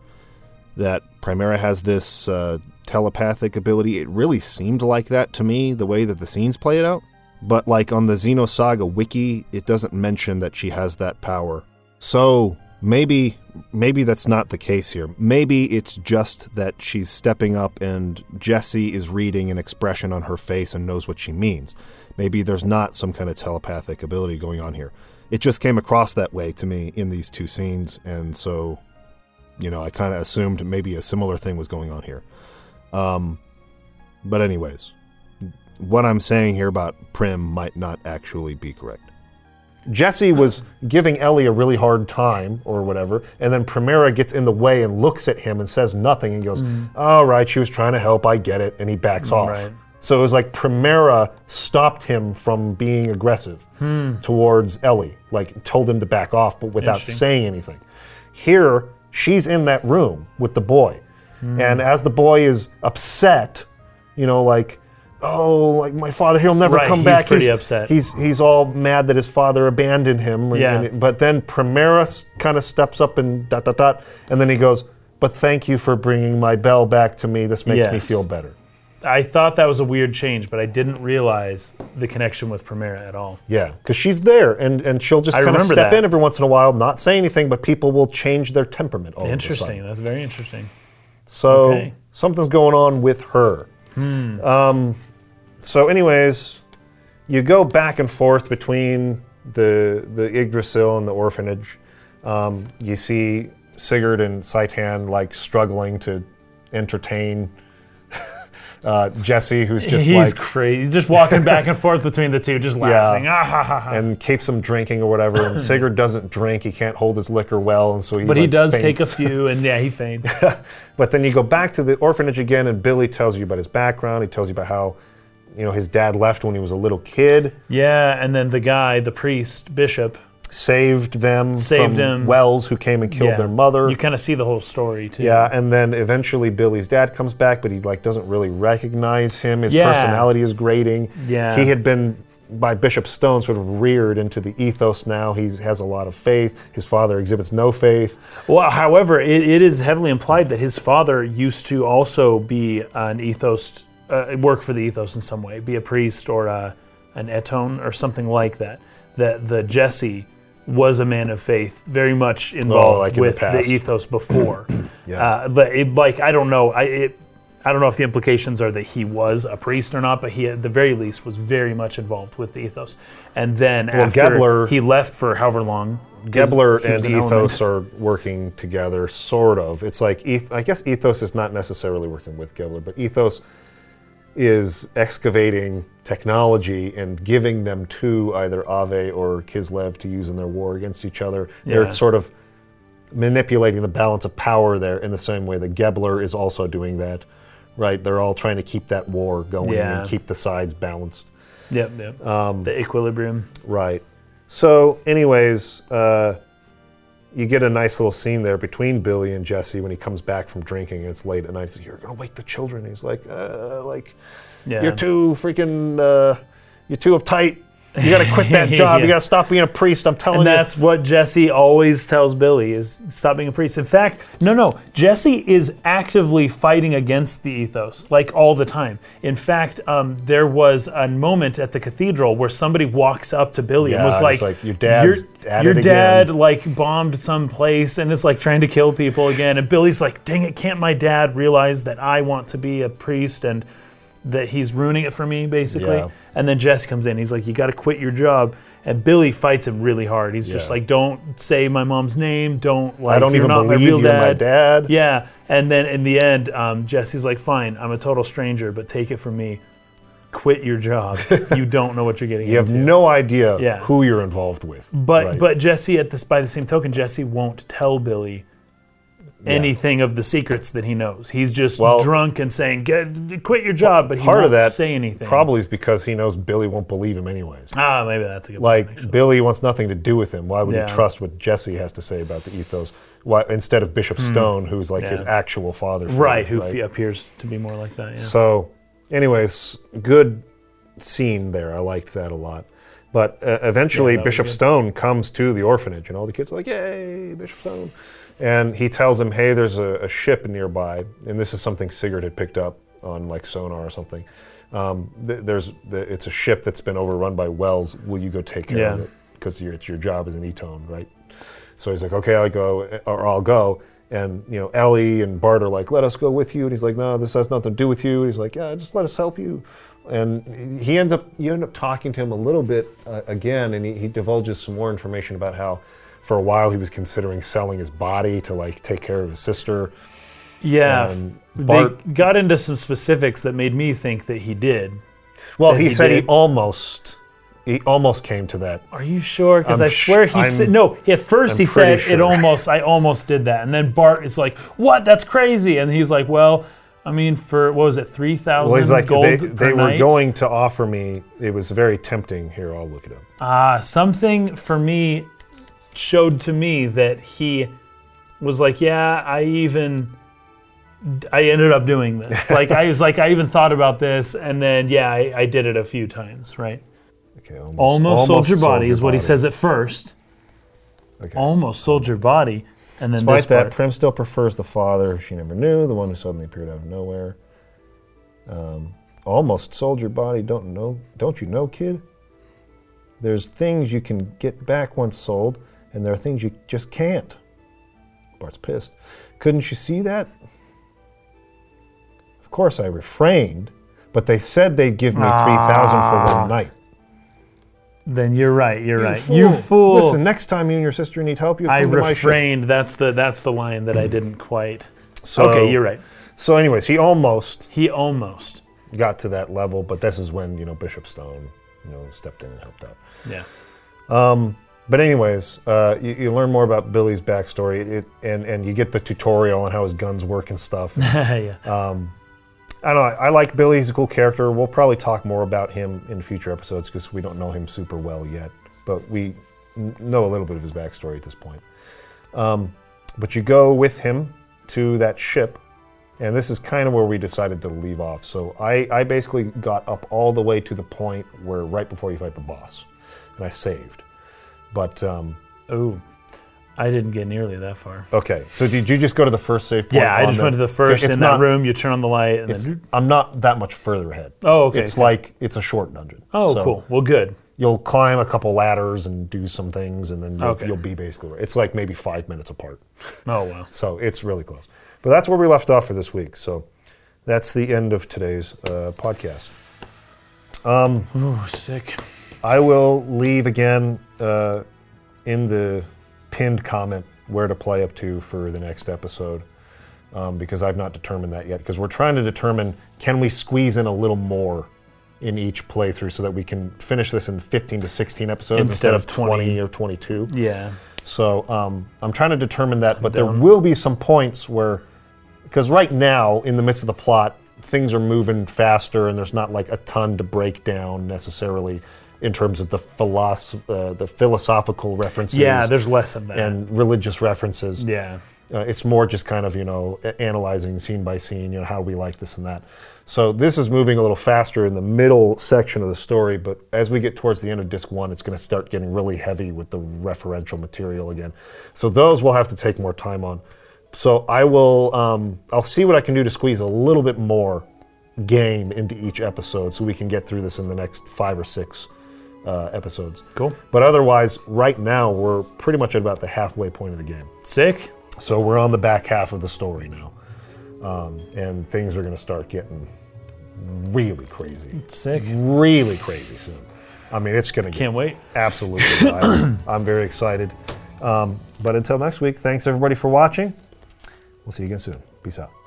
that Primera has this uh, telepathic ability. It really seemed like that to me, the way that the scenes play it out. But like on the Xenosaga wiki, it doesn't mention that she has that power. So maybe maybe that's not the case here. Maybe it's just that she's stepping up and Jesse is reading an expression on her face and knows what she means. Maybe there's not some kind of telepathic ability going on here. It just came across that way to me in these two scenes, and so you know, I kind of assumed maybe a similar thing was going on here. Um, but anyways, what I'm saying here about Prim might not actually be correct. Jesse was giving Elly a really hard time or whatever, and then Primera gets in the way and looks at him and says nothing and goes, mm. All right, she was trying to help, I get it, and he backs off. Right. So it was like Primera stopped him from being aggressive hmm. towards Elly, like told him to back off, but without saying anything. Here, she's in that room with the boy, hmm. and as the boy is upset, you know, like, oh, like my father, he'll never Right, come he's back. pretty upset. He's he's all mad that his father abandoned him. Yeah. but then Primera kind of steps up and dot dot dot, and then he goes, "But thank you for bringing my bell back to me. This makes me feel better." I thought that was a weird change, but I didn't realize the connection with Primera at all. Yeah, because she's there, and, and she'll just kind of step that. in every once in a while, not say anything, but people will change their temperament. All Interesting. That's very interesting. So Okay. something's going on with her. Hmm. Um, so, anyways, you go back and forth between the the Yggdrasil and the orphanage. Um, you see Sigurd and Citan like struggling to entertain uh, Jesse, who's just He's like crazy. Just walking back and forth between the two, just laughing. Ah, ha, ha, ha. and keeps him drinking or whatever. And Sigurd doesn't drink; he can't hold his liquor well, and so he. but he like, does take a few, and yeah, he faints. But then you go back to the orphanage again, and Billy tells you about his background. He tells you about how, you know, his dad left when he was a little kid, yeah, and then the guy, the priest, bishop, saved them Saved from him. Wells, who came and killed yeah. their mother. You kind of see the whole story too. yeah, and then eventually Billy's dad comes back, but he like doesn't really recognize him. His Yeah. personality is grating. Yeah. he had been by Bishop Stone, sort of reared into the ethos now. He has a lot of faith. His father exhibits no faith. Well, however, it, it is heavily implied that his father used to also be an ethos, uh, work for the ethos in some way, be a priest or a, an Etone or something like that. That the Jesse was a man of faith, very much involved like in the with the, past. ethos before. Yeah. uh, but it, like I don't know, I it, I don't know if the implications are that he was a priest or not, but he at the very least was very much involved with the ethos. And then after Gebler- he left for however long. Gebler and an ethos element. are working together, sort of. It's like eth- I guess ethos is not necessarily working with Gebler, but ethos is excavating technology and giving them to either Aveh or Kislev to use in their war against each other. Yeah. They're sort of manipulating the balance of power there in the same way that Gebler is also doing that. Right? They're all trying to keep that war going Yeah. and keep the sides balanced. Yep, yep. Um, the equilibrium. Right. So, anyways, uh, you get a nice little scene there between Billy and Jesse when he comes back from drinking. And it's late at night. He says, "You're gonna wake the children." He's like, uh, "Like, Yeah. you're too freaking, uh, you're too uptight. You gotta quit that job. You gotta stop being a priest. I'm telling and you." that's what Jesse always tells Billy is stop being a priest. In fact, no, no, Jesse is actively fighting against the ethos, like all the time. In fact, um, there was a moment at the cathedral where somebody walks up to Billy and was like, like, "Your dad's your, your dad like bombed some place and is like trying to kill people again." And Billy's like, "Dang it, can't my dad realize that I want to be a priest and that he's ruining it for me, basically?" Yeah. And then Jesse comes in. He's like, "You got to quit your job." And Billy fights him really hard. He's just Yeah. like, "Don't say my mom's name. Don't like. I don't you're even not my believe real you're dad. my dad. Yeah. And then in the end, um, Jesse's like, "Fine, I'm a total stranger, but take it from me. Quit your job. you don't know what you're getting You have into." no idea Yeah. who you're involved with. But Right. but Jesse at this by the same token, Jesse won't tell Billy anything of the secrets that he knows. He's just Well- drunk and saying, "Get quit your job," but he part won't of that say anything. probably is because he knows Billy won't believe him anyways. Ah, maybe that's a good Like point. Billy wants nothing to do with him. Why would Yeah. he trust what Jesse has to say about the ethos? Why, instead of Bishop Stone, who's like his Hmm. Actual father, figure, right? Who fe- appears to be more like that. Yeah. So, anyways, good scene there. I liked that a lot. But uh, eventually, Yeah, Bishop. Stone comes to the orphanage, and all the kids are like, "Yay, Bishop Stone!" And he tells him, "Hey, there's a, a ship nearby, and this is something Sigurd had picked up on like sonar or something. Um, th- there's the, it's a ship that's been overrun by wells. Will you go take care of it? Because it's your job as an Etone, right?" So he's like, "Okay, I'll go, or I'll go." And you know, Elly and Bart are like, "Let us go with you." And he's like, "No, this has nothing to do with you." And he's like, "Yeah, just let us help you." And he ends up, you end up talking to him a little bit uh, again, and he, he divulges some more information about how, for a while, he was considering selling his body to like take care of his sister. yeah, Bart- they got into some specifics that made me think that he did. Well, he, he said he almost, he almost came to that. Are you sure? Because I'm swear he said no. At 1st I'm he said pretty it almost. I almost did that, and then Bart is like, "What? That's crazy!" And he's like, "Well, I mean, for what was it, three thousand Well, he's like, gold they, they were night? going to offer me. It was very tempting. Here, I'll look it up. Ah, something for me showed to me that he was like, yeah, I even I ended up doing this. like I was like, I even thought about this, and then yeah, I, I did it a few times, right? Okay, almost, Almost, sold your body sold is what he says at first. Okay. Almost soldier body, and then Despite this that, part. Prim still prefers the father she never knew, the one who suddenly appeared out of nowhere. Um, almost soldier body, don't know? Don't you know, kid? There's things you can get back once sold, and there are things you just can't. Bart's pissed. Couldn't you see that? Of course, I refrained, but they said they'd give me three thousand for Ah. one night. then you're right. You're right. You fool. Listen, next time you and your sister need help, you I to my refrained. That's the that's the line that I didn't quite. So- okay, you're right. So, anyways, he almost He almost. got to that level, but this is when you know Bishop Stone, you know, stepped in and helped out. Yeah. But anyways, uh, you, you learn more about Billy's backstory, it, and and you get the tutorial on how his guns work and stuff. yeah. I don't know. I, I like Billy. He's a cool character. We'll probably talk more about him in future episodes because we don't know him super well yet, but we know a little bit of his backstory at this point. Um, but you go with him to that ship, And this is kind of where we decided to leave off. So I, I basically got up all the way to the point where right before you fight the boss, and I saved. But um, Oh, I didn't get nearly that far. okay, so did you just go to the first save point? Yeah, I on just the- went to the first It's in not- that room. You turn on the light, and it's- then I'm not that much further ahead. Oh, okay, It's okay. like it's a short dungeon. oh, So cool. Well, good. You'll climb a couple ladders and do some things, and then you'll, Okay. you'll be basically. It's like maybe five minutes apart. Oh wow. So it's really close. But that's where we left off for this week. So that's the end of today's uh, podcast. Oh, sick. I will leave again uh, in the pinned comment where to play up to for the next episode um, because I've not determined that yet. Because we're trying to determine can we squeeze in a little more in each playthrough so that we can finish this in 15 to 16 episodes Instead instead, of of 20, 20. or 22. Yeah. So um, I'm trying to determine that, but there will be some points where, because right now in the midst of the plot, things are moving faster, and there's not like a ton to break down necessarily in terms of the philosoph- uh, the philosophical references. Yeah. There's less of that. and religious references. yeah. Uh, it's more just kind of you know analyzing scene by scene, you know how we like this and that. So this is moving a little faster in the middle section of the story, but as we get towards the end of disc one, it's going to start getting really heavy with the referential material again. So those we'll have to take more time on. So I will, um, I'll see what I can do to squeeze a little bit more game into each episode, so we can get through this in the next five or six uh, episodes. Cool. But otherwise, right now we're pretty much at about the halfway point of the game. Sick. So we're on the back half of the story now, um, and things are going to start getting really crazy, Sick. really crazy soon. I mean, it's going to Can't wait. absolutely. I'm very excited. Um, but until next week, thanks everybody for watching. We'll see you again soon. Peace out.